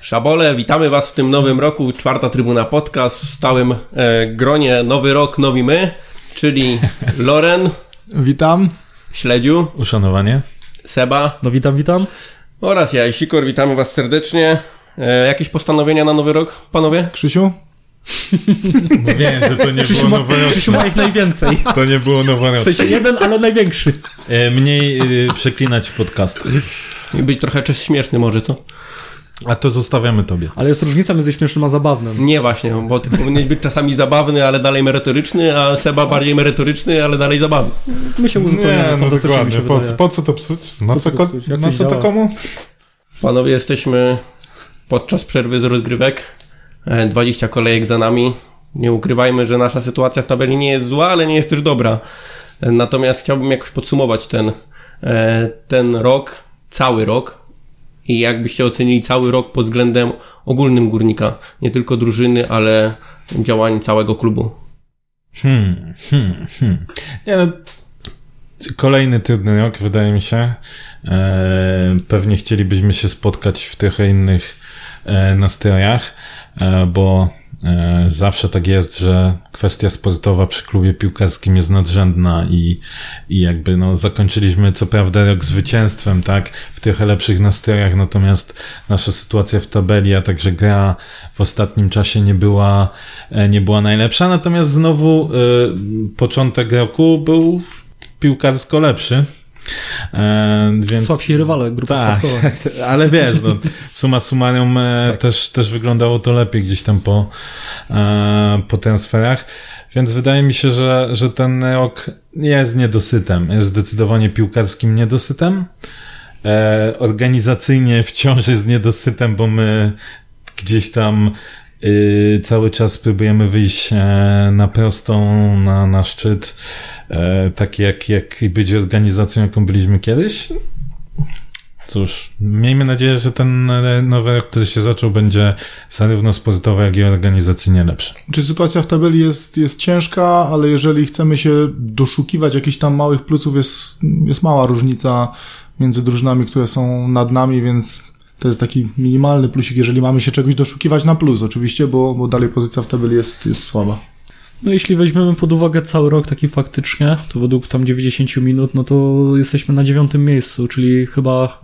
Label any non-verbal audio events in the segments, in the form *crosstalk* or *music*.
Szabole, witamy Was w tym nowym roku, czwarta Trybuna Podcast, w stałym e, gronie Nowy Rok, Nowi My, czyli *laughs* Loren, Witam. Śledziu, Uszanowanie. Seba No witam, witam. oraz ja, Sikor, witamy Was serdecznie. E, jakieś postanowienia na Nowy Rok, panowie? Krzysiu? *laughs* Mówiłem, że to nie Krzysiu było ma, Krzysiu noworoczne. ma ich najwięcej. *laughs* To nie było W noworoczne. sensie jeden, ale największy. E, Mniej y, przeklinać w podcast. I być trochę czas śmieszny może, co? A to zostawiamy tobie. Ale jest różnica między śmiesznym a zabawnym. Nie właśnie, bo ty powinieneś być czasami zabawny, ale dalej merytoryczny, a Seba bardziej merytoryczny, ale dalej zabawny. My się uzupełniamy Nie, no dokładnie. Po, po co to psuć? Na Po co, co psuć? Na co to komu? Panowie, jesteśmy podczas przerwy z rozgrywek. E, 20 kolejek za nami. Nie ukrywajmy, że nasza sytuacja w tabeli nie jest zła, ale nie jest też dobra. E, Natomiast chciałbym jakoś podsumować ten, e, ten rok, cały rok. I jakbyście ocenili cały rok pod względem ogólnym górnika. Nie tylko drużyny, ale działań całego klubu. Hmm, hmm, hmm. Nie no, kolejny trudny rok, wydaje mi się. E, pewnie chcielibyśmy się spotkać w trochę innych e, nastrojach, e, bo e, zawsze tak jest, że kwestia sportowa przy klubie piłkarskim jest nadrzędna i, i jakby no zakończyliśmy co prawda rok zwycięstwem, tak, w trochę lepszych nastrojach, natomiast nasza sytuacja w tabeli, a także gra w ostatnim czasie nie była, e, nie była najlepsza, natomiast znowu e, początek roku był piłkarsko lepszy. E, więc... Słabsi rywale, grupa Tak, *laughs* ale wiesz, no, *laughs* summa summarum e, też, też wyglądało to lepiej gdzieś tam po, e, po transferach. Więc wydaje mi się, że, że ten rok jest niedosytem. Jest zdecydowanie piłkarskim niedosytem. E, organizacyjnie wciąż jest niedosytem, bo my gdzieś tam y, cały czas próbujemy wyjść e, na prostą, na, na szczyt, e, tak jak, jak być organizacją, jaką byliśmy kiedyś. Cóż, miejmy nadzieję, że ten e, nowy rok, który się zaczął, będzie zarówno sportowo, jak i organizacyjnie lepszy. Czy sytuacja w tabeli jest, jest ciężka, ale jeżeli chcemy się doszukiwać jakichś tam małych plusów, jest, jest mała różnica między drużynami, które są nad nami, więc to jest taki minimalny plusik, jeżeli mamy się czegoś doszukiwać na plus, oczywiście, bo, bo dalej pozycja w tabeli jest, jest słaba. No jeśli weźmiemy pod uwagę cały rok taki faktycznie, to według tam 90 minut, no to jesteśmy na dziewiątym miejscu, czyli chyba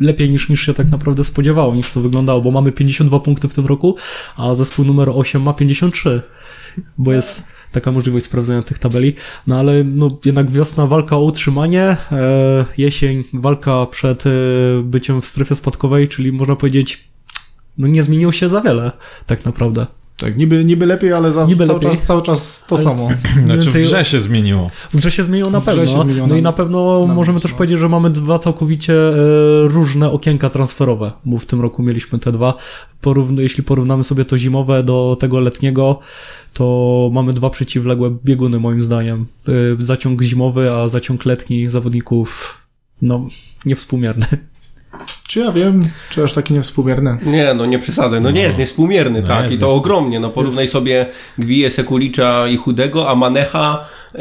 lepiej niż, niż się tak naprawdę spodziewało, niż to wyglądało, bo mamy 52 punkty w tym roku, a zespół numer 8 ma 53, bo jest taka możliwość sprawdzenia tych tabeli, no ale no jednak wiosna walka o utrzymanie, e, jesień walka przed e, byciem w strefie spadkowej, czyli można powiedzieć, no nie zmieniło się za wiele tak naprawdę. Tak, niby, niby lepiej, ale za, Niby cały, lepiej. Czas, cały czas to Ale- samo. Znaczy w Więcej- grze się zmieniło. W grze się zmieniło na pewno. zmieniło no na- i na pewno na możemy plus, też no. powiedzieć, że mamy dwa całkowicie e, różne okienka transferowe, bo w tym roku mieliśmy te dwa. Porówn jeśli porównamy sobie to zimowe do tego letniego, to mamy dwa przeciwległe bieguny moim zdaniem. E, zaciąg zimowy, a zaciąg letni zawodników no niewspółmierny. Czy ja wiem, czy aż taki niewspółmierny? Nie, no nie przesadzaj. No nie jest niewspółmierny, No tak. jest I to niewspół- ogromnie. No porównaj sobie Gwiję, Sekulicza i Chudego, a Manecha, e,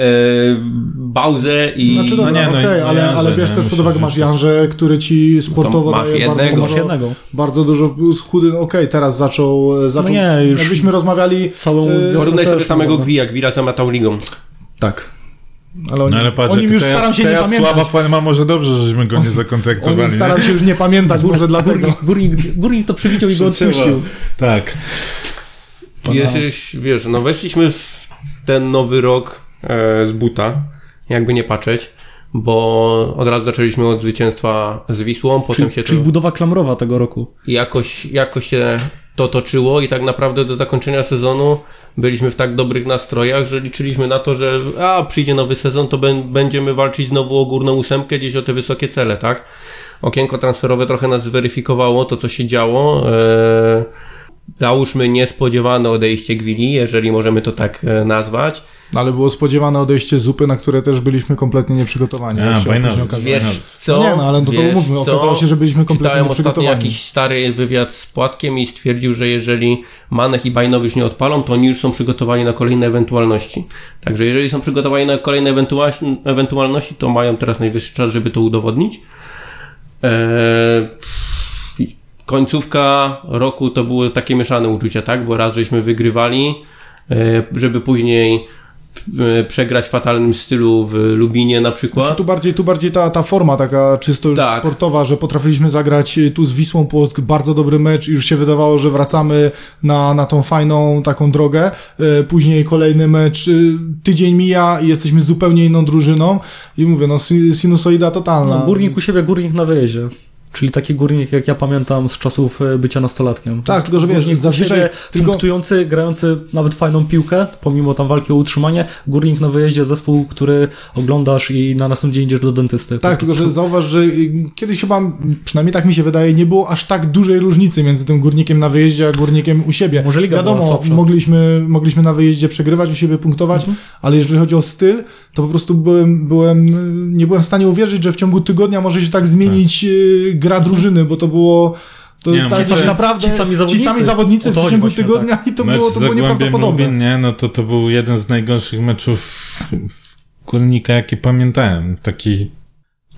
Bauzę i... Znaczy dobra, nie, no okej, no ale, ale bierz też pod uwagę, masz. Janże, który ci sportowo daje jednego. bardzo Masz dużo, jednego. bardzo dużo plus chudy, okej, teraz zaczął, zaczął No nie, już- jakbyśmy rozmawiali, Całą E, Porównaj sobie samego. Gwija, Gwira zamiatał ligą. tak, ale oni, No ale patrz, o nim jak już teraz, staram się nie pamiętać, słaba forma, może dobrze, żeśmy go nie *laughs* o nim zakontraktowali. staram się już nie pamiętać, może dlatego. Górnik, górnik, górnik to przewidział i go odpuścił. Tak. Jesteś, wiesz, no weszliśmy w ten nowy rok e, z buta, jakby nie patrzeć, bo od razu zaczęliśmy od zwycięstwa z Wisłą, potem Czyli, się czyli to budowa klamrowa tego roku. jakoś, jakoś się to toczyło i tak naprawdę do zakończenia sezonu byliśmy w tak dobrych nastrojach, że liczyliśmy na to, że a przyjdzie nowy sezon, to bę- będziemy walczyć znowu o górną ósemkę, gdzieś o te wysokie cele, tak? Okienko transferowe trochę nas zweryfikowało to, co się działo. Eee, załóżmy niespodziewane odejście Gwili, jeżeli możemy to tak e, nazwać. Ale było spodziewane odejście zupy, na które też byliśmy kompletnie nieprzygotowani. A, jak się. Wiesz co? No nie, no ale to, to wiesz mówmy, okazało się, że byliśmy kompletnie Czytałem ostatnio nieprzygotowani. jakiś stary wywiad z Płatkiem i stwierdził, że jeżeli Manech i Bajnow już nie odpalą, to oni już są przygotowani na kolejne ewentualności. Także jeżeli są przygotowani na kolejne ewentua- ewentualności, to mają teraz najwyższy czas, żeby to udowodnić. Eee, końcówka roku to były takie mieszane uczucia, tak? Bo raz żeśmy wygrywali, e, żeby później przegrać w fatalnym stylu w Lubinie na przykład. Znaczy, tu bardziej, tu bardziej ta, ta forma taka czysto Tak. sportowa, że potrafiliśmy zagrać y, tu z Wisłą Płock bardzo dobry mecz i już się wydawało, że wracamy na, na tą fajną taką drogę. Y, Później kolejny mecz, tydzień mija i jesteśmy zupełnie inną drużyną i mówię, no si- sinusoida totalna. No, górnik u siebie, górnik na wyjeździe. Czyli taki górnik, jak ja pamiętam z czasów e, bycia nastolatkiem. Tak, tylko że wiesz, Górnik zazwyczaj tylko- punktujący, grający nawet fajną piłkę, pomimo tam walki o utrzymanie. Górnik na wyjeździe, zespół, który oglądasz i na następny dzień idziesz do dentysty. Tak, tylko że zauważ, że y, kiedyś chyba, przynajmniej tak mi się wydaje, nie było aż tak dużej różnicy między tym górnikiem na wyjeździe, a górnikiem u siebie. Może liga Wiadomo, mogliśmy, mogliśmy na wyjeździe przegrywać, u siebie punktować, Mhm. ale jeżeli chodzi o styl, to po prostu byłem, byłem, nie byłem w stanie uwierzyć, że w ciągu tygodnia może się tak zmienić y, gra drużyny, bo to było... To Nie, jest no, tak, ci sami- naprawdę ci sami zawodnicy. ci sami zawodnicy w ciągu tygodnia i to Mecz było, to było nieprawdopodobne. Lubin, nie, no to to był jeden z najgorszych meczów w Górnika, jaki pamiętałem. Taki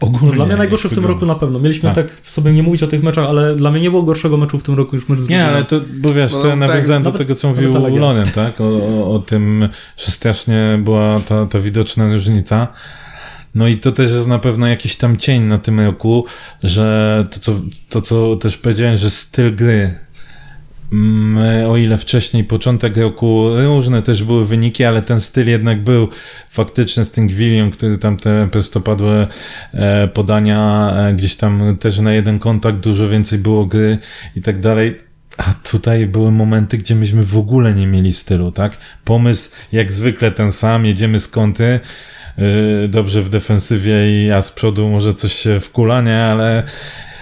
ogólnie. No, dla mnie najgorszy w tym roku na pewno. Mieliśmy Tak. tak sobie nie mówić o tych meczach, ale dla mnie nie było gorszego meczu w tym roku niż mecz z Nie, ale to, bo wiesz, No, to ja tak, nawiązałem do tego, co mówił. Loren, tak? O, o, o tym, że strasznie była ta, ta widoczna różnica. No i to też jest na pewno jakiś tam cień na tym roku, że to, co, to, co też powiedziałem, że styl gry My, o ile wcześniej, początek roku, różne też były wyniki, ale ten styl jednak był faktyczny z tym Gwilią, który tam te prostopadłe e, podania, e, gdzieś tam też na jeden kontakt dużo więcej było gry i tak dalej. A tutaj były momenty, gdzie myśmy w ogóle nie mieli stylu, tak? Pomysł jak zwykle ten sam, jedziemy z kąty, dobrze w defensywie i a z przodu może coś się wkula, nie? Ale,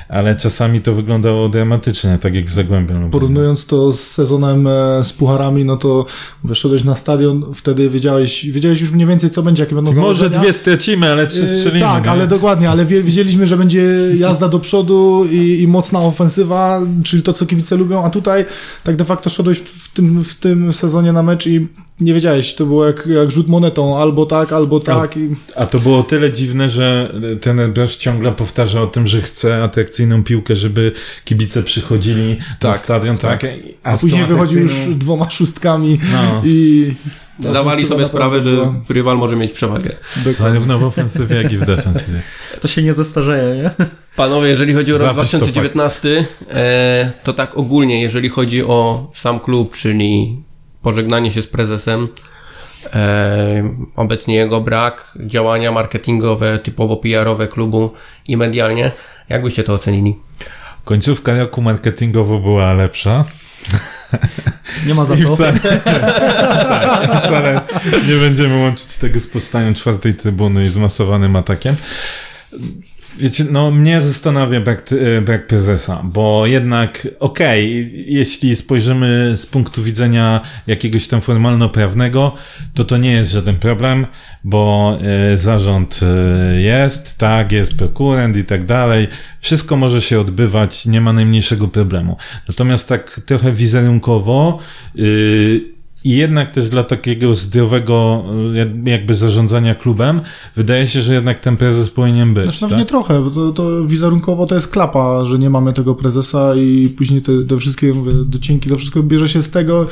ale czasami to wyglądało dramatycznie, tak jak z Zagłębiem. Lubin. Porównując to z sezonem e, z pucharami, no to wyszedłeś na stadion, wtedy wiedziałeś, wiedziałeś już mniej więcej co będzie, jakie będą Może założenia. dwie stracimy, ale trzy Yy, strzelimy. Tak, nie? ale dokładnie, ale wie, wiedzieliśmy, że będzie jazda do przodu i, i mocna ofensywa, czyli to, co kibice lubią, a tutaj tak de facto szedłeś w, tym, w tym sezonie na mecz i nie wiedziałeś, to było jak, jak rzut monetą, albo tak, albo tak. I, A to było tyle dziwne, że ten Broż ciągle powtarza o tym, że chce atrakcyjną piłkę, żeby kibice przychodzili na Tak, stadion, tak? a z później wychodził już dwoma szóstkami No. i... Dawali sobie sprawę, że rywal może mieć przewagę. Zarówno w ofensywie, jak i w defensywie. To się nie zestarzeje, nie? Panowie, jeżeli chodzi o rok Zapisz to 2019, e, to tak ogólnie, jeżeli chodzi o sam klub, czyli pożegnanie się z prezesem, e, obecnie jego brak, działania marketingowe, typowo PR-owe klubu i medialnie, jak byście to ocenili? Końcówka roku marketingowo była lepsza. Nie ma za *laughs* co. wcale, *laughs* tak, wcale nie będziemy łączyć tego z powstaniem czwartej trybuny i zmasowanym atakiem. Wiecie, no mnie zastanawia brak, e, brak prezesa, bo jednak okej, jeśli spojrzymy z punktu widzenia jakiegoś tam formalno-prawnego, to to nie jest żaden problem, bo e, zarząd e, jest, tak, jest prokurent i tak dalej, wszystko może się odbywać, nie ma najmniejszego problemu. Natomiast tak trochę wizerunkowo, y, i jednak też dla takiego zdrowego jak- jakby zarządzania klubem, wydaje się, że jednak ten prezes powinien być. Znaczy, tak? nie trochę, bo to, to wizerunkowo to jest klapa, że nie mamy tego prezesa i później te, te wszystkie mówię, docinki, to wszystko bierze się z tego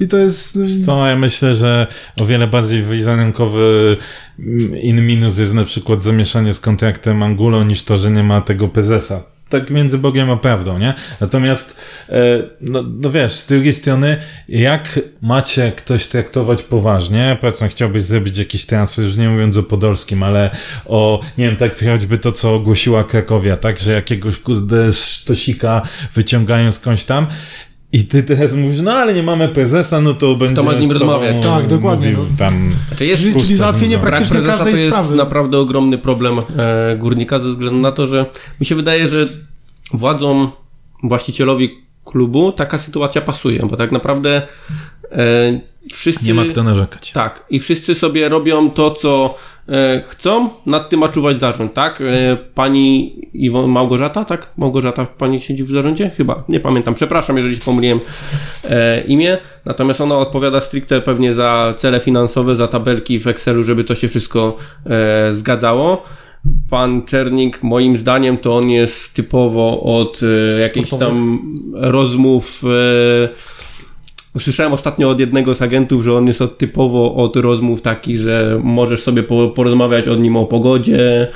i to jest... Wiesz Co, ja myślę, że o wiele bardziej wizerunkowy mm, in minus jest na przykład zamieszanie z kontraktem Angulo niż to, że nie ma tego prezesa. Tak między Bogiem a prawdą, nie? Natomiast, e, no, no wiesz, z drugiej strony, jak macie ktoś traktować poważnie, powiedzmy, chciałbyś zrobić jakiś transfer, już nie mówiąc o Podolskim, ale o, nie wiem, tak choćby to, co ogłosiła Krakowia, tak, że jakiegoś kurde sztosika wyciągają skądś tam i ty teraz mówisz, no ale nie mamy prezesa, no to będzie ma z nim rozmawiać? Tak, dokładnie, Mówił, no. tam Znaczy jest Czyli, czyli załatwienie Brak Brak praktycznie to każdej jest sprawy. naprawdę ogromny problem e, górnika ze względu na to, że mi się wydaje, że władzom, właścicielowi klubu taka sytuacja pasuje, bo tak naprawdę e, wszyscy... Nie ma kto narzekać. Tak, i wszyscy sobie robią to, co e, chcą, nad tym ma czuwać zarząd, tak? E, pani Iwo, Małgorzata, tak? Małgorzata pani siedzi w zarządzie? Chyba, nie pamiętam, przepraszam, jeżeli się pomyliłem e, imię, natomiast ona odpowiada stricte pewnie za cele finansowe, za tabelki w Excelu, żeby to się wszystko e, zgadzało. Pan Czernik, moim zdaniem, to on jest typowo od e, jakichś tam rozmów e, Usłyszałem ostatnio od jednego z agentów, że on jest od, typowo od rozmów takich, że możesz sobie po, porozmawiać od nim o pogodzie,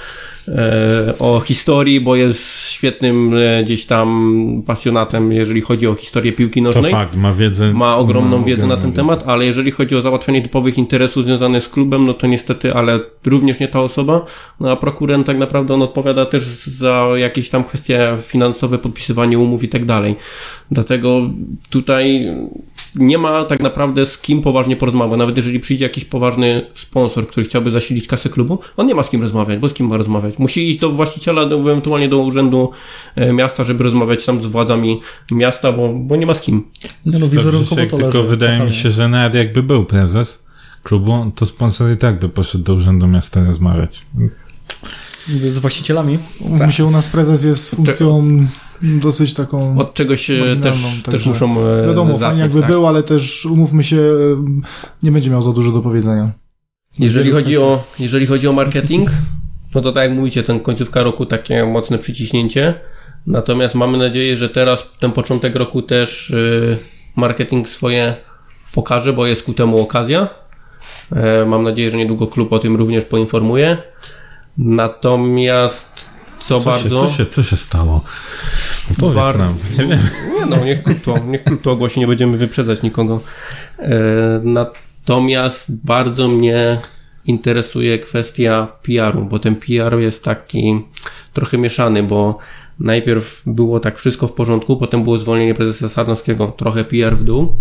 e, o historii, bo jest świetnym e, gdzieś tam pasjonatem, jeżeli chodzi o historię piłki To nożnej. fakt, ma wiedzę. Ma ogromną wiedzę na ten wiedzę. temat, ale jeżeli chodzi o załatwianie typowych interesów związanych z klubem, no to niestety, ale również nie ta osoba. No a prokurent tak naprawdę on odpowiada też za jakieś tam kwestie finansowe, podpisywanie umów i tak dalej. Dlatego tutaj nie ma tak naprawdę z kim poważnie porozmawiać. Nawet jeżeli przyjdzie jakiś poważny sponsor, który chciałby zasilić kasę klubu, on nie ma z kim rozmawiać, bo z kim ma rozmawiać? Musi iść do właściciela, do, ewentualnie do urzędu e, miasta, żeby rozmawiać tam z władzami miasta, bo, bo nie ma z kim. Nie no, Dobrze, wizerunkowo to tylko leży, wydaje mi totalnie. się, że nawet jakby był prezes klubu, to sponsor i tak by poszedł do urzędu miasta rozmawiać. Z właścicielami. Się, u nas prezes jest funkcją dosyć taką... Od czegoś e, też, też muszą e, Wiadomo, zacząć, fajnie jakby tak? był, ale też umówmy się, e, nie będzie miał za dużo do powiedzenia. Jeżeli chodzi, o, jeżeli chodzi o marketing, no to tak jak mówicie, ten końcówka roku takie mocne przyciśnięcie. Natomiast mamy nadzieję, że teraz ten początek roku też marketing swoje pokaże, bo jest ku temu okazja. Mam nadzieję, że niedługo klub o tym również poinformuje. Natomiast co, Co się, bardzo. co, się, co się stało? Powiedz Bar- nam. Nie wiem. Nie no, niech to, niech to ogłosi, nie będziemy wyprzedzać nikogo. E, natomiast bardzo mnie interesuje kwestia PR-u, bo ten PR jest taki trochę mieszany, bo najpierw było tak wszystko w porządku, potem było zwolnienie prezesa Sarnowskiego, trochę PR w dół,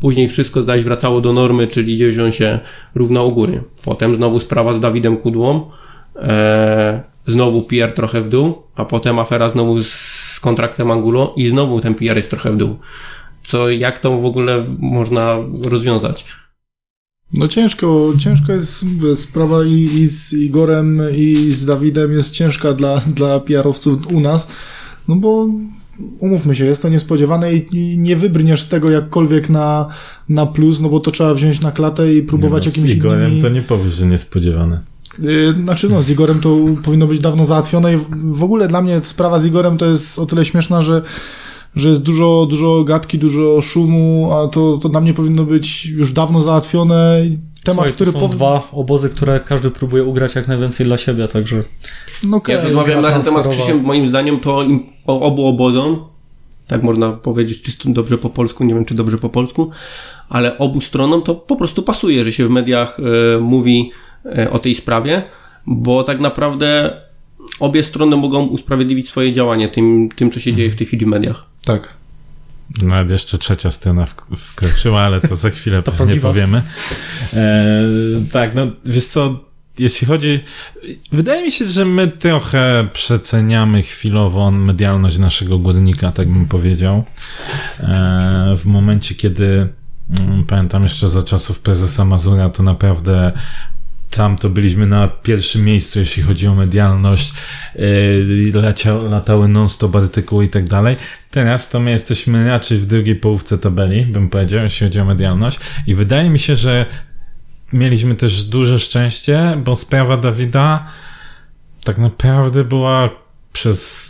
później wszystko zaś wracało do normy, czyli gdzieś on się równał u góry. Potem znowu sprawa z Dawidem Kudłą, e, znowu PR trochę w dół, a potem afera znowu z kontraktem Angulo i znowu ten PR jest trochę w dół. Co, jak to w ogóle można rozwiązać? No ciężko, ciężko jest sprawa i, i z Igorem i z Dawidem jest ciężka dla, dla PR-owców u nas, no bo umówmy się, jest to niespodziewane i nie wybrniesz z tego jakkolwiek na, na plus, no bo to trzeba wziąć na klatę i próbować no, jakimiś Z Igorem innymi... to nie powiesz, że niespodziewane. Yy, Znaczy no, z Igorem to powinno być dawno załatwione i w ogóle dla mnie sprawa z Igorem to jest o tyle śmieszna, że że jest dużo, dużo gadki, dużo szumu, a to, to dla mnie powinno być już dawno załatwione. Temat, Słuchaj, który to są pow- dwa obozy, które każdy próbuje ugrać jak najwięcej dla siebie, także No okej, Ja rozmawiałem na ten temat z. Krzysiem, moim zdaniem to im, o, obu obozom, tak można powiedzieć czysto dobrze po polsku, nie wiem czy dobrze po polsku, ale obu stronom to po prostu pasuje, że się w mediach e, mówi o tej sprawie, bo tak naprawdę obie strony mogą usprawiedliwić swoje działanie tym, tym co się dzieje w tej chwili w mediach. Tak. Nawet jeszcze trzecia strona wk- wkroczyła, ale to za chwilę *laughs* pewnie prawdziwa. powiemy. E, tak, no wiesz co, jeśli chodzi... Wydaje mi się, że my trochę przeceniamy chwilowo medialność naszego górnika, tak bym powiedział. E, w momencie, kiedy mm, pamiętam jeszcze za czasów prezesa Mazura, to naprawdę tam to byliśmy na pierwszym miejscu, jeśli chodzi o medialność, yy, lecia, latały non-stop artykuły i tak dalej. Teraz to my jesteśmy raczej w drugiej połówce tabeli, bym powiedział, jeśli chodzi o medialność i wydaje mi się, że mieliśmy też duże szczęście, bo sprawa Dawida tak naprawdę była przez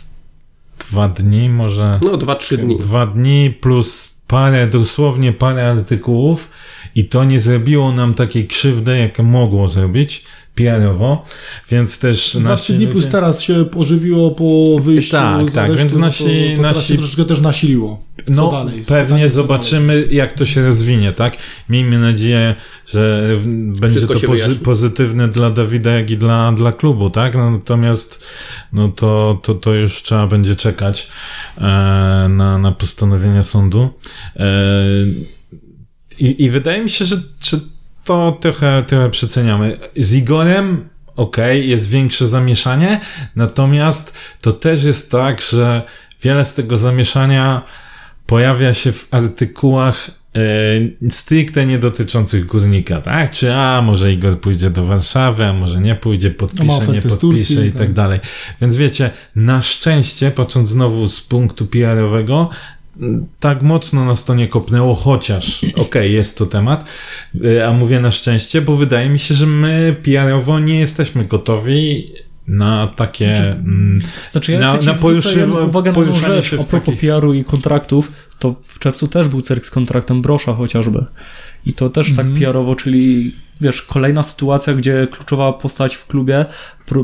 dwa dni, może No, dwa, trzy dni. dwa dni plus parę, dosłownie parę artykułów i to nie zrobiło nam takiej krzywdy, jak mogło zrobić PR-owo, więc też Dwa, trzy dni plus teraz się pożywiło po wyjściu Tak, z tak, więc no nasi- to, to nasi- się troszeczkę też nasiliło. Co No, dalej? Pewnie co zobaczymy, dalej. jak to się rozwinie, tak? Miejmy nadzieję, że będzie Wszystko to pozy- pozytywne dla Dawida, jak i dla, dla klubu, tak? No, natomiast no to, to, to już trzeba będzie czekać e, na, na postanowienia sądu. E, i, I wydaje mi się, że, że to trochę, trochę przeceniamy. Z Igorem, okej, jest większe zamieszanie, natomiast to też jest tak, że wiele z tego zamieszania pojawia się w artykułach e, stricte nie dotyczących górnika, tak? Czy a, może Igor pójdzie do Warszawy, a może nie pójdzie, podpisze, nie podpisze Turcji, i tak tak. dalej. Więc wiecie, na szczęście, patrząc znowu z punktu PR-owego, tak mocno nas to nie kopnęło, chociaż okej, jest to temat, y, a mówię na szczęście, bo wydaje mi się, że my PR-owo nie jesteśmy gotowi na takie... mm, Znaczy ja Na- na, poruszy- uwagę na jedną rzecz, a propos takich- PR-u i kontraktów, to w czerwcu też był cyrk z kontraktem Brosza chociażby. I to też Mhm. tak PR-owo, czyli wiesz, kolejna sytuacja, gdzie kluczowa postać w klubie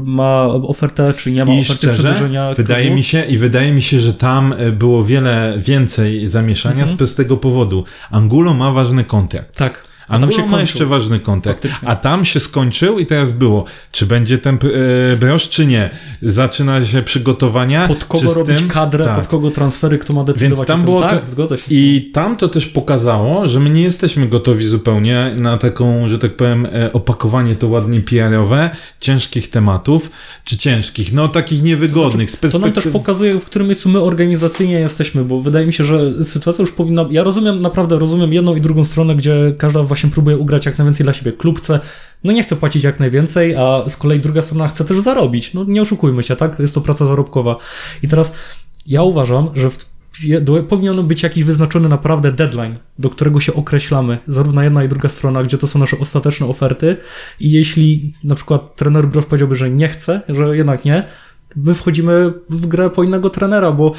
ma ofertę, czy nie ma I oferty szczerze, przedłużenia wydaje klubu. mi się i wydaje mi się, że tam e, było wiele więcej zamieszania Mhm. z prostego powodu. Angulo ma ważny kontrakt. Tak. A tam się ma kończył. jeszcze ważny Faktycznie. a tam się skończył i teraz było, czy będzie ten e, brosz, czy nie. Zaczyna się przygotowania. Pod kogo robić tym- kadrę, tak. pod kogo transfery, kto ma decydować Więc tam o tym. było tak, to- zgodzę się. I tam to też pokazało, że my nie jesteśmy gotowi zupełnie na taką, że tak powiem, e, opakowanie to ładnie PR-owe, ciężkich tematów, czy ciężkich, no takich niewygodnych. z To nam też pokazuje, w którym miejscu my organizacyjnie jesteśmy, bo wydaje mi się, że sytuacja już powinna. Ja rozumiem, naprawdę rozumiem jedną i drugą stronę, gdzie każda właśnie próbuje ugrać jak najwięcej dla siebie. Klub chce, no nie chce płacić jak najwięcej, a z kolei druga strona chce też zarobić. No nie oszukujmy się, tak? Jest to praca zarobkowa. I teraz ja uważam, że w, powinien być jakiś wyznaczony naprawdę deadline, do którego się określamy, zarówno jedna i druga strona, gdzie to są nasze ostateczne oferty. I jeśli na przykład trener Brosz powiedziałby, że nie chce, że jednak nie, my wchodzimy w grę po innego trenera, bo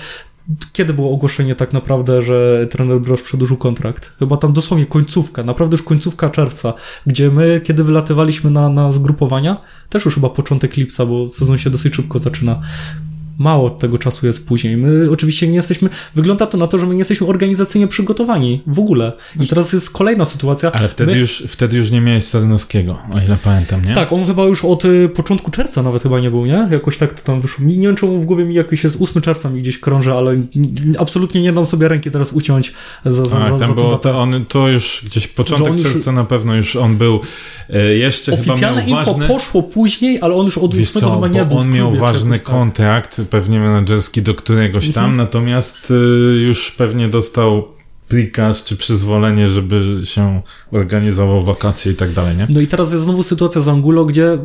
kiedy było ogłoszenie tak naprawdę, że trener Brosz przedłużył kontrakt? Chyba tam dosłownie końcówka, naprawdę już końcówka czerwca, gdzie my, kiedy wylatywaliśmy na, na zgrupowania, też już chyba początek lipca, bo sezon się dosyć szybko zaczyna. Mało tego czasu jest później. My oczywiście nie jesteśmy, wygląda to na to, że my nie jesteśmy organizacyjnie przygotowani w ogóle. I teraz jest kolejna sytuacja. Ale wtedy, my, już, wtedy już nie miałeś Sarnowskiego, o ile pamiętam, nie? tak, on chyba już od y, początku czerwca nawet chyba nie był, nie? Jakoś tak to tam wyszło. Nie, wiem, czemu w głowie mi jakiś jest 8 czerwca mi gdzieś krąży, ale absolutnie nie dam sobie ręki teraz uciąć za, za, za, Tak, za tam tą było to, on, to już gdzieś początek już- czerwca na pewno już on był e, jeszcze Oficjalne chyba miał info ważny... poszło później, ale on już od Wiesz 8 co, chyba nie był on miał ważny tak. kontrakt, pewnie menedżerski do któregoś tam, Mhm. natomiast y, już pewnie dostał prikaz czy przyzwolenie, żeby się organizował wakacje i tak dalej, nie? No i teraz jest znowu sytuacja z Angulo, gdzie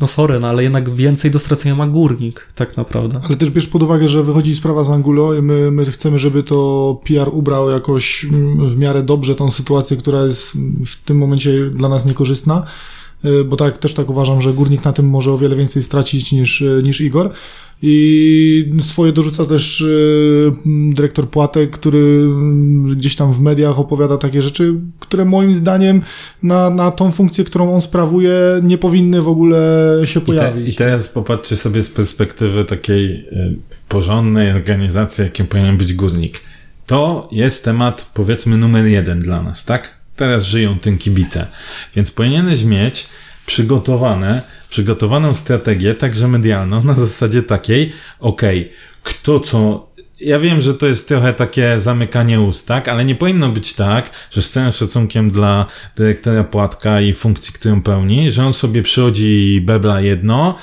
no sorry, no ale jednak więcej do stracenia ma górnik, tak naprawdę. Ale też bierz pod uwagę, że wychodzi sprawa z Angulo i my, my chcemy, żeby to PR ubrał jakoś mm, w miarę dobrze tą sytuację, która jest w tym momencie dla nas niekorzystna. Y, Bo tak, też tak uważam, że górnik na tym może o wiele więcej stracić niż, y, niż Igor. I swoje dorzuca też y, dyrektor Płatek, który gdzieś tam w mediach opowiada takie rzeczy, które moim zdaniem na, na tą funkcję, którą on sprawuje, nie powinny w ogóle się I, te, pojawić. I teraz popatrzcie sobie z perspektywy takiej y, porządnej organizacji, jakim powinien być górnik. To jest temat, powiedzmy, numer jeden dla nas, tak? Teraz żyją tym kibice. Więc powinieneś mieć przygotowane, przygotowaną strategię, także medialną, na zasadzie takiej, okej, kto co ja wiem, że to jest trochę takie zamykanie ust, tak? Ale nie powinno być tak, że z całym szacunkiem dla dyrektora Płatka i funkcji, którą pełni, że on sobie przychodzi i bebla jedno,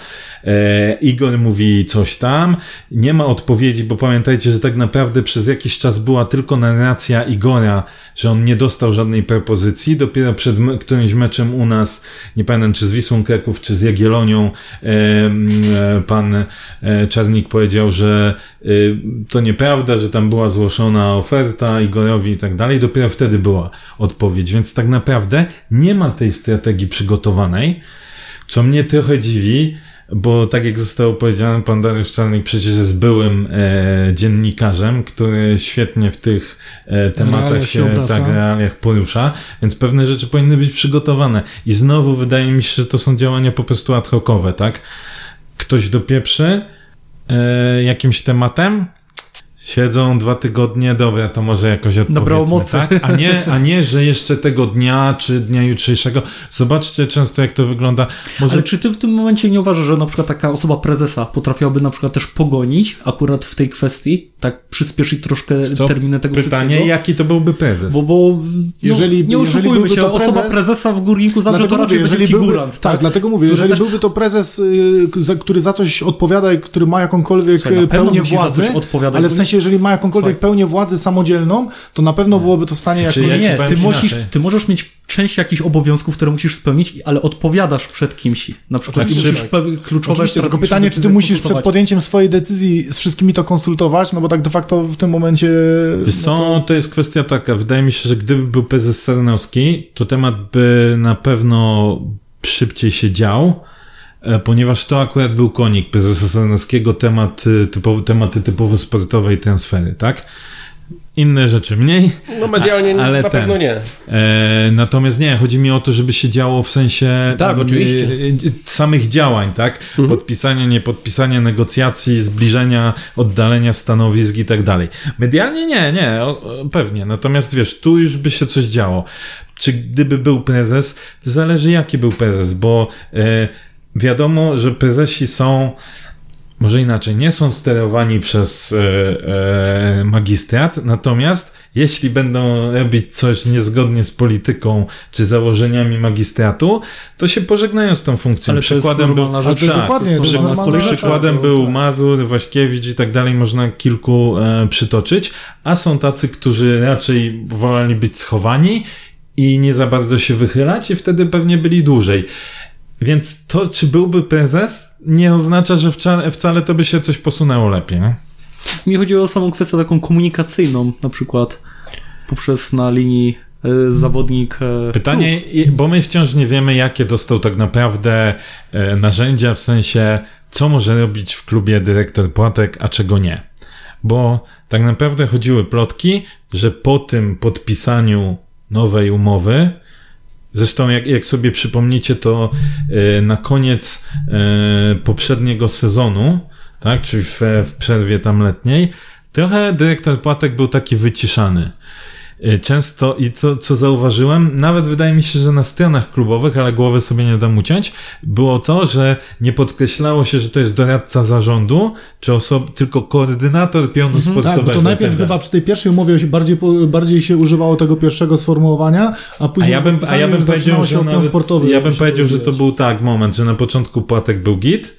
e, Igor mówi coś tam, nie ma odpowiedzi, bo pamiętajcie, że tak naprawdę przez jakiś czas była tylko narracja Igora, że on nie dostał żadnej propozycji, dopiero przed me- którymś meczem u nas, nie pamiętam czy z Wisłą Kraków, czy z Jagiellonią, e, e, pan e, Czarnik powiedział, że e, to nieprawda, że tam była zgłoszona oferta Igorowi i tak dalej, dopiero wtedy była odpowiedź, więc tak naprawdę nie ma tej strategii przygotowanej, co mnie trochę dziwi, bo tak jak zostało powiedziane, pan Dariusz Czarnik przecież jest byłym e, dziennikarzem, który świetnie w tych e, tematach się, się tak, realiach porusza, więc pewne rzeczy powinny być przygotowane. I znowu wydaje mi się, że to są działania po prostu ad hocowe, tak? Ktoś dopieprzy e, jakimś tematem, Siedzą dwa tygodnie, dobra, to może jakoś odpowiedzmy, mocy. tak? *laughs* A nie, a nie, że jeszcze tego dnia, czy dnia jutrzejszego. Zobaczcie często, jak to wygląda. Może Ale czy ty w tym momencie nie uważasz, że na przykład taka osoba prezesa potrafiłaby na przykład też pogonić akurat w tej kwestii, tak przyspieszyć troszkę co? terminy tego pytanie, wszystkiego? jaki to byłby prezes? Bo, bo no, Jeżeli- nie oszukujmy się, to osoba prezes- prezesa w Górniku Zabrze to Dlatego raczej mówię, będzie jeżeli byłby, figurant. tak, dlatego mówię, Który jeżeli też- byłby to prezes, y, który za coś odpowiada i który ma jakąkolwiek Słuchaj, na y, pewno pełnię władzy, ale w sensie jeżeli ma jakąkolwiek Słuchaj. pełnię władzy samodzielną, to na pewno byłoby to w stanie jakoś... Czy ja nie, ty, musisz, ty możesz mieć część jakichś obowiązków, które musisz spełnić, ale odpowiadasz przed kimś. Na przykład Oczywiście, musisz tak. kluczowe tylko pytanie, czy ty musisz przed podjęciem swojej decyzji z wszystkimi to konsultować, no bo tak de facto w tym momencie... Wiesz co, no to... jest kwestia taka, wydaje mi się, że gdyby był prezes Sarnowski, to temat by na pewno szybciej się dział, ponieważ to akurat był konik prezesa Sarnowskiego, temat, y, typowo, tematy typowo sportowe i transfery, tak? Inne rzeczy mniej, No medialnie A- ale na ten- pewno nie. E, natomiast nie, chodzi mi o to, żeby się działo w sensie Tak, oczywiście. e, e, samych działań, tak? Podpisania, niepodpisania, negocjacji, zbliżenia, oddalenia stanowisk i tak dalej. Medialnie nie, nie, o, pewnie. Natomiast wiesz, tu już by się coś działo. Czy gdyby był prezes, to zależy jaki był prezes, bo e, wiadomo, że prezesi są może inaczej, nie są sterowani przez e, e, magistrat, natomiast jeśli będą robić coś niezgodnie z polityką czy założeniami magistratu, to się pożegnają z tą funkcją. Ale to jest normalna Ale rzecz. tak, dokładnie, to normalna. Przykładem tak, był tak. Mazur, Waśkiewicz i tak dalej, można kilku e, przytoczyć, a są tacy, którzy raczej woleli być schowani i nie za bardzo się wychylać i wtedy pewnie byli dłużej. Więc to, czy byłby prezes, nie oznacza, że wcale, wcale to by się coś posunęło lepiej. Nie? Mi chodzi o samą kwestię taką komunikacyjną, na przykład poprzez na linii e, zawodnik. E, Pytanie, i- bo my wciąż nie wiemy, jakie dostał tak naprawdę e, narzędzia, w sensie, co może robić w klubie dyrektor Płatek, a czego nie. Bo tak naprawdę chodziły plotki, że po tym podpisaniu nowej umowy, zresztą jak, jak sobie przypomnicie, to e, na koniec e, poprzedniego sezonu, tak, czyli w, w przerwie tam letniej, trochę dyrektor Płatek był taki wyciszany. Y, Często i co, co zauważyłem, nawet wydaje mi się, że na stronach klubowych, ale głowy sobie nie dam uciąć, było to, że nie podkreślało się, że to jest doradca zarządu, czy osob, tylko koordynator pionu sportowego. Tak, bo to najpierw tak chyba przy tej pierwszej umowie bardziej, bardziej się używało tego pierwszego sformułowania, a A później ja bym, a ja bym powiedział, że, nawet, sportowy. ja bym powiedział, że to był tak moment, że na początku płatek był git,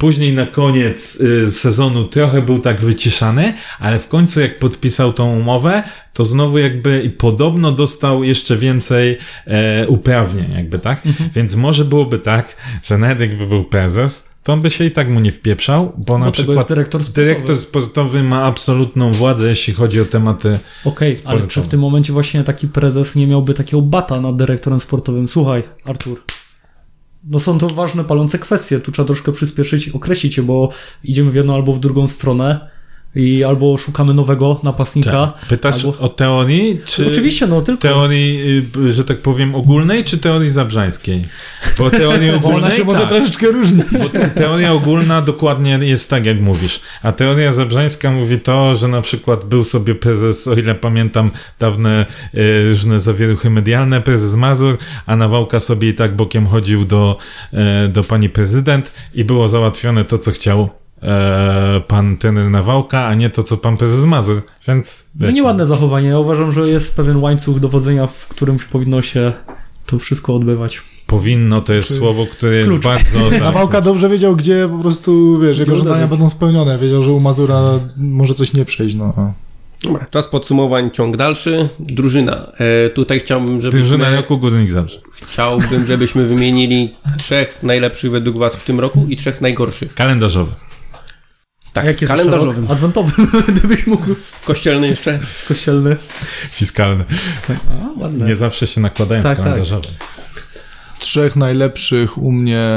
później na koniec y, sezonu trochę był tak wyciszany, ale w końcu jak podpisał tą umowę, to znowu jakby i podobno dostał jeszcze więcej e, uprawnień, jakby tak? Mhm. Więc może byłoby tak, że nawet jakby był prezes, to on by się i tak mu nie wpieprzał, bo na do tego przykład jest dyrektor sportowy. dyrektor sportowy ma absolutną władzę, jeśli chodzi o tematy Okej, ale sportowe. czy w tym momencie właśnie taki prezes nie miałby takiego bata nad dyrektorem sportowym? Słuchaj, Artur. No są to ważne, palące kwestie. Tu trzeba troszkę przyspieszyć, określić je, bo idziemy w jedną albo w drugą stronę i albo szukamy nowego napastnika. Tak. Pytasz albo... o teorii, czy... Oczywiście, no tylko. Teorii, y, że tak powiem, ogólnej, czy teorii zabrzańskiej? Bo teorii *laughs* Bo ogólnej, ona się może tak. troszeczkę różnić. Bo te- teoria ogólna dokładnie jest tak, jak mówisz. A teoria zabrzańska mówi to, że na przykład był sobie prezes, o ile pamiętam, dawne y, różne zawieruchy medialne, prezes Mazur, a Nawałka sobie i tak bokiem chodził do, e, do pani prezydent i było załatwione to, co chciał e, pan trener Nawałka, a nie to, co pan prezes Mazur. Więc No wiecie. nieładne zachowanie. Ja uważam, że jest pewien łańcuch dowodzenia, w którym powinno się to wszystko odbywać. Powinno to jest Czy- słowo, które jest Klucz. bardzo. Tak, Nawałka dobrze wiedział, gdzie po prostu, wiesz, jego Gdzie żądania uderzyć. będą spełnione. Wiedział, że u Mazura może coś nie przejść, no. a. Dobra, czas podsumowań, ciąg dalszy. Drużyna. E, tutaj chciałbym, żebyśmy, Drużyna roku Górnik Zabrze. chciałbym, żebyśmy wymienili trzech najlepszych według was w tym roku i trzech najgorszych. Kalendarzowy. Tak, jak jest kalendarzowym. Adwentowym, *laughs* gdybyś mógł. Kościelny jeszcze. Kościelny. Fiskalny. A, ładne. Nie zawsze się nakładają Tak, z kalendarzowym. Trzech najlepszych u mnie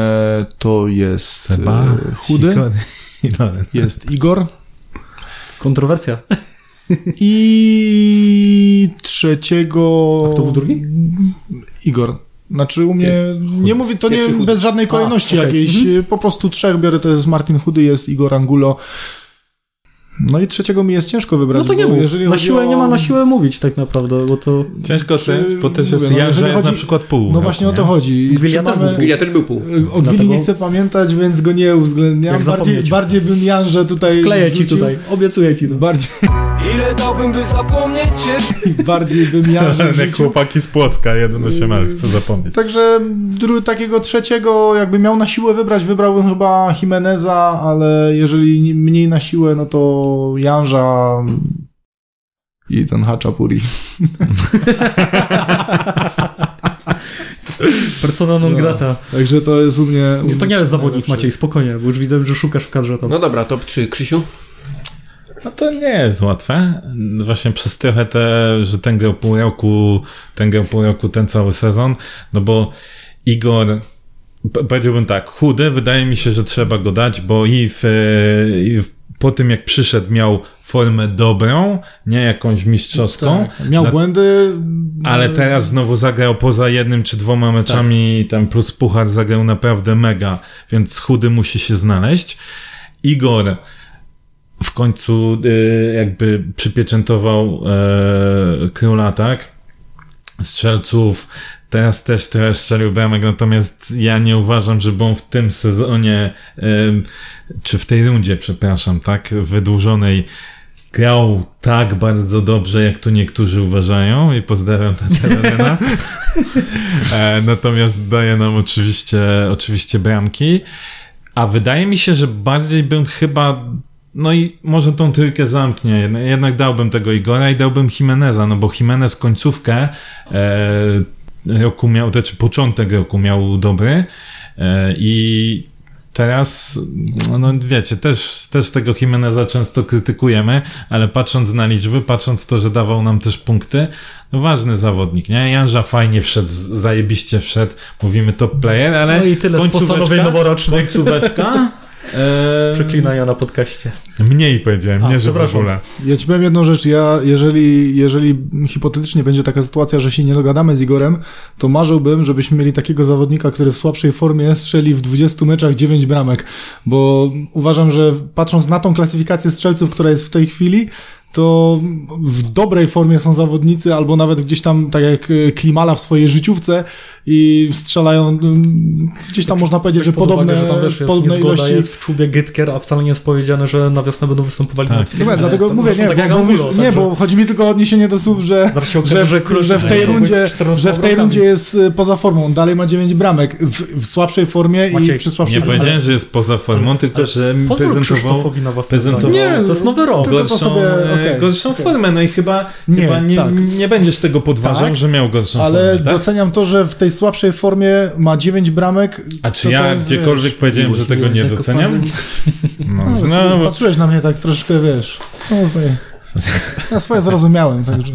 to jest e, Chudy, Sikony jest Igor Kontrowersja. i trzeciego... A kto był drugi? Igor. Znaczy u mnie, nie mówię, to nie bez żadnej kolejności A, okej. jakiejś, po prostu trzech biorę, to jest Martin Chudy, jest Igor Angulo. No i trzeciego mi jest ciężko wybrać, No to nie mów. jeżeli Na chodzi siłę o... nie ma na siłę mówić tak naprawdę, bo to... Ciężko Czy- ocenić, bo też jest no, ja, że jeżeli jest na chodzi- przykład pół. No roku, właśnie o to chodzi. Gwilia też mamy- był Gilia też był pół. O Gwili Dlatego- nie chcę pamiętać, więc go nie uwzględniam. Bardziej, bardziej bym Janże tutaj Kleję ci tutaj, obiecuję ci to. Bardziej, *laughs* Ile dałbym, by zapomnieć cię *laughs* Bardziej bym jarzył w chłopaki z Płocka, 1.8L, chcę zapomnieć. Także dru- takiego trzeciego, jakby miał na siłę wybrać, wybrałbym chyba Jimeneza, ale jeżeli ni- mniej na siłę, no to Janża i ten Haczapuri. Persona non grata. Także to jest u mnie... u to nie jest zawodnik, najlepszy. Maciej, spokojnie, bo już widzę, że szukasz w kadrze tam. No dobra, top 3. Krzysiu? No to nie jest łatwe. Właśnie przez trochę te, że ten grał pół roku, ten grał pół roku, ten cały sezon, no bo Igor, powiedziałbym tak, chudy, wydaje mi się, że trzeba go dać, bo i w, i w po tym jak przyszedł miał formę dobrą, nie jakąś mistrzowską, Tak. Miał Na- błędy. ale teraz znowu zagrał poza jednym czy dwoma meczami, tam plus puchar zagrał naprawdę mega, więc chudy musi się znaleźć. Igor w końcu y, jakby przypieczętował e, króla, tak? Strzelców. Teraz też trochę strzelił bramek, natomiast ja nie uważam, żeby on w tym sezonie, czy w tej rundzie, przepraszam, tak, wydłużonej, grał tak bardzo dobrze, jak tu niektórzy uważają i pozdrawiam Tatarena. *laughs* e, natomiast daje nam oczywiście, oczywiście bramki. A wydaje mi się, że bardziej bym chyba no i może tą trójkę zamknie. Jednak, jednak dałbym tego Igora i dałbym Jimeneza, no bo Jimenez końcówkę e, roku miał, to znaczy początek roku miał dobry e, i teraz, no, no wiecie, też, też tego Jimeneza często krytykujemy, ale patrząc na liczby, patrząc to, że dawał nam też punkty, no ważny zawodnik, nie? Janża fajnie wszedł, zajebiście wszedł, mówimy top player, ale No i tyle z postanowień noworocznych. Końcóweczka? E, Przeklinania na podcaście. Mniej powiedziałem, A, nie, że w ogóle. Ja ci powiem jedną rzecz, ja jeżeli, jeżeli hipotetycznie będzie taka sytuacja, że się nie dogadamy z Igorem, to marzyłbym, żebyśmy mieli takiego zawodnika, który w słabszej formie strzeli w 20 meczach 9 bramek, bo uważam, że patrząc na tą klasyfikację strzelców, która jest w tej chwili, to w dobrej formie są zawodnicy, albo nawet gdzieś tam, tak jak e, Klimala w swojej życiówce i strzelają, gdzieś tam można powiedzieć, że Weź pod podobne, uwagę, że tam też jest podobne ilości jest w czubie Gytker, a wcale nie jest powiedziane, że na wiosnę będą występowali Tak. na Nie, filmie. dlatego To mówię, nie, tak bo, mówisz, nie, bo chodzi mi tylko o odniesienie do słów, że, że, okaże, że że, w tej rundzie, że w tej rundzie jest y, poza formą, on dalej ma 9 bramek, w, w słabszej formie i Maciej, przy Nie słabszej powiedziałem, że jest poza formą, tylko że prezentował, prezentował. Nie, To jest nowy rok. to sobie, okej, gorszą okej. formę. No i chyba Nie, nie, chyba nie, tak. nie będziesz tego podważał, Tak, że miał gorszą Ale formę. Tak? doceniam to, że w tej słabszej formie ma 9 bramek. A czy to ja to jest, gdziekolwiek wiesz, powiedziałem, że tego nie doceniam? No, No, znowu. patrzyłeś na mnie tak troszkę, wiesz. No, tutaj, ja swoje zrozumiałem, także.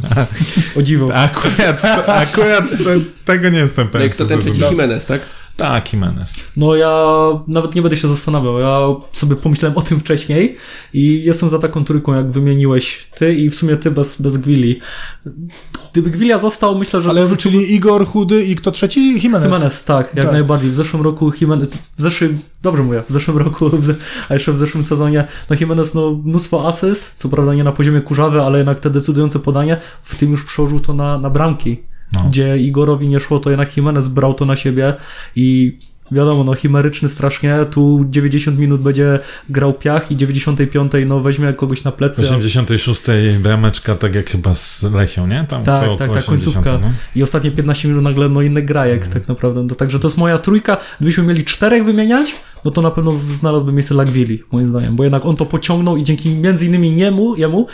O dziwo. Akurat, akurat to, tego nie jestem No pewien. kto czy ten trzeci zrozumiałem. Jimenez, tak? Tak, Jimenez. No ja nawet nie będę się zastanawiał. Ja sobie pomyślałem o tym wcześniej i jestem za taką trójką, jak wymieniłeś ty i w sumie ty bez, bez Gwili. Gdyby Gwilia został, myślę, że... Ale czyli Igor, Chudy i kto trzeci? Jimenez. Jimenez, tak, jak Tak. najbardziej. W zeszłym roku Jimenez, w zeszłym, dobrze mówię, w zeszłym roku, w ze, a jeszcze w zeszłym sezonie, no Jimenez, no mnóstwo asyst, co prawda nie na poziomie kurzawy, ale jednak te decydujące podanie, w tym już przełożył to na, na bramki. No. Gdzie Igorowi nie szło, to jednak Jimenez brał to na siebie i wiadomo, no chimeryczny strasznie, tu 90 minut będzie grał piach i 95 no weźmie kogoś na plecy. a- 86 brameczka, tak jak chyba z Lechią, nie? Tam Tak, tak, tak, końcówka. 80, no. I ostatnie 15 minut nagle no inny grajek Mhm. tak naprawdę. No, także to jest moja trójka. Gdybyśmy mieli czterech wymieniać, no to na pewno znalazłby miejsce Lagwili, moim zdaniem, bo jednak on to pociągnął i dzięki między innymi niemu, jemu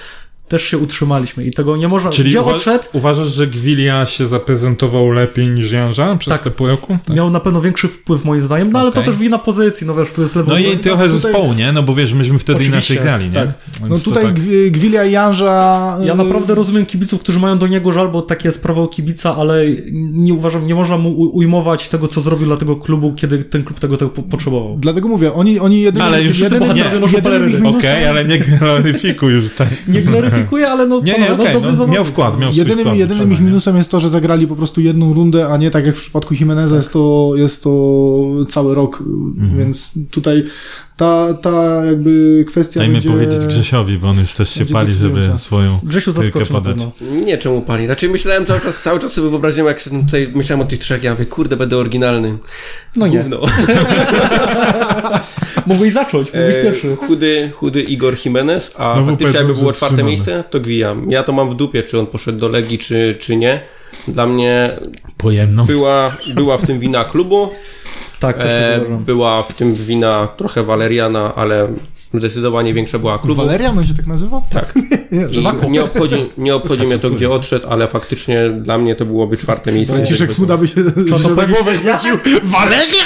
też się utrzymaliśmy i tego nie można... Czyli Gdzie uwa- odszedł, uważasz, że Gwilia się zaprezentował lepiej niż Janża przez Tak. te pół roku? Tak. miał na pewno większy wpływ moim zdaniem, no ale to Okej. też wina pozycji, no wiesz, tu jest lewo... No i trochę tutaj- zespołu, nie? No bo wiesz, myśmy wtedy Oczywiście, inaczej grali, nie? tak. No to tutaj tak- Gwi- Gwilia i Janża... Ja y, naprawdę rozumiem kibiców, którzy mają do niego żal, bo takie jest prawo kibica, ale nie uważam, nie można mu ujmować tego, co zrobił dla tego klubu, kiedy ten klub tego, tego po- potrzebował. Dlatego mówię, oni, oni jedynym, Ale już jedynym, noszą jedynym ich peleryny. minusem, Okej, ale nie gloryfikuj już tak. Nie gloryfikuję, ale no, Nie, nie, no dobry no, miał wkład, miał jedynym, wkład, jedynym ich minusem jest to, że zagrali po prostu jedną rundę, a nie tak jak w przypadku Jimeneza jest to, jest to cały rok, Mhm. więc tutaj ta, ta jakby kwestia Dajmy będzie... powiedzieć Grzesiowi, bo on już też się pali, żeby swoją Grzesiu na podać. pewno. Nie, czemu pali. Raczej myślałem cały czas, cały czas sobie wyobraziłem, jak się tutaj myślałem o tych trzech, ja mówię, kurde, będę oryginalny. No nie. Gówno. *laughs* Mógłbyś zacząć, mógłbyś E, pierwszy. chudy, chudy Igor Jimenez, a Znowu faktycznie jakby było czwarte miejsce, to gwijam. Ja to mam w dupie, czy on poszedł do Legii, czy, czy nie. Dla mnie była, była w tym wina klubu, Tak, też e, tak była w tym wina trochę Waleriana, ale zdecydowanie większa była klubu. Walerian on się tak nazywa? Tak. *laughs* Nie, nie obchodzi, nie obchodzi mnie to, gdzie odszedł, ale faktycznie dla mnie to byłoby czwarte miejsce. Franciszek Smuda by się, *laughs* to się za powiedzieć- głowę chwycił. Waleria!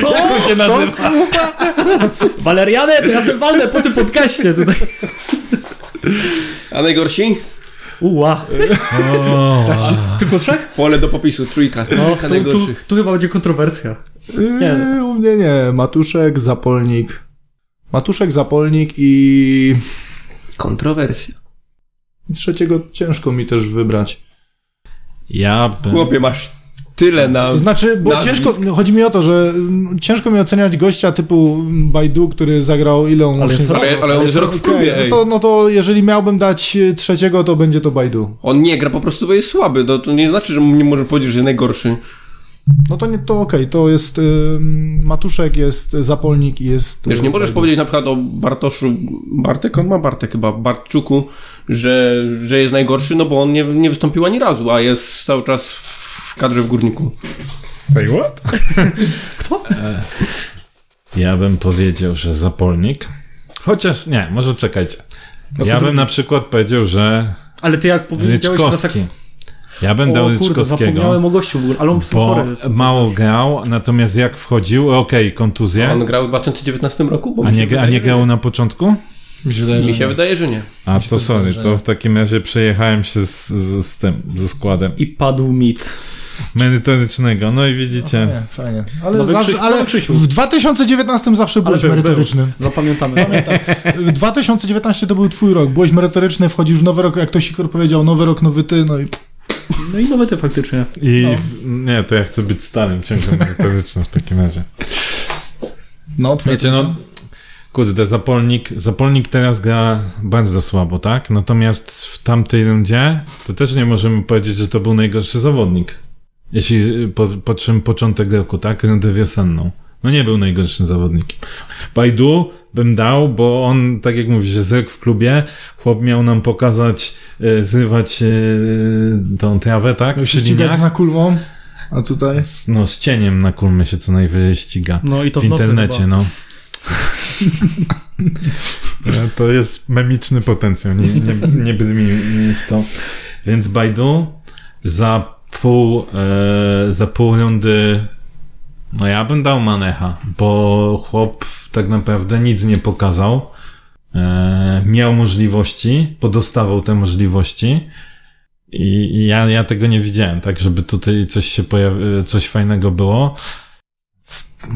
Co? Jak on się nazywa? Waleriane, to ja sobie walnę po tym podcaście tutaj. A najgorsi? Uła. Tylko trzech? Pole do popisu, trójka. No, Trójka tu, tu, najgorszych. tu chyba będzie kontrowersja. Nie. Yy, U mnie nie. Matuszek, Zapolnik. Matuszek, Zapolnik i Kontrowersja. trzeciego ciężko mi też wybrać. Ja bym... Chłopie, masz tyle na... To znaczy, bo nazwisk. ciężko, no, chodzi mi o to, że mm, ciężko mi oceniać gościa typu Baidu, który zagrał ile on łącznie jest. Ale, ale on jest rok w klubie, no, ej. to, no to jeżeli miałbym dać y, trzeciego, to będzie to Baidu. On nie gra, po prostu bo jest słaby. To, to nie znaczy, że nie może powiedzieć, że jest najgorszy. No to nie, to okej, to jest y, Matuszek, jest Zapolnik i jest... Wiesz, y, nie możesz powiedzieć na przykład o Bartoszu, Bartek, on ma Bartek chyba, Bartczuku, że, że jest najgorszy, no bo on nie, nie wystąpił ani razu, a jest cały czas w kadrze w Górniku. Say what? *laughs* Kto? Ja bym powiedział, że Zapolnik. Chociaż nie, może czekajcie. No Ja bym na przykład powiedział, że Ale ty jak powiedziałeś teraz tak... Ja bym dał O kurde, Ryczkowskiego. zapomniałem o gościu w ale on w Bo chory. mało grał, natomiast jak wchodził, okej, kontuzję, On grał w 2019 roku? Bo a nie, a nie grał na początku? Mi się wydaje, że Mi się nie. wydaje, że nie. A to sorry, to w takim razie przejechałem się z, z, z tym, ze składem I padł mit. merytorycznego. No i widzicie, Nie, fajnie. Ale, Nowy zawsze, Krzyś- ale nowy Krzysiu. w 2019 zawsze byłeś był, merytoryczny. był. *laughs* Zapamiętamy. W 2019 to był twój rok. Byłeś merytoryczny, wchodzisz w nowy rok, jak to Sikor powiedział, nowy rok, nowy ty, no i No i nowe ty faktycznie. I No. w, nie, to ja chcę być starym, ciągle merytorycznym w takim razie. no, Wiecie, no, kurde, Zapolnik, Zapolnik teraz gra bardzo słabo, tak? Natomiast w tamtej rundzie to też nie możemy powiedzieć, że to był najgorszy zawodnik. Jeśli po, po czym początek roku, tak? Rundę wiosenną. No nie był najgorszym zawodnikiem. Bajdu bym dał, bo on, tak jak mówisz, jest rok w klubie, chłop miał nam pokazać, e, zrywać e, tą trawę, tak? Miał się Przy ścigać na kulmą, a tutaj... No, z cieniem na kulmie się co najwyżej ściga. No i to w w internecie, chyba. no. No, To jest memiczny potencjał, nie, nie, nie to. Więc Baidu za pół, e, za pół rundy no ja bym dał Manecha, bo chłop tak naprawdę nic nie pokazał. E, miał możliwości, podostawał te możliwości i, i ja, ja tego nie widziałem, tak, żeby tutaj coś się pojawi, coś fajnego było.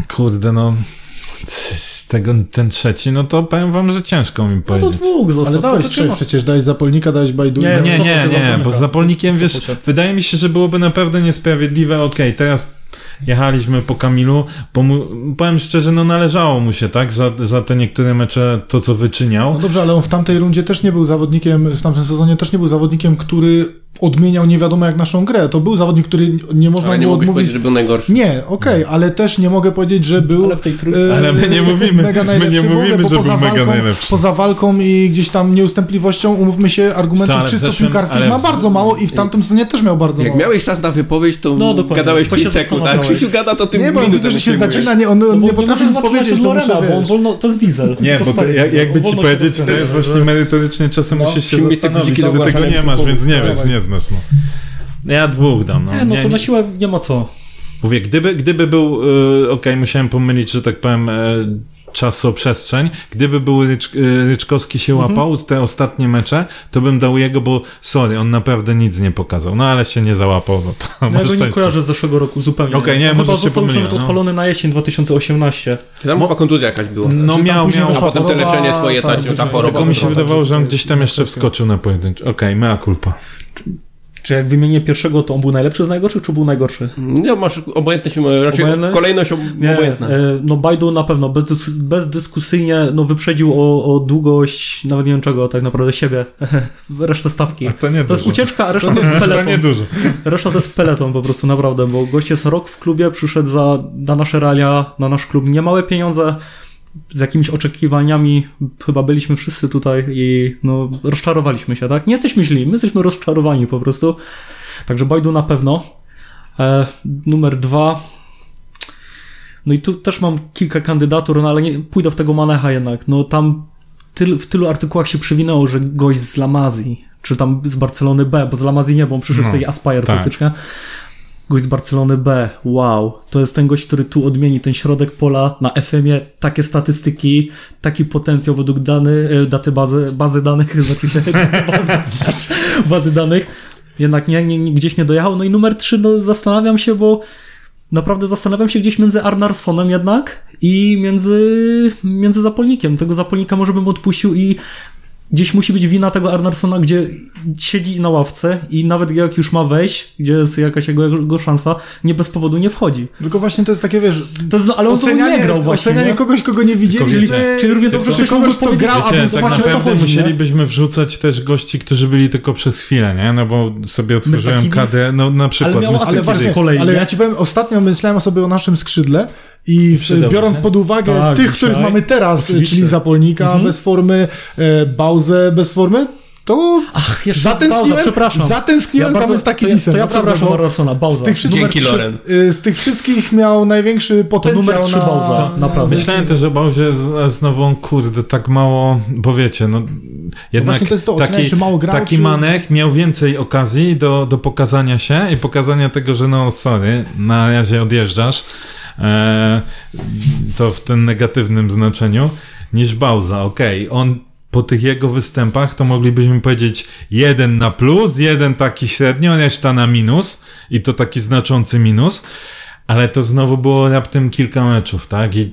Kurde, no z tego ten trzeci, no to powiem wam, że ciężko mi No to powiedzieć. dwóch został. Ale dałeś trzyma. przecież, dałeś Zapolnika, dałeś Bajdu. Nie, i- Nie, nie, się nie, Zapolnika. bo z Zapolnikiem, wiesz, wydaje mi się, że byłoby naprawdę niesprawiedliwe, okej, teraz jechaliśmy po Kamilu, bo mu, powiem szczerze, no należało mu się, tak, za, za te niektóre mecze to, co wyczyniał. No dobrze, ale on w tamtej rundzie też nie był zawodnikiem, w tamtym sezonie też nie był zawodnikiem, który odmieniał nie wiadomo jak naszą grę. To był zawodnik, który nie można Ale nie było odmówić. powiedzieć, że był najgorszy. Nie, okej, ale też nie mogę powiedzieć, że był. Ale w tej trójce. e, Ale my nie *laughs* mówimy- mega my nie ogóle, mówimy, bo że poza był mega walką, najlepszy. Poza walką i gdzieś tam nieustępliwością, umówmy się, argumentów Co, czysto zeszłym- piłkarskich ma w- bardzo mało i w tamtym sezonie też miał bardzo Jak mało. miałeś czas na wypowiedź, to No, dokładnie. gadałeś To 5 się sekund, a. Krzysiu gada, to tym Nie, bo widzę, że się zaczyna, nie, on No nie potrafi nic powiedzieć, to muszę, bo on wolno, to jest diesel. Nie, bo jak, jakby ci powiedzieć, to jest właśnie merytorycznie, czasem No, musisz się zastanowić, że tego nie masz, więc nie wiesz, nie znasz, no. Ja dwóch dam, no. Nie, no to na siłę nie ma co. Mówię, gdyby, gdyby był, y, okej, musiałem pomylić, że tak powiem, y, czasoprzestrzeń, gdyby był Rycz, y, Ryczkowski się Mhm. łapał z te ostatnie mecze, to bym dał jego, bo sorry, on naprawdę nic nie pokazał, no ale się nie załapał, no to No ja go nie kojarzę z zeszłego roku zupełnie. Okej, nie, On może się został już pomyliłem, nawet no. odpalony na jesień 2018. Tam chyba kontuzja jakaś była. No Czy tam miał, miał, a potem te leczenie swoje, ta- tak, ta później choroba tylko mi się wydawało, że on gdzieś tam jeszcze wskoczył na pojedynczy. Okej, mea culpa. Czy jak wymienię pierwszego, to on był najlepszy z najgorszych, czy był najgorszy? No masz obojętność, raczej Obojętne? kolejność ob- obojętna. e, no Baidu na pewno bezdys bezdyskusyjnie no, wyprzedził o, o długość, nawet nie wiem czego, tak naprawdę siebie, *laughs* resztę stawki. A to nie To jest ucieczka, a reszta to, jest To peleton. nie dużo. Reszta to jest peleton po prostu, naprawdę, bo gość jest rok w klubie, przyszedł za, na nasze realia, na nasz klub, niemałe pieniądze, z jakimiś oczekiwaniami, chyba byliśmy wszyscy tutaj i no, rozczarowaliśmy się, tak? Nie jesteśmy źli, my jesteśmy rozczarowani po prostu. Także Bajdu na pewno. E, numer dwa. No i tu też mam kilka kandydatur, no ale nie, pójdę w tego Manecha jednak. No tam tyl, w tylu artykułach się przewinęło, że gość z Lamazji, czy tam z Barcelony B, bo z Lamazji nie, bo on przyszedł No, z tej Aspire tak. faktycznie. Gość z Barcelony B, wow. To jest ten gość, który tu odmieni ten środek pola na FM-ie, takie statystyki, taki potencjał według dany, e, daty bazy, bazy danych, *laughs* znaczy się, *laughs* bazy, bazy danych. Jednak nie, nie, gdzieś nie dojechał. No i numer 3, no zastanawiam się, bo naprawdę zastanawiam się gdzieś między Arnarsonem jednak i między, między Zapolnikiem. Tego Zapolnika może bym odpuścił i gdzieś musi być wina tego Arnarsona, gdzie siedzi na ławce i nawet jak już ma wejść, gdzie jest jakaś jego, jego szansa, nie bez powodu nie wchodzi. Tylko właśnie to jest takie, wiesz, To jest, no, ale on to ocenianie, nie grał właśnie, ocenianie nie? kogoś, kogo nie widzieliśmy. Czyli- czyli równie dobrze ktoś kogoś, powiedzieć, grał, a tak właśnie o to naprawdę chodzi, nie? musielibyśmy wrzucać też gości, którzy byli tylko przez chwilę, nie? No bo sobie otworzyłem? KD, no na przykład miał Mystakidis. Ale właśnie, kolei, ale nie? ja ci powiem, ostatnio myślałem sobie o naszym skrzydle i biorąc nie? pod uwagę Tak, tych, dzisiaj. których mamy teraz, Oczywiście. czyli Zapolnika bez formy, e, Bauzę bez formy, to Ach, jeszcze zatęskniłem, Bauza, przepraszam. zatęskniłem Ja za bardzo- Mystakidisem. To ja, to ja przepraszam bo Arnarsona, Bauza. z tych wszystkich, Dzięki, Loren. y, z tych wszystkich miał największy potencjał numer trzy na... Bauza, naprawdę. Myślałem też o Bauzie, z- a znowu on, kurde, tak mało, bo wiecie, no jednak to jest to, taki, czy mało grał, taki czy- Manek miał więcej okazji do, do pokazania się i pokazania tego, że no sorry, na razie odjeżdżasz, e, to w tym negatywnym znaczeniu, niż Bauza, okej, on po tych jego występach to moglibyśmy powiedzieć jeden na plus, jeden taki średnio, reszta na minus i to taki znaczący minus, ale to znowu było raptem kilka meczów, tak? I,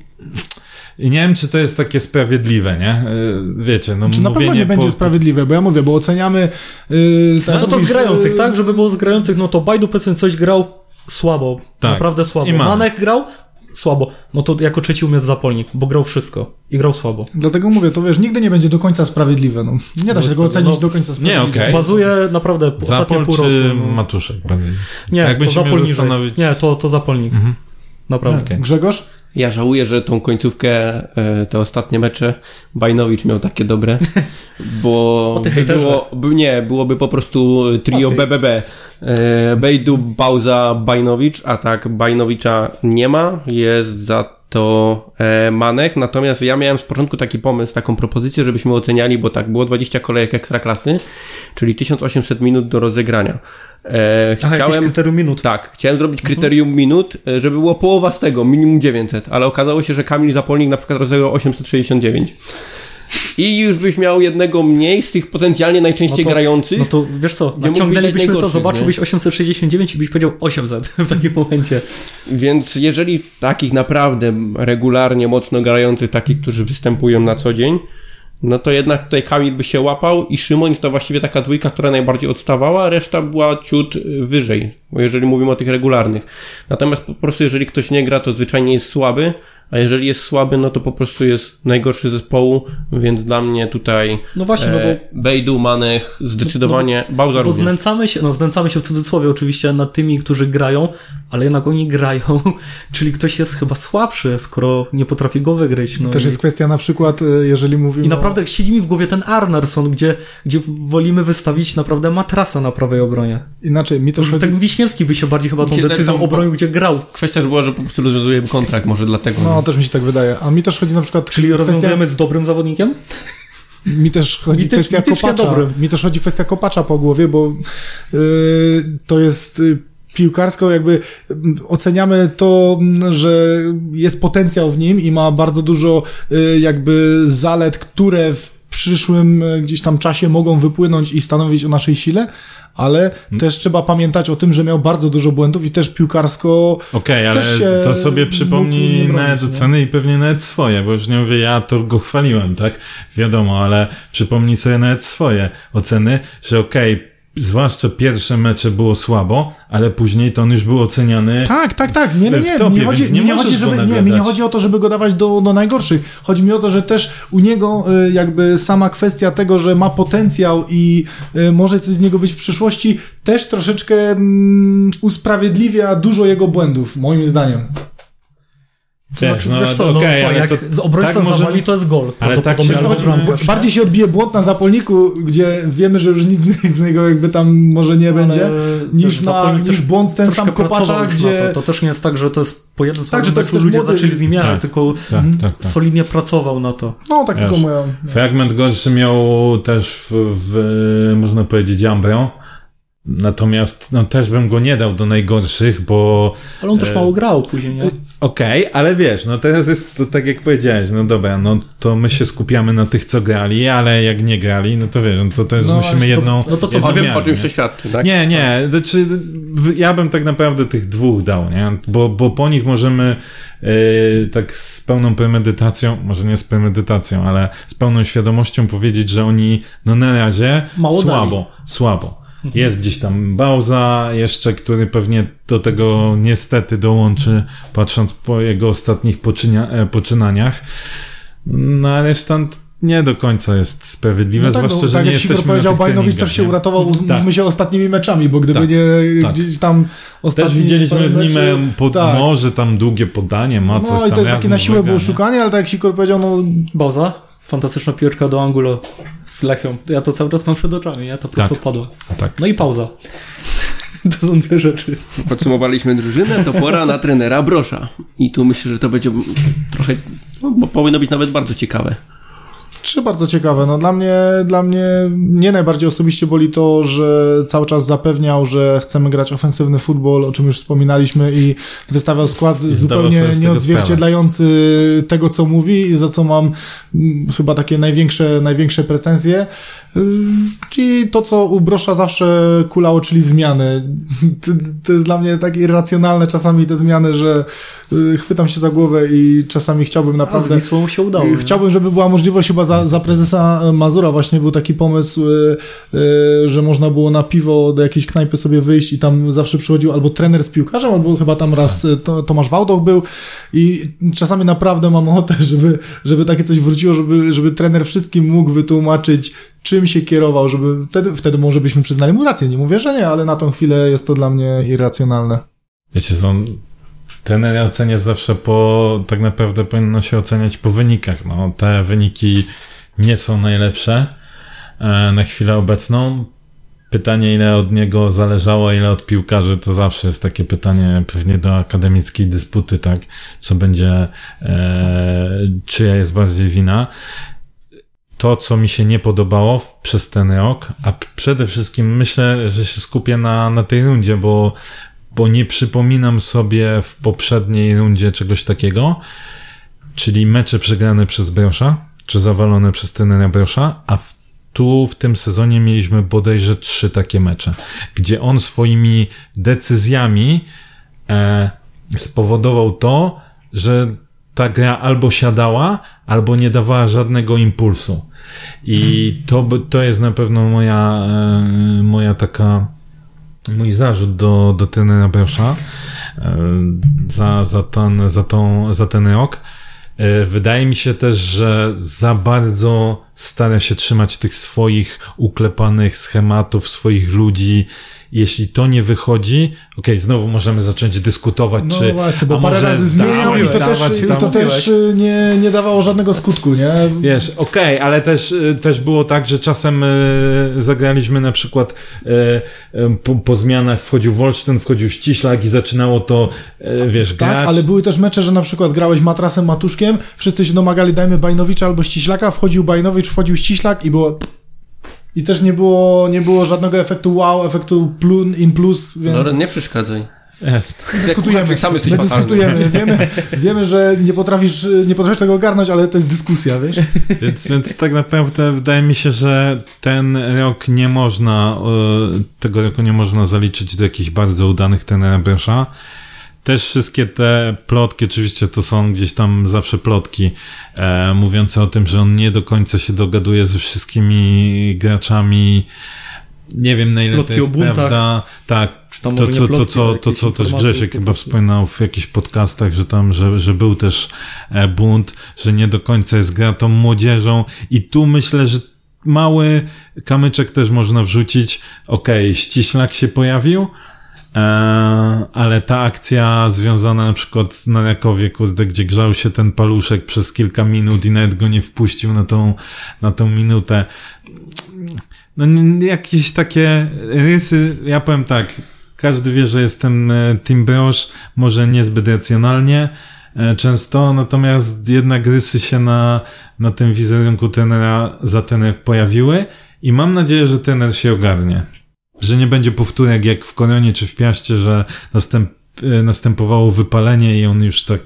i nie wiem, czy to jest takie sprawiedliwe, nie? Yy, Wiecie, no Czy na pewno nie będzie po- sprawiedliwe, bo ja mówię, bo oceniamy... Yy, tak No to z mówisz, grających, y, tak? Żeby było z grających, no to Bajdu powiedzmy coś grał słabo. Tak. Naprawdę słabo. I Manek. Manek grał słabo. No to jako trzeci umie Zapolnik, bo grał wszystko. I grał słabo. Dlatego mówię, to wiesz, nigdy nie będzie do końca sprawiedliwe. No. Nie da się tego ocenić no, do końca sprawiedliwie. okej. Bazuje naprawdę ostatnie Zapol pół czy roku. no. Matuszek bardziej? Nie, to się miał Zapol niżej. zastanowić- Nie, to, to Zapolnik. Naprawdę. Okej. Grzegorz? Ja żałuję, że tą końcówkę, e, te ostatnie mecze Bajnowicz miał takie dobre, *laughs* bo było, by, nie, byłoby po prostu trio. BBB. E, Bejdu, Bauza, Bajnowicz, a tak Bajnowicza nie ma, jest za to e, Manek, natomiast ja miałem z początku taki pomysł, taką propozycję, żebyśmy oceniali, bo tak, było 20 kolejek ekstraklasy, czyli 1800 minut do rozegrania. E, Aha, chciałem, kryterium minut. tak, chciałem zrobić kryterium minut, e, żeby było połowa z tego, minimum 900, ale okazało się, że Kamil Zapolnik na przykład rozegrał 869. I już byś miał jednego mniej z tych potencjalnie najczęściej No to- grających. No to wiesz co, naciągnęlibyśmy to, zobaczyłbyś 869 i byś powiedział 800 *laughs* w takim momencie. Więc jeżeli takich naprawdę regularnie mocno grających, takich, którzy występują na co dzień, no to jednak tutaj Kamil by się łapał i Szymon to właściwie taka dwójka, która najbardziej odstawała, reszta była ciut wyżej, jeżeli mówimy o tych regularnych. Natomiast po prostu jeżeli ktoś nie gra, to zwyczajnie jest słaby, a jeżeli jest słaby, no to po prostu jest najgorszy zespołu, więc dla mnie tutaj No właśnie, no bo e, Bejdu, Manech, zdecydowanie, Bauza Bo również. znęcamy się, no znęcamy się w cudzysłowie oczywiście nad tymi, którzy grają, ale jednak oni grają, *laughs* czyli ktoś jest chyba słabszy, skoro nie potrafi go wygrać. No Też i, jest kwestia na przykład, y, jeżeli mówimy I naprawdę siedzi mi w głowie ten Arnarsson, gdzie, gdzie wolimy wystawić naprawdę matrasa na prawej obronie. Inaczej, mi Już chodzi... ten Wiśniewski by się bardziej chyba tą decyzją tak- obronił, gdzie grał. Kwestia już była, że po prostu rozwiązujemy kontrakt, może dlatego. No, też mi się tak wydaje. A mi też chodzi na przykład... Czyli kwestia... rozwiązujemy z dobrym zawodnikiem? Mi też chodzi Mitycz- kwestia kopacza. dobrym. Mi też chodzi kwestia kopacza po głowie, bo yy, to jest y, piłkarsko jakby mm, oceniamy to, mm, że jest potencjał w nim i ma bardzo dużo y, jakby zalet, które w przyszłym y, gdzieś tam czasie mogą wypłynąć i stanowić o naszej sile, ale też trzeba pamiętać o tym, że miał bardzo dużo błędów i też piłkarsko Okej, ale Też się to sobie nawet nie? oceny i pewnie nawet swoje, bo już nie mówię, ja to go chwaliłem, tak? Wiadomo, ale przypomnij sobie nawet swoje oceny, że okej, zwłaszcza pierwsze mecze było słabo, ale później to on już był oceniany. Tak, tak, tak. Nie, nie, nie. topie, nie chodzi, nie chodzi, żeby, nie, chodzi o to, żeby go dawać do, do najgorszych. Chodzi mi o to, że też u niego y, jakby sama kwestia tego, że ma potencjał i y, może coś z niego być w przyszłości, też troszeczkę mm, usprawiedliwia dużo jego błędów, moim zdaniem. To znaczy, wiesz co, no, okej, słuchaj, ale jak to- z obrońca tak możemy- zawali, to jest gol. Ale tak się ale nie? Bardziej się odbije błąd na zapolniku, gdzie wiemy, że już nic *laughs* z niego jakby tam może nie będzie, niż, na, niż też błąd ten sam kopacza, gdzie... To. to też nie jest tak, że to jest po jednym Tak, że to jest meczu też ludzie młody- zaczęli z nim Tak. tylko Tak, tak, tak. solidnie pracował na to. No, tak tylko Wiesz. moja... Fragment gorszy miał też w, w można powiedzieć, Ambro. Natomiast no, też bym go nie dał do najgorszych, bo Ale on też E, mało grał później, nie? Okej, ale wiesz, no teraz jest to tak jak powiedziałeś, no dobra, no to my się skupiamy na tych, co grali, ale jak nie grali, no to wiesz, no to też No, musimy jedną... no to co, jedną O, wiem, miarę, o czymś to świadczy, tak? Nie, nie, znaczy ja bym tak naprawdę tych dwóch dał, nie? Bo, bo po nich możemy yy, tak z pełną premedytacją, może nie z premedytacją, ale z pełną świadomością powiedzieć, że oni no na razie Mało słabo, słabo. Jest gdzieś tam Bauza jeszcze, który pewnie do tego niestety dołączy, patrząc po jego ostatnich poczynia, e, poczynaniach. No ale reszta nie do końca jest sprawiedliwe, No tak, zwłaszcza, no, że tak nie jak jesteśmy powiedział, Bajnowicz też się uratował, Tak. mówmy się, ostatnimi meczami, bo gdyby Tak, nie tak. gdzieś tam ostatni Też widzieliśmy w nim e, pod, tak. może tam długie podanie, ma coś No tam. i to jest takie na siłę było szukanie, ale tak jak Sikor powiedział, no Bauza, fantastyczna piłeczka do Angulo z Lechią. Ja to cały czas mam przed oczami, nie? To po prostu Tak. padło. Tak. No i pauza. *laughs* To są dwie rzeczy. Podsumowaliśmy drużynę, to pora na trenera Brosza. I tu myślę, że to będzie trochę, no, bo powinno być nawet bardzo ciekawe. Trzy bardzo ciekawe. No dla mnie, dla mnie nie najbardziej osobiście boli to, że cały czas zapewniał, że chcemy grać ofensywny futbol, o czym już wspominaliśmy i wystawiał skład zupełnie sobie z tego nieodzwierciedlający tego, co mówi i za co mam mm, chyba takie największe, największe pretensje. I to, co u Brosza zawsze kulało, czyli zmiany. To, to jest dla mnie tak irracjonalne czasami te zmiany, że y, chwytam się za głowę i czasami chciałbym A z naprawdę... Wisłą się udało. nie? Chciałbym, żeby była możliwość chyba za, za prezesa Mazura właśnie był taki pomysł, że można było na piwo do jakiejś knajpy sobie wyjść i tam zawsze przychodził albo trener z piłkarzem, albo chyba tam raz to, Tomasz Wałdoch był i czasami naprawdę mam ochotę, żeby, żeby takie coś wróciło, żeby, żeby trener wszystkim mógł wytłumaczyć, czym się kierował, żeby wtedy, wtedy może byśmy przyznali mu rację. Nie mówię, że nie, ale na tą chwilę jest to dla mnie irracjonalne. Wiecie, są, ten ocenia zawsze po, tak naprawdę powinno się oceniać po wynikach. No, te wyniki nie są najlepsze e, na chwilę obecną. Pytanie, ile od niego zależało, ile od piłkarzy, to zawsze jest takie pytanie pewnie do akademickiej dysputy, tak? Co będzie, e, czyja jest bardziej wina. To, co mi się nie podobało przez ten rok, a przede wszystkim myślę, że się skupię na, na tej rundzie, bo, bo nie przypominam sobie w poprzedniej rundzie czegoś takiego, czyli mecze przegrane przez Brosza, czy zawalone przez trenera Brosza, a w, tu w tym sezonie mieliśmy bodajże trzy takie mecze, gdzie on swoimi decyzjami e, spowodował to, że ta gra albo siadała, albo nie dawała żadnego impulsu. I to, to jest na pewno moja, e, moja taka, mój zarzut do, do trenera Brosza e, za, za, ten, za, tą, za ten rok. E, Wydaje mi się też, że za bardzo stara się trzymać tych swoich uklepanych schematów, swoich ludzi. Jeśli to nie wychodzi, okej, znowu możemy zacząć dyskutować, No czy. właśnie, bo a parę razy zmieniał i to dawać, też, to też nie, nie dawało żadnego skutku, nie? Wiesz, okej, ale też, y, też było tak, że czasem y, zagraliśmy na przykład y, po, po zmianach wchodził Wolsztyn, wchodził Ściślak i zaczynało to, wiesz, Tak, grać. ale były też mecze, że na przykład grałeś matrasem Matuszkiem, wszyscy się domagali, dajmy Bajnowicza albo Ściślaka, wchodził Bajnowicz, wchodził Ściślak i było... I też nie było, nie było żadnego efektu wow, efektu plun in plus, więc Loren, nie przeszkadzaj. Jest. dyskutujemy. Sam jesteś My fatalny. dyskutujemy. *laughs* Wiemy, wiemy, że nie potrafisz, nie potrafisz tego ogarnąć, ale to jest dyskusja, wiesz? *laughs* Więc, więc tak naprawdę wydaje mi się, że ten rok nie można, y, tego roku nie można zaliczyć do jakichś bardzo udanych tenera Brosza. Też wszystkie te plotki, oczywiście to są gdzieś tam zawsze plotki, e, mówiące o tym, że on nie do końca się dogaduje ze wszystkimi graczami. nie wiem na ile Plotki to jest prawda. Tak, to, to, plotki, co, to, co też Grzesiek chyba wspominał w jakichś podcastach, że tam, że, że był też e, bunt, że nie do końca jest gra tą młodzieżą i tu myślę, że mały kamyczek też można wrzucić. Okej, ściślak się pojawił, ale ta akcja związana na przykład na Rakowie, kurde, gdzie grzał się ten paluszek przez kilka minut i nawet go nie wpuścił na tą, na tą minutę. No jakieś takie rysy, ja powiem tak, każdy wie, że jestem e, Team Brosz, może niezbyt racjonalnie e, często, natomiast jednak rysy się na, na tym wizerunku trenera za ten rok pojawiły i mam nadzieję, że trener się ogarnie. Że nie będzie powtórek jak w Koronie czy w Piaście, że następ, e, następowało wypalenie i on już tak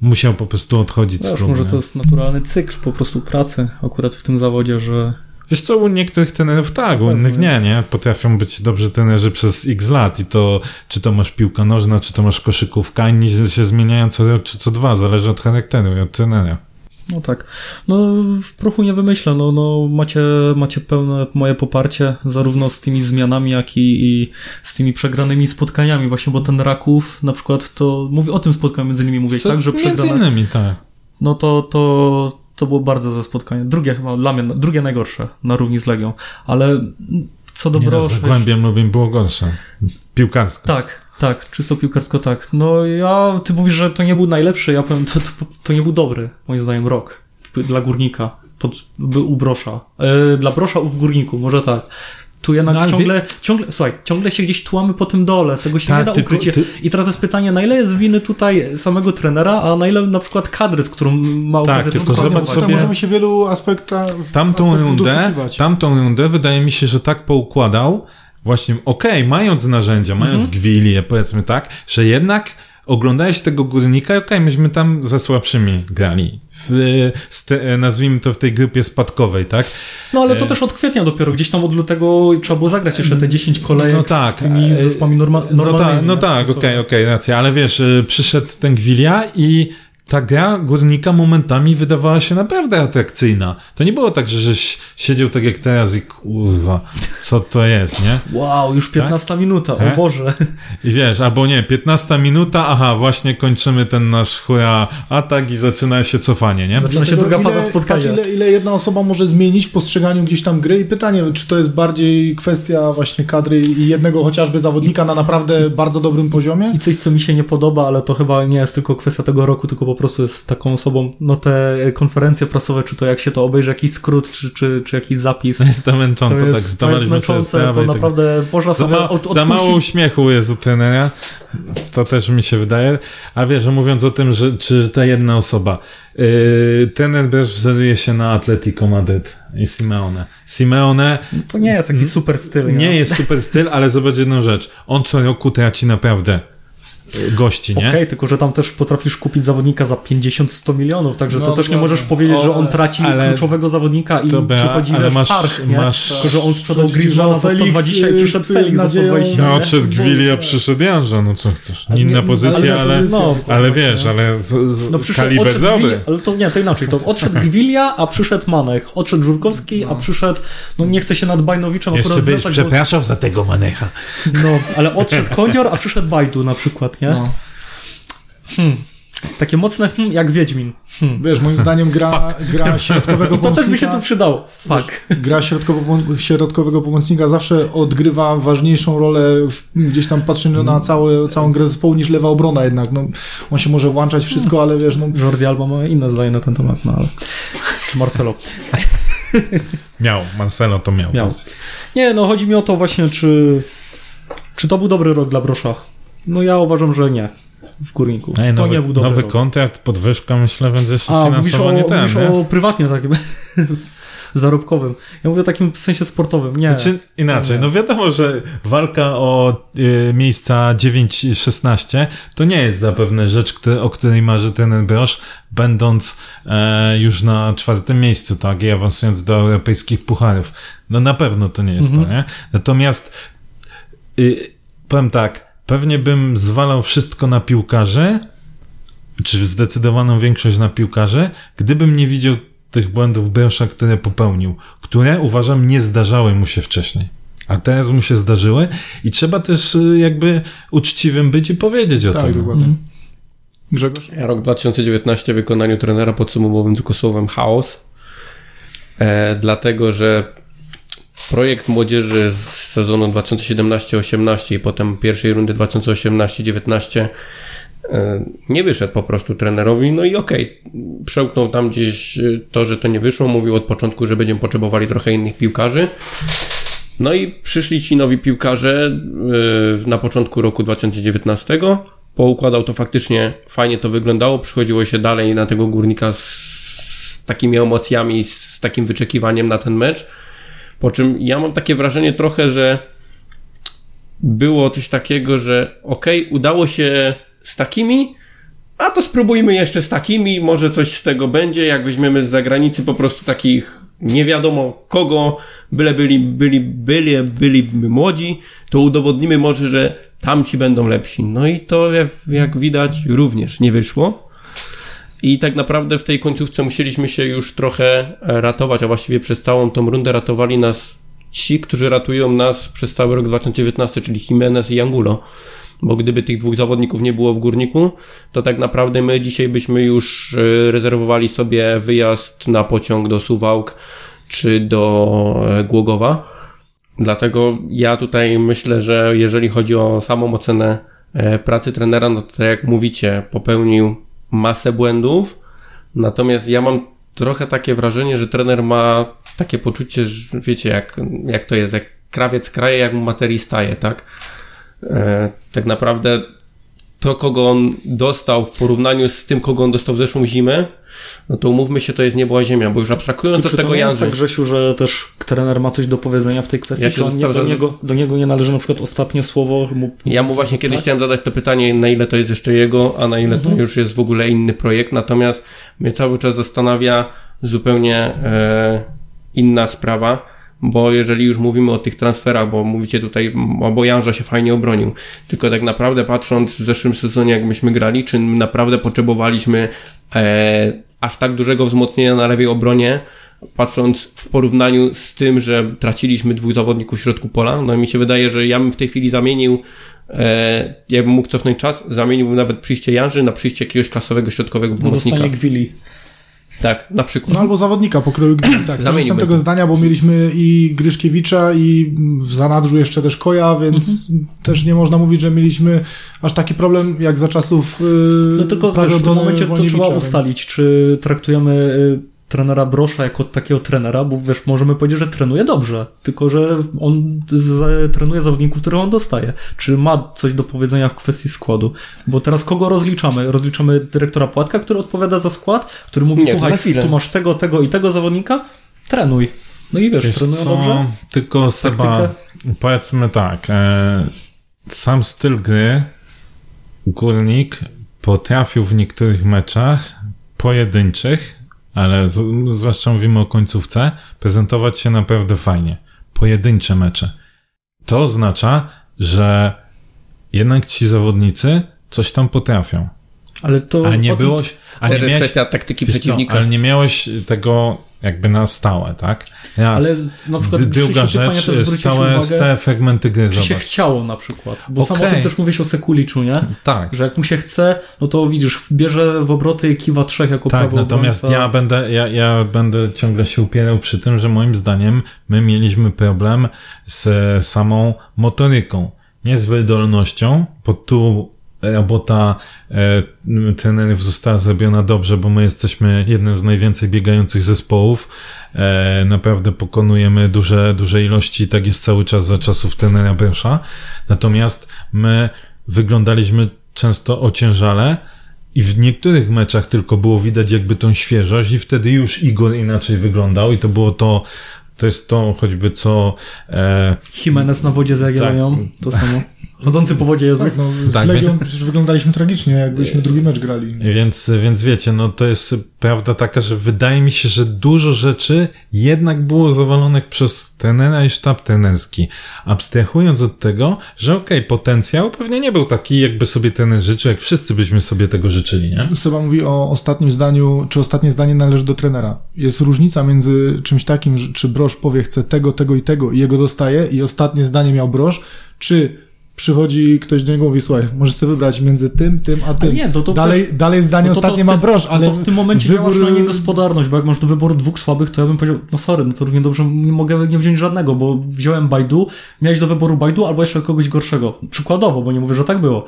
musiał po prostu odchodzić z Wiesz, klubu. może to jest naturalny cykl po prostu pracy akurat w tym zawodzie, że Wiesz co, u niektórych trenerów tak, u innych nie, nie? Potrafią być dobrzy trenerzy przez x lat i to, czy to masz piłka nożna, czy to masz koszykówka, inni się zmieniają co rok, czy co dwa, zależy od charakteru i od trenera. No tak. No w prochu nie wymyślę. No, no macie, macie pełne moje poparcie zarówno z tymi zmianami, jak i, i z tymi przegranymi spotkaniami. Właśnie, bo ten Raków na przykład to mówi o tym spotkaniu między innymi mówię, Co, tak, że między przegrane. innymi, tak. No to, to, to było bardzo złe spotkanie. Drugie chyba dla mnie, drugie najgorsze na równi z Legią. Ale co do Nie, no, Brosz, z Zagłębiem Lubin było gorsze. Piłkarsko. Tak, tak, czysto piłkarsko tak. No ja, ty mówisz, że to nie był najlepszy, ja powiem, to, to, to nie był dobry, moim zdaniem, rok dla Górnika, pod, u Brosza. E, dla Brosza w Górniku, może tak. Tu jednak No, ciągle, ciągle, słuchaj, ciągle się gdzieś tłamy po tym dole, tego się Tak, nie da ukryć. ty- I teraz jest pytanie, na ile jest winy tutaj samego trenera, a na ile na przykład kadry, z którą ma Tak, okazję tylko zobacz sobie- możemy się w wielu aspektach Tamtą rundę, doszukiwać. tamtą rundę wydaje mi się, że tak poukładał, właśnie, okej, mając narzędzia, mając Mhm. gwilię, powiedzmy tak, że jednak oglądałeś tego górnika i okej, myśmy tam ze słabszymi grali. W, te, nazwijmy to w tej grupie spadkowej, tak? No ale to E, też od kwietnia dopiero, gdzieś tam od lutego trzeba było zagrać jeszcze te 10 kolejek No tak, z tymi e, zespołami norma- No normalnymi. tak, no nie? tak, okej, okej, racja, ale wiesz, y, przyszedł ten Gwilia i ta gra górnika momentami wydawała się naprawdę atrakcyjna. To nie było tak, że żeś siedział tak jak teraz i kurwa, co to jest, nie? Wow, już 15 minuta, o E? Boże. I wiesz, albo nie, 15 minuta, aha, właśnie kończymy ten nasz hura atak i zaczyna się cofanie, nie? Zaczyna się druga faza spotkania. Patrz, ile, ile jedna osoba może zmienić w postrzeganiu gdzieś tam gry i pytanie, czy to jest bardziej kwestia właśnie kadry i jednego chociażby zawodnika na naprawdę bardzo dobrym poziomie? I coś, co mi się nie podoba, ale to chyba nie jest tylko kwestia tego roku, tylko po prostu jest taką osobą, no te konferencje prasowe, czy to jak się to obejrzy, jakiś skrót, czy, czy, czy jakiś zapis. *laughs* Jest to To męczące, tak jest, to jest męczące, to tak- naprawdę można Za, sobie od, za mało uśmiechu jest u trenera. To też mi się wydaje. A wiesz, mówiąc o tym, że czy ta jedna osoba. Yy, też wzoruje się na Atletico Madryt i Simeone. Simeone To nie jest jakiś super styl. nie jest super styl, ale zobacz jedną rzecz. On co roku traci naprawdę gości, nie? Okej, tylko że tam też potrafisz kupić zawodnika za 50-100 milionów, także to No, też nie dobra. możesz powiedzieć, O, że on traci ale- kluczowego zawodnika i Dobra, przychodzi ale wiesz, masz- parch, nie? masz- Tylko, że on sprzedał Griezmana za Felix, 120 i przyszedł Felix za nadzieją- 120. No, nie? odszedł Gwili, a przyszedł Janża, no co chcesz. Inna pozycja, ale- ale, ale, no, wiesz, ale z, z, No przyszedł, kaliber dobry. Gwilia, ale to nie, to inaczej, to odszedł *laughs* Gwilia, a przyszedł Manek, odszedł Żurkowski, a przyszedł, no nie chcę się nad Bajnowiczem Jeszcze akurat byś znęcać, bo, przepraszał za tego Manecha. no, ale *laughs* odszedł Kądzior, a przyszedł Bajdu na przykład, nie? No. Takie mocne hmm, jak Wiedźmin. Hmm. Wiesz, moim zdaniem gra, gra *laughs* środkowego I to też by się pomocnika- tu przydało. Fuck. gra środkowo, środkowego pomocnika zawsze odgrywa ważniejszą rolę w, gdzieś tam patrząc na całe, całą grę zespołu niż lewa obrona jednak. No, on się może włączać wszystko, ale wiesz, no, Jordi Alba ma inne zdanie na ten temat, no ale... Czy Marcelo. *laughs* Miał, Marcelo to miał. Miał. Nie, no chodzi mi o to właśnie, czy... Czy to był dobry rok dla Brosza? No ja uważam, że nie. W Górniku. Ej, to nowy, nie był dobry nowy rok. kontrakt, podwyżka, myślę, więc jeszcze A, finansowo nie ten, mówisz nie? o prywatnie takim *laughs* zarobkowym. Ja mówię o takim sensie sportowym. Nie. Znaczy, inaczej, Nie. no wiadomo, że walka o y, miejsca 9-16 to nie jest zapewne rzecz, który, o której marzy ten Brosz, będąc e, już na czwartym miejscu, tak, i awansując do europejskich pucharów. No na pewno to nie jest Mhm. to, nie? Natomiast y, powiem tak, pewnie bym zwalał wszystko na piłkarzy, czy zdecydowaną większość na piłkarzy, gdybym nie widział tych błędów Brosza, które popełnił, które uważam nie zdarzały mu się wcześniej. A teraz mu się zdarzyły i trzeba też y, jakby uczciwym być i powiedzieć o Tak, tym. dokładnie. Grzegorz? Ja rok 2019 w wykonaniu trenera podsumowałbym tylko słowem chaos, e, dlatego że projekt młodzieży z sezonu 2017-18 i potem pierwszej rundy 2018-19 e, nie wyszedł po prostu trenerowi, no i okej, przełknął tam gdzieś e, to, że to nie wyszło, mówił od początku, że będziemy potrzebowali trochę innych piłkarzy, no i przyszli ci nowi piłkarze yy, na początku roku 2019. Poukładał to faktycznie, fajnie to wyglądało. Przychodziło się dalej na tego górnika z, z takimi emocjami, z takim wyczekiwaniem na ten mecz. Po czym ja mam takie wrażenie trochę, że było coś takiego, że okej, udało się z takimi, a to spróbujmy jeszcze z takimi, może coś z tego będzie, jak weźmiemy z zagranicy po prostu takich nie wiadomo kogo, byle byli, byli, byli, byli młodzi, to udowodnimy może, że tamci będą lepsi. No i to jak widać również nie wyszło. I tak naprawdę w tej końcówce musieliśmy się już trochę ratować, a właściwie przez całą tą rundę ratowali nas ci, którzy ratują nas przez cały rok 2019, czyli Jimenez i Angulo. Bo gdyby tych dwóch zawodników nie było w górniku, to tak naprawdę my dzisiaj byśmy już e, rezerwowali sobie wyjazd na pociąg do Suwałk czy do e, Głogowa. Dlatego ja tutaj myślę, że jeżeli chodzi o samą ocenę e, pracy trenera, no to tak jak mówicie, popełnił masę błędów. Natomiast ja mam trochę takie wrażenie, że trener ma takie poczucie, że wiecie, jak, jak to jest, jak krawiec kraje, jak mu materii staje, tak? E, tak naprawdę to, kogo on dostał w porównaniu z tym, kogo on dostał w zeszłą zimę, no to umówmy się, to jest niebo a ziemia, bo już abstrahując Czy od to tego nie jest Janży, tak, Grzesiu, że też trener ma coś do powiedzenia w tej kwestii? Ja czy on nie, do, niego, do niego nie należy na przykład ostatnie słowo? Mu, Ja mu właśnie kiedyś tak? chciałem zadać to pytanie, na ile to jest jeszcze jego, a na ile Mhm. to już jest w ogóle inny projekt. Natomiast mnie cały czas zastanawia zupełnie e, inna sprawa, bo jeżeli już mówimy o tych transferach, bo mówicie tutaj, o Bojanża się fajnie obronił, tylko tak naprawdę patrząc w zeszłym sezonie, jak myśmy grali, czy naprawdę potrzebowaliśmy e, aż tak dużego wzmocnienia na lewej obronie, patrząc w porównaniu z tym, że traciliśmy dwóch zawodników w środku pola, no i mi się wydaje, że ja bym w tej chwili zamienił, e, jakbym mógł cofnąć czas, zamieniłbym nawet przyjście Janży na przyjście jakiegoś klasowego środkowego No zostanie pomocnika. Gwili. Tak, na przykład. No albo zawodnika pokroju *clears throat* Gminy, tak. Jestem tego zdania, bo mieliśmy i Gryszkiewicza i w zanadrzu jeszcze też Koja, więc Mhm. też nie można mówić, że mieliśmy aż taki problem jak za czasów yy, No tylko wiesz, w tym momencie to trzeba więc- ustalić, czy traktujemy y, trenera Brosza jako takiego trenera, bo wiesz, możemy powiedzieć, że trenuje dobrze, tylko że on z, trenuje zawodników, które on dostaje. Czy ma coś do powiedzenia w kwestii składu? Bo teraz kogo rozliczamy? Rozliczamy dyrektora Płatka, który odpowiada za skład, który mówi, Nie, słuchaj, tu masz tego, tego i tego zawodnika, trenuj. No i wiesz, Wiesz trenują co, dobrze? Tylko Seba, powiedzmy tak, e, sam styl gry Górnik potrafił w niektórych meczach pojedynczych, ale z, zwłaszcza mówimy o końcówce, prezentować się naprawdę fajnie. Pojedyncze mecze. To oznacza, że jednak ci zawodnicy coś tam potrafią. Ale to A nie o tym- było... A To nie jest miałeś, kwestia taktyki wiesz co, przeciwnika. ale nie miałeś tego jakby na stałe, tak? Raz. Ale na przykład Druga rzecz, też stałe, uwagę- stałe fragmenty gry, Czy się chciało na przykład. Bo sam o tym też mówisz o Sekuliczu, nie? Tak. Że jak mu się chce, no to widzisz, bierze w obroty kiwa trzech jako Tak, natomiast obrońca. ja będę, ja, ja będę ciągle się upierał przy tym, że moim zdaniem my mieliśmy problem z samą motoryką. Nie z wydolnością, bo tu robota e, trenerów została zrobiona dobrze, bo my jesteśmy jednym z najwięcej biegających zespołów. E, naprawdę pokonujemy duże, duże ilości, tak jest cały czas za czasów trenera Brosza. Natomiast my wyglądaliśmy często ociężale, i w niektórych meczach tylko było widać jakby tą świeżość i wtedy już Igor inaczej wyglądał i to było to, to jest to choćby co e, Jimenez na wodzie z Jagiellonią, Tak. to samo. *laughs* Chodzący po wodzie Tak, Jezus. no, z Tak, Legią więc- przecież wyglądaliśmy tragicznie, jakbyśmy drugi mecz grali. Więc, więc wiecie, no to jest prawda taka, że wydaje mi się, że dużo rzeczy jednak było zawalonych przez trenera i sztab trenerski. Abstrahując od tego, że okej, potencjał pewnie nie był taki, jakby sobie trener życzył, jak wszyscy byśmy sobie tego życzyli, nie? Seba mówi o ostatnim zdaniu, czy ostatnie zdanie należy do trenera. Jest różnica między czymś takim, czy Broż powie chce tego, tego i tego i jego dostaje i ostatnie zdanie miał Broż, czy przychodzi ktoś do niego i mówi, słuchaj, możesz sobie wybrać między tym, tym, a tym. nie, no to dalej, też- dalej zdanie No to- to ostatnie w ma Broż, ale no to w tym momencie wybór... działasz na niegospodarność, bo jak masz do wyboru dwóch słabych, to ja bym powiedział, no sorry, no to równie dobrze nie mogę nie wziąć żadnego, bo wziąłem Baidu, miałeś do wyboru Baidu albo jeszcze kogoś gorszego. Przykładowo, bo nie mówię, że tak było.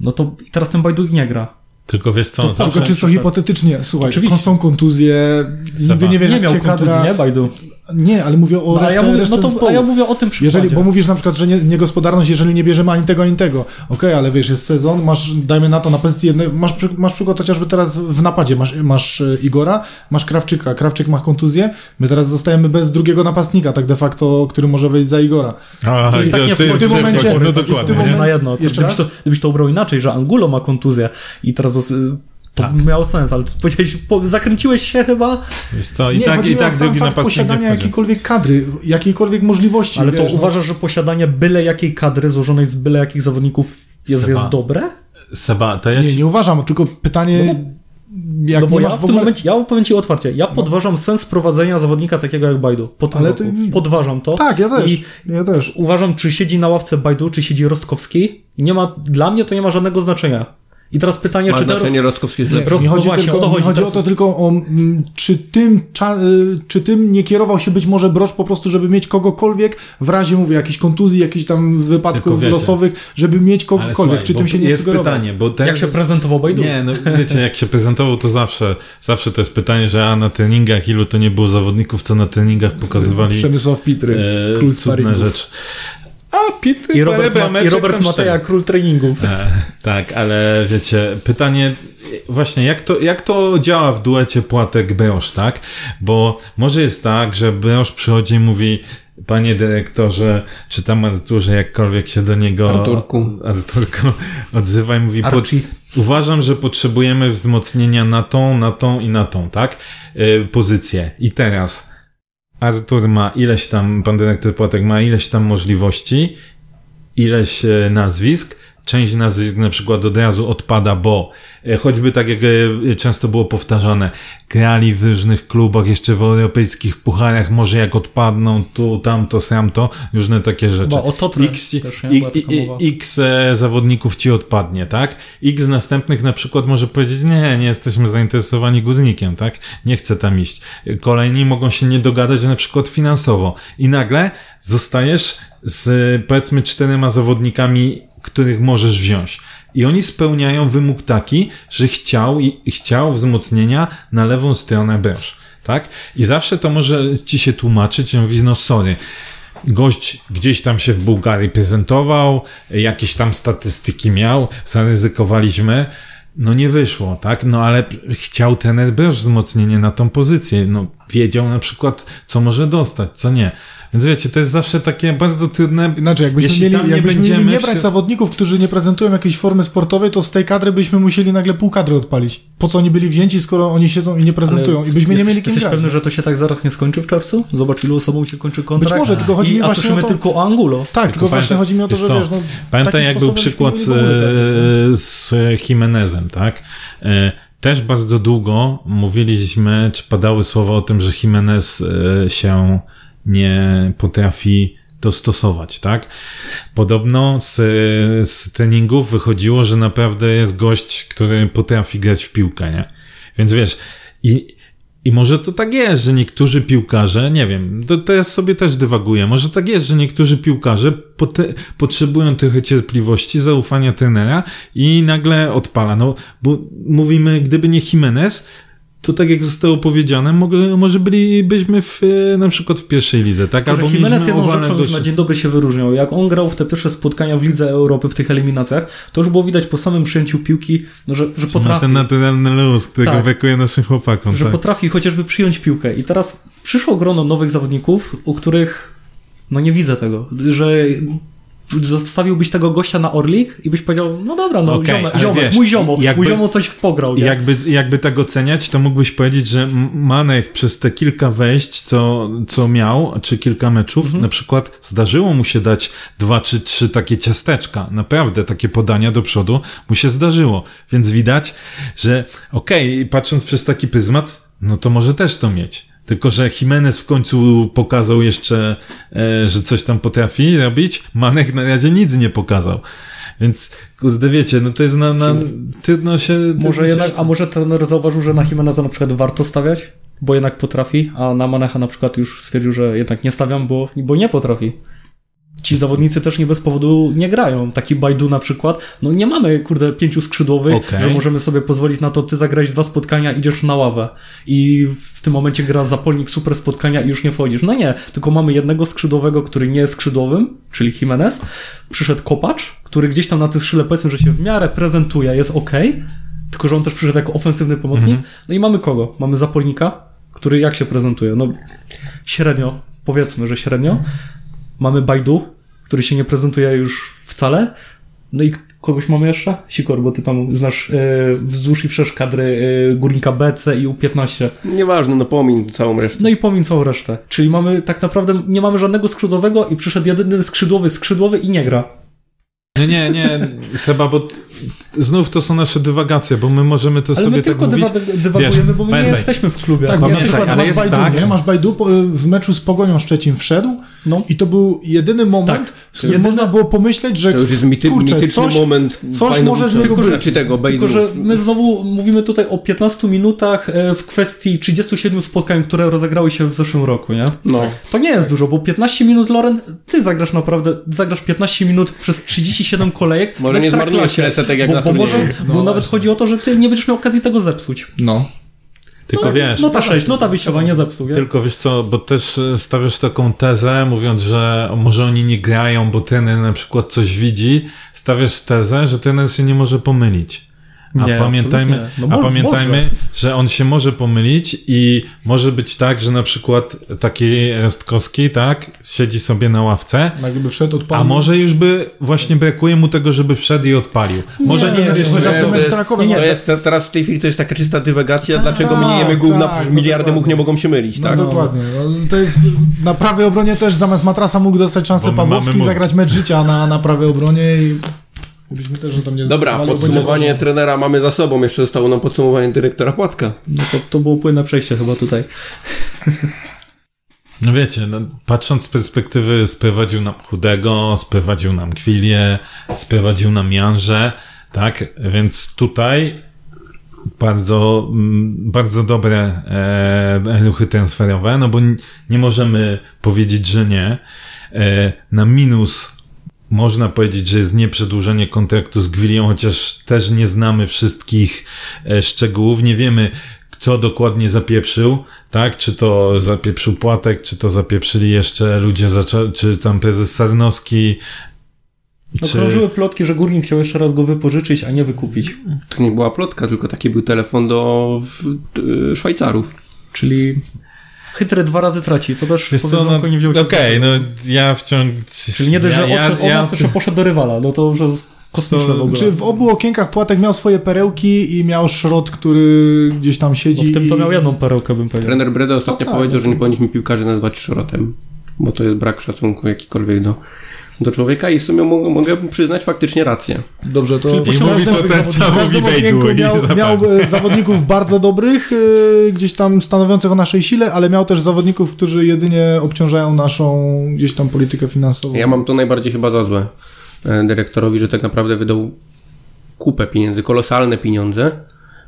No to i teraz ten Baidu nie gra. Tylko wiesz co, Tylko zawsze... czysto hipotetycznie, słuchaj, Oczywiście. są kontuzje, nigdy Seba. nie wiesz, Nie jak miał cię kontuzji, kadra... nie Baidu? Nie, ale mówię o No, a, resztę, ja mówię, resztę no to, zespołu. a ja mówię o tym przykładzie. Jeżeli, bo mówisz na przykład, że nie, niegospodarność, jeżeli nie bierzemy ani tego, ani tego. Okej, ale wiesz, jest sezon, masz, dajmy na to, na pozycji jednej, masz, masz przykład chociażby teraz w napadzie, masz, masz e, Igora, masz Krawczyka, Krawczyk ma kontuzję, my teraz zostajemy bez drugiego napastnika, tak de facto, który może wejść za Igora. A, I tak nie to jest w tym momencie- no dokładnie. na jedno. Jeszcze Gdybyś to, gdybyś to ubrał inaczej, że Angulo ma kontuzję i teraz dos- to Tak. miało sens, ale powiedziałeś, po, zakręciłeś się chyba, Wiesz co, i nie, tak, chodzi i mi tak drugi fakt napastnik nie posiadania wchodzi. jakiejkolwiek kadry, jakiejkolwiek możliwości. ale to wiesz, no. uważasz, że posiadanie byle jakiej kadry złożonej z byle jakich zawodników jest, Seba. jest dobre? Seba, to ja Nie, ci... nie uważam, tylko pytanie, jak no bo nie ja masz w w tym ogóle... momencie, ja powiem ci otwarcie, ja podważam sens prowadzenia zawodnika takiego jak Bajdu. Po tym Ale roku. ty- Podważam to. Tak, ja też, I ja też. uważam, czy siedzi na ławce Bajdu, czy siedzi Rostkowski, nie ma, dla mnie to nie ma żadnego znaczenia. I teraz pytanie, Ma czy teraz... Rostkowski Nie, lepszy. Roz- nie no chodzi, właśnie, tylko, o to chodzi. nie chodzi Teraz- o to tylko o czy tym, cza, y, czy tym nie kierował się być może Broż po prostu, żeby mieć kogokolwiek w razie, mówię, jakiejś kontuzji, jakichś tam wypadków losowych, żeby mieć kogokolwiek, słuchaj, czy tym się nie jest sugerował. pytanie, bo teraz Jak się prezentował Bajdu? Nie, no wiecie, jak się prezentował, to zawsze, zawsze to jest pytanie, że a na treningach ilu to nie było zawodników, co na treningach pokazywali Przemysław Pitry, e, król sparingów. rzeczy. A, Pitry, I Robert, Ma- i Robert Mateja, król treningów. E, tak, ale wiecie, pytanie właśnie, jak to, jak to działa w duecie Płatek-Beosz, tak? Bo może jest tak, że Beosz przychodzi i mówi Panie dyrektorze, czy tam Arturze, jakkolwiek się do niego Arturku. Arturku *laughs* odzywa i mówi, uważam, że potrzebujemy wzmocnienia na tą, na tą i na tą, tak? Y, pozycję. I teraz Artur ma ileś tam, pan dyrektor Płatek ma ileś tam możliwości, ileś e, nazwisk. Część nazwisk na przykład od razu odpada, bo e, choćby tak jak e, często było powtarzane, grali w różnych klubach, jeszcze w europejskich pucharach, może jak odpadną tu, tamto, samto, różne takie rzeczy. Chyba o Totre X, też, nie? Mowa. X e, zawodników ci odpadnie, tak? X następnych na przykład może powiedzieć, nie, nie jesteśmy zainteresowani guznikiem, tak? Nie chcę tam iść. Kolejni mogą się nie dogadać na przykład finansowo. I nagle zostajesz z powiedzmy czterema zawodnikami, których możesz wziąć. I oni spełniają wymóg taki, że chciał, i, chciał wzmocnienia na lewą stronę branż. Tak? I zawsze to może ci się tłumaczyć, że mówisz, no sorry, gość gdzieś tam się w Bułgarii prezentował, jakieś tam statystyki miał, zaryzykowaliśmy, no nie wyszło, tak? No ale chciał ten Bresz wzmocnienie na tą pozycję, no wiedział na przykład, co może dostać, co nie. Więc wiecie, to jest zawsze takie bardzo trudne. Inaczej, jakbyśmy Jeśli mieli, nie jakbyśmy mieli będziemy nie brać wszy- zawodników, którzy nie prezentują jakiejś formy sportowej, to z tej kadry byśmy musieli nagle pół kadry odpalić. Po co oni byli wzięci, skoro oni siedzą i nie prezentują? I byśmy nie jesteś, mieli kim Jesteś grać. pewny, że to się tak zaraz nie skończy w czerwcu? Zobacz, ilu osobom się kończy kontrakt. Być może, tylko chodzi I, mi właśnie o to- tylko o Angulo. Tak, tylko właśnie pamiętaj- chodzi mi o to, że co, wiesz, no, Pamiętaj, jak był przykład nie e, z Jimenezem, tak? E, Też bardzo długo mówiliśmy, czy padały słowa o tym, że Jimenez e, się nie potrafi dostosować, tak? Podobno z, z treningów wychodziło, że naprawdę jest gość, który potrafi grać w piłkę, nie? Więc wiesz, i, i może to tak jest, że niektórzy piłkarze, nie wiem, to teraz sobie też dywaguję, może tak jest, że niektórzy piłkarze pote, potrzebują trochę cierpliwości, zaufania trenera i nagle odpala. No, bo mówimy, gdyby nie Jimenez, to tak jak zostało powiedziane, mogę, może bylibyśmy w, e, na przykład w pierwszej lidze, tak? Tylko, Albo Jimenez jedną rzeczą już na dzień dobry się wyróżniał. Jak on grał w te pierwsze spotkania w Lidze Europy w tych eliminacjach, to już było widać po samym przyjęciu piłki, no, że, że Ma potrafi. ten naturalny luz, którego Tak. brakuje naszym chłopakom. że tak. potrafi chociażby przyjąć piłkę. I teraz przyszło grono nowych zawodników, u których no nie widzę tego, że Zostawiłbyś tego gościa na Orlik i byś powiedział, no dobra, no Okej, ziomek, ale ziomek wiesz, mój ziomo, jakby- mój ziomo coś pograł, nie? Jakby, jakby tak oceniać, to mógłbyś powiedzieć, że Manek przez te kilka wejść, co, co miał, czy kilka meczów, Mhm. na przykład zdarzyło mu się dać dwa czy trzy takie ciasteczka. Naprawdę takie podania do przodu mu się zdarzyło. Więc widać, że okej, patrząc przez taki pryzmat, no to może też to mieć. Tylko, że Jimenez w końcu pokazał jeszcze, e, że coś tam potrafi robić. Manek na razie nic nie pokazał. Więc, kurde, wiecie, no to jest na, na trudno się... Może trudno jednak, się... a może trener zauważył, że na Jimeneza na przykład warto stawiać, bo jednak potrafi, a na Manecha na przykład już stwierdził, że jednak nie stawiam, bo, bo nie potrafi. Ci zawodnicy też nie bez powodu nie grają. Taki Bajdu na przykład, no nie mamy, kurde, pięciu skrzydłowych, Okej. że możemy sobie pozwolić na to, ty zagrałeś dwa spotkania, idziesz na ławę i w tym momencie gra zapolnik super spotkania i już nie wchodzisz. No nie, tylko mamy jednego skrzydłowego, który nie jest skrzydłowym, czyli Jimenez, przyszedł Kopacz, który gdzieś tam na tych skrzydle powiedzmy, że się w miarę prezentuje, jest ok, tylko że on też przyszedł jako ofensywny pomocnik. No i mamy kogo? Mamy Zapolnika, który jak się prezentuje? No średnio, powiedzmy, że średnio. Mamy Bajdu, który się nie prezentuje już wcale. No i kogoś mamy jeszcze? Sikor, bo ty tam znasz e, wzdłuż i wszerz kadry e, Górnika BC i U15. Nieważne, no pomiń całą resztę. No i pomiń całą resztę. Czyli mamy tak naprawdę, nie mamy żadnego skrzydłowego i przyszedł jedyny skrzydłowy, skrzydłowy i nie gra. Nie, nie, nie, Seba, bo znów to są nasze dywagacje, bo my możemy to Ale sobie my tak tylko mówić. dywa- dywagujemy, Wiesz, bo my nie jesteśmy w klubie. Tak, Pamiętaj, przykład ale masz jest Bajdu, tak- nie? Masz Bajdu, w meczu z Pogonią Szczecin wszedł No. i to był jedyny moment, Tak. w którym Jedyny- można było pomyśleć, że To już jest mity, kurczę, mityczny coś, moment. coś może z niego być. Czy tego. Tylko, że my znowu mówimy tutaj o 15 minutach e, w kwestii 37 spotkań, które rozegrały się w zeszłym roku, nie? No. To nie jest dużo, bo 15 minut, Loren, ty zagrasz naprawdę, zagrasz 15 minut przez 37 kolejek Może w nie zmarnujesz tyle setek jak bo, na bo może, turnieju. bo nawet chodzi o to, że ty nie będziesz miał okazji tego zepsuć. No. Tylko wiesz, Nota 6, nota wyjściowa nie zepsuł, nie? tylko wiesz co, bo też e, stawiasz taką tezę, mówiąc, że może oni nie grają, bo trener na przykład coś widzi, stawiasz tezę, że trener się nie może pomylić. A Nie, pamiętajmy. No a pamiętajmy, może. że on się może pomylić i może być tak, że na przykład taki Rostkowski, tak, siedzi sobie na ławce, Jakby wszedł odpalił. a może już by właśnie brakuje mu tego, żeby wszedł i odpalił. Może nie, nie, jest nie, jeszcze... jest- trakowy. To jest, teraz w tej chwili to jest taka czysta dywagacja, dlaczego my nie tak, jemy gówna, tak, no miliardy dokładnie. much nie mogą się mylić, No tak? dokładnie. No, to jest na prawej obronie też zamiast Matrasa mógł dostać szansę Pawłowski i zagrać mecz życia na, na prawej obronie i byśmy też o tym nie Dobra, podsumowanie będzie trenera mamy za sobą, jeszcze zostało nam podsumowanie dyrektora Płatka. No to, to było płynne przejście chyba tutaj. *laughs* No wiecie, no, patrząc z perspektywy sprowadził nam Chudego, sprowadził nam Kwilię, sprowadził nam Janże, tak? Więc tutaj bardzo, mm, bardzo dobre e, ruchy transferowe, no bo nie możemy powiedzieć, że nie. E, na minus można powiedzieć, że jest nieprzedłużenie kontraktu z Gwilią, chociaż też nie znamy wszystkich e, szczegółów, nie wiemy, kto dokładnie zapieprzył, tak? Czy to zapieprzył Płatek, czy to zapieprzyli jeszcze ludzie, czy tam prezes Sarnowski, No, czy... krążyły plotki, że Górnik chciał jeszcze raz go wypożyczyć, a nie wykupić. To nie była plotka, tylko taki był telefon do w, Szwajcarów. Czyli chytry dwa razy traci. To też Wiesz co, no, nie wziął się okej, z no ja wciąż... Czyli nie dość, że ja, odszedł ja, od nas, to jeszcze poszedł do rywala. No to już jest kosmiczne w ogóle. Czy w obu okienkach Płatek miał swoje perełki i miał szrot, który gdzieś tam No siedzi. w tym to i- miał jedną perełkę, bym powiedział. Trener Breda ostatnio No tak, powiedział, że nie no. powinniśmy piłkarzy nazywać szrotem, bo to jest brak szacunku jakikolwiek do, do człowieka i w sumie mogę, mogę przyznać faktycznie rację. Dobrze, to Czyli każdym- mówi okienku Bejdu i miał, miał e, zawodników bardzo dobrych, e, gdzieś tam stanowiących o naszej sile, ale miał też zawodników, którzy jedynie obciążają naszą gdzieś tam politykę finansową. Ja mam to najbardziej chyba za złe e, dyrektorowi, że tak naprawdę wydał kupę pieniędzy, kolosalne pieniądze,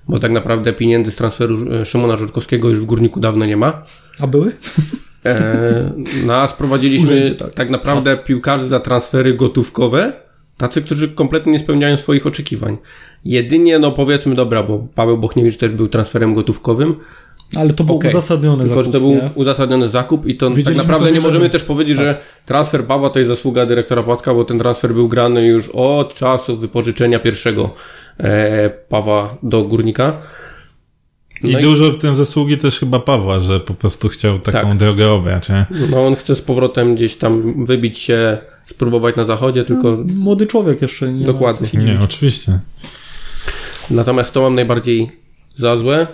bo tak naprawdę pieniędzy z transferu Szymona Żurkowskiego już w Górniku dawno nie ma. A były? *laughs* E, no a sprowadziliśmy Urzędzie, tak. tak. naprawdę piłkarzy za transfery gotówkowe, tacy, którzy kompletnie nie spełniają swoich oczekiwań. Jedynie, no powiedzmy, dobra, bo Paweł Bochniewicz też był transferem gotówkowym, Ale to był Okej. uzasadniony tylko że zakup, to był nie? uzasadniony zakup i to tak naprawdę nie możemy też powiedzieć, że transfer Pawła to jest zasługa dyrektora Płatka, bo ten transfer był grany już od czasu wypożyczenia pierwszego e, Pawła do Górnika. I No dużo w tym zasługi też chyba Pawła, że po prostu chciał taką Tak. drogę obrać, nie? No on chce z powrotem gdzieś tam wybić się spróbować na zachodzie, tylko Młody człowiek jeszcze nie Dokładnie. Ma Nie, oczywiście. Natomiast to mam najbardziej za złe.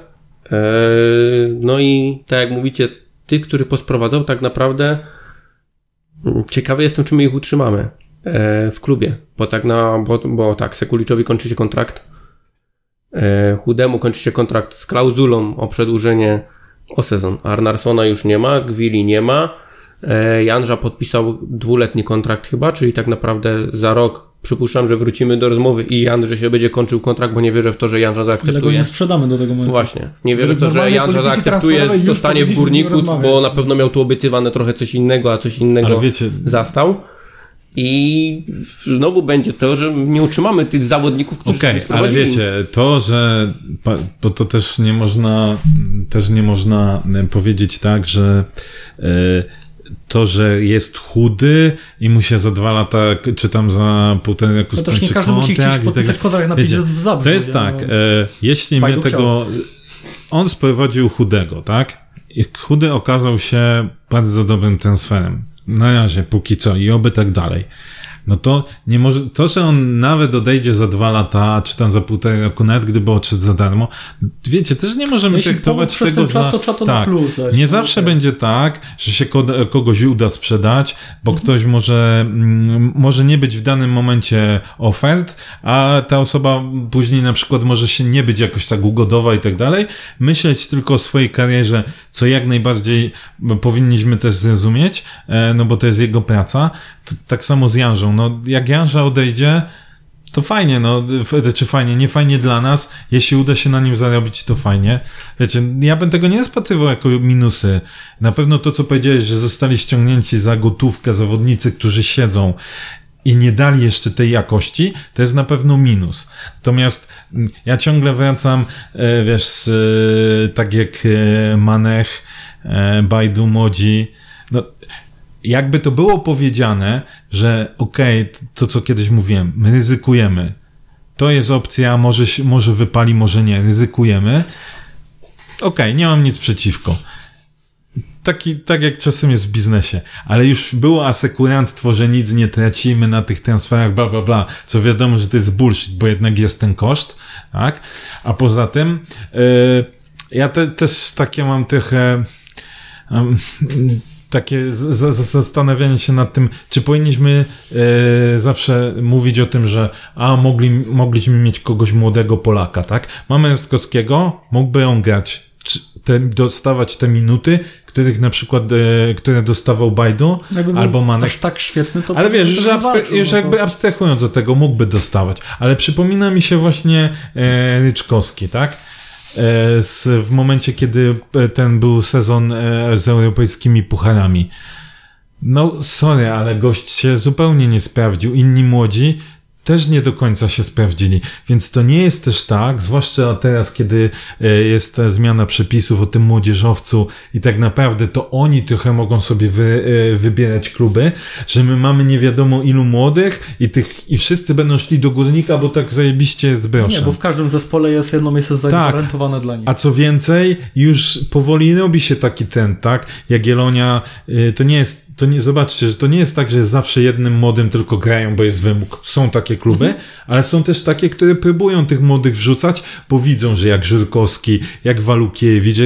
Eee, No i tak jak mówicie, tych, którzy posprowadzał, tak naprawdę mm, ciekawy jestem, czy my ich utrzymamy eee, w klubie. Bo tak na, bo, bo tak, Sekuliczowi kończy się kontrakt. Chudemu kończy się kontrakt z klauzulą o przedłużenie o sezon. Arnarsona już nie ma, Gwili nie ma. Eee, Janża podpisał dwuletni kontrakt chyba, czyli tak naprawdę za rok przypuszczam, że wrócimy do rozmowy i Janże się będzie kończył kontrakt, bo nie wierzę w to, że Janża Ile go zaakceptuje. nie sprzedamy do tego momentu. Właśnie. Nie wierzę w to, że Janża zaakceptuje, zostanie w górniku, bo na pewno miał tu obiecywane trochę coś innego, a coś innego Ale wiecie, zastał. I znowu będzie to, że nie utrzymamy tych zawodników, którzy Okej, się ale wiecie, to, że bo to też nie można też nie można e, powiedzieć tak, że e, to, że jest chudy i mu się za dwa lata, czy tam za półtora roku To też nie skończy każdy musi chcieć tak podpisać kontrakt na Wiecie, 50 w Zabrzu. To jest nie? tak, No. e, jeśli mnie Bajdu tego... On sprowadził chudego, tak? I chudy okazał się bardzo dobrym transferem. Na razie, póki co i oby tak dalej. No to nie może, to, że on nawet odejdzie za dwa lata, czy tam za półtora roku, nawet gdyby odszedł za darmo, wiecie, też nie możemy Jeśli traktować tego ten czas, za... to trzeba to tak, plus dać. nie No, zawsze okej. będzie tak, że się ko- kogoś uda sprzedać, bo ktoś może, mm, może nie być w danym momencie ofert, a ta osoba później na przykład może się nie być jakoś tak ugodowa i tak dalej. Myśleć tylko o swojej karierze, co jak najbardziej powinniśmy też zrozumieć, e, no bo to jest jego praca. Tak samo z Janżą. No, jak Janża odejdzie, to fajnie, no, czy fajnie, nie fajnie dla nas. Jeśli uda się na nim zarobić, to fajnie. Wiecie, ja bym tego nie rozpatrywał jako minusy. Na pewno to, co powiedziałeś, że zostali ściągnięci za gotówkę zawodnicy, którzy siedzą i nie dali jeszcze tej jakości, to jest na pewno minus. Natomiast mm, ja ciągle wracam, e, wiesz, e, tak jak e, Manech, Bajdu, Modzi, no, jakby to było powiedziane, że okej, t- to co kiedyś mówiłem, my ryzykujemy. To jest opcja, może, może wypali, może nie, ryzykujemy. Okej, nie mam nic przeciwko. Taki, tak jak czasem jest w biznesie, ale już było asekuranstwo, że nic nie tracimy na tych transferach, bla, bla, bla, co wiadomo, że to jest bullshit, bo jednak jest ten koszt, tak? A poza tym, yy, ja te, też takie mam trochę, takie zastanawianie się nad tym, czy powinniśmy e, zawsze mówić o tym, że a mogli, mogliśmy mieć kogoś młodego Polaka, tak? Mamy Rostkowskiego, mógłby on grać, czy, te, dostawać te minuty, których na przykład, e, które dostawał Bajdu, Jakby był albo Manek. aż tak świetny, to Ale wiesz, że już no to- jakby abstrahując od tego, mógłby dostawać. Ale przypomina mi się właśnie e, Ryczkowski, tak? E, z, w momencie, kiedy e, ten był sezon e, z europejskimi pucharami. No, sorry, ale gość się zupełnie nie sprawdził. Inni młodzi też nie do końca się sprawdzili. Więc to nie jest też tak, zwłaszcza teraz, kiedy e, jest zmiana przepisów o tym młodzieżowcu i tak naprawdę to oni trochę mogą sobie wy, e, wybierać kluby, że my mamy nie wiadomo ilu młodych i tych, i wszyscy będą szli do górnika, bo tak zajebiście jest groszem. Nie, bo w każdym zespole jest jedno miejsce zagwarantowane dla nich. A co więcej, już powoli robi się taki trend, tak? Jagiellonia, y, to nie jest, to nie, zobaczcie, że to nie jest tak, że zawsze jednym młodym tylko grają, bo jest wymóg. Są takie kluby, ale są też takie, które próbują tych młodych wrzucać, bo widzą, że jak Żurkowski, jak Walukiewicz,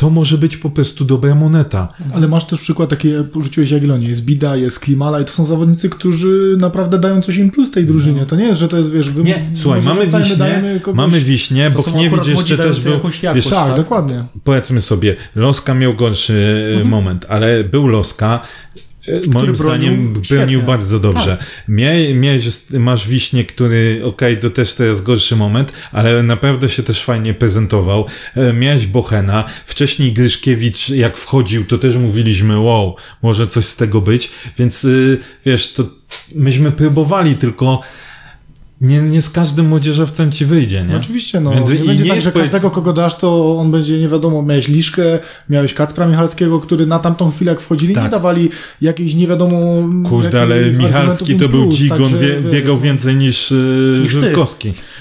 to może być po prostu dobra moneta. Ale masz też przykład taki, jak porzuciłeś Jagiellonię. Jest Bida, jest Klimala i to są zawodnicy, którzy naprawdę dają coś im plus tej drużynie. To nie jest, że to jest, wiesz... Wy, Nie, słuchaj, może mamy wiśnie, dajemy kogoś... mamy wiśnie, bo nie akurat jeszcze też był, jakość, wiesz, Tak, tak? dokładnie. powiedzmy sobie, Loska miał gorszy Mhm. moment, ale był Loska, e, moim bronił zdaniem bronił świetnie. bardzo dobrze. Mia, miałeś, masz Wiśnie, który, okej, to też to jest gorszy moment, ale naprawdę się też fajnie prezentował. E, Miałeś Bochena, wcześniej Gryszkiewicz, jak wchodził, to też mówiliśmy, wow, może coś z tego być, więc y, wiesz, to myśmy próbowali, tylko nie, nie z każdym młodzieżowcem ci wyjdzie, nie? No oczywiście, no. Więc nie i będzie nie tak, że powiedz- każdego, kogo dasz, to on będzie, nie wiadomo, miałeś Liszkę, miałeś Kacpra Michalskiego, który na tamtą chwilę, jak wchodzili, Tak. nie dawali jakiejś nie wiadomo... Kurde, ale Michalski to był plus, dzigon, także, wie, wiesz, biegał no. więcej niż, yy, Niż.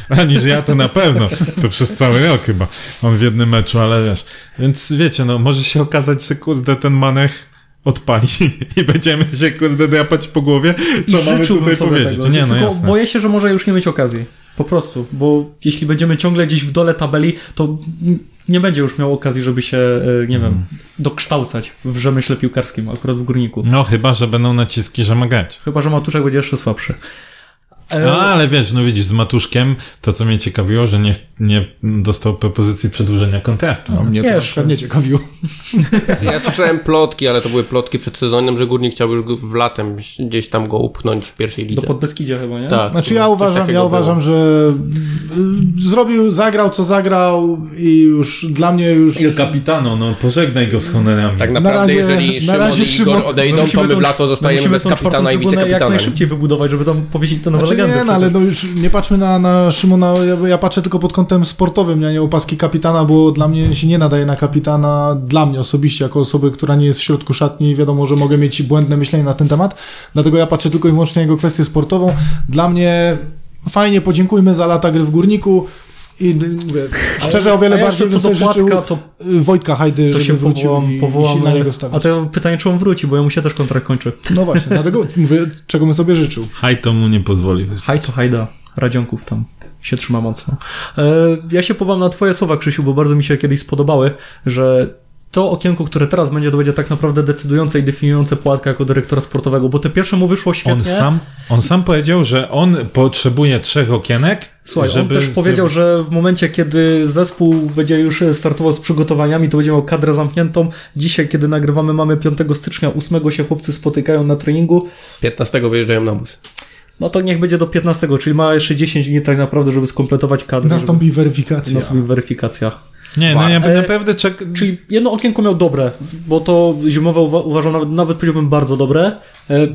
A niż ja to na pewno. To przez cały rok chyba. On w jednym meczu, ale wiesz. Więc wiecie, no może się okazać, że kurde, ten Manech odpali *laughs* i będziemy się drapać po głowie, co I mamy tutaj powiedzieć. Tego, nie, no tylko jasne. boję się, że może już nie mieć okazji. Po prostu, bo jeśli będziemy ciągle gdzieś w dole tabeli, to nie będzie już miał okazji, żeby się, e, nie Hmm. wiem, dokształcać w rzemyśle piłkarskim, akurat w górniku. No chyba, że będą naciski, że ma grać. Chyba, że Matuszek będzie jeszcze słabszy. E, No, ale wiesz, no widzisz, z Matuszkiem to, co mnie ciekawiło, że nie, nie dostał propozycji przedłużenia kontraktu. No, mnie to na Wiesz, przykład nie ciekawiło. Ja słyszałem plotki, ale to były plotki przed sezonem, że Górnik chciał już w latem gdzieś tam go upchnąć w pierwszej lidze. do Podbeskidzia chyba, nie? Tak. Znaczy ja uważam, ja było. uważam, że y, zrobił, zagrał co zagrał i już dla mnie już... kapitano, no pożegnaj go z honorami. Tak Na naprawdę, razie- jeżeli na Szymon razie i Igor Szymon- odejdą, to my w lato zostajemy bez kapitana i Jak wicekapitana. najszybciej wybudować, żeby tam powiesić te nowe Znaczy legendy. nie, no, ale no już nie patrzmy na, na Szymona, ja, ja patrzę tylko pod kątem sportowym, ja nie opaski kapitana, bo dla mnie się nie nadaje na kapitana, dla mnie osobiście, jako osoby, która nie jest w środku szatni, wiadomo, że mogę mieć błędne myślenie na ten temat, dlatego ja patrzę tylko i wyłącznie na jego kwestię sportową. Dla mnie fajnie, podziękujmy za lata gry w Górniku i mówię, szczerze o wiele a bardziej bym sobie życzył Płatka, to y, Wojtka Hajdy, to żeby się wrócił powołam, i, i powołam się na niego A stawiać. to pytanie, czy on wróci, bo jemu się też kontrakt kończy. No właśnie, dlatego mówię, czego bym sobie życzył. Haj to mu nie pozwoli. Haj to hajda, Radzionków tam się trzyma mocno. E, ja się powam na twoje słowa, Krzysiu, bo bardzo mi się kiedyś spodobały, że to okienko, które teraz będzie, to będzie tak naprawdę decydujące i definiujące Płatka jako dyrektora sportowego, bo te pierwsze mu wyszło świetnie. On sam, on sam powiedział, że on potrzebuje trzech okienek, Słuchaj, żeby... on też powiedział, że w momencie, kiedy zespół będzie już startował z przygotowaniami, to będzie miał kadrę zamkniętą. Dzisiaj, kiedy nagrywamy, mamy 5 stycznia, 8 się chłopcy spotykają na treningu. 15 wyjeżdżają na bus. No to niech będzie do 15, czyli ma jeszcze 10 dni tak naprawdę, żeby skompletować kadrę. Nastąpi żeby... weryfikacja. Nastąpi weryfikacja. Nie, no ja E, naprawdę czek... Czyli jedno okienko miał dobre, bo to zimowe uwa- uważam nawet, nawet powiedziałbym bardzo dobre. E,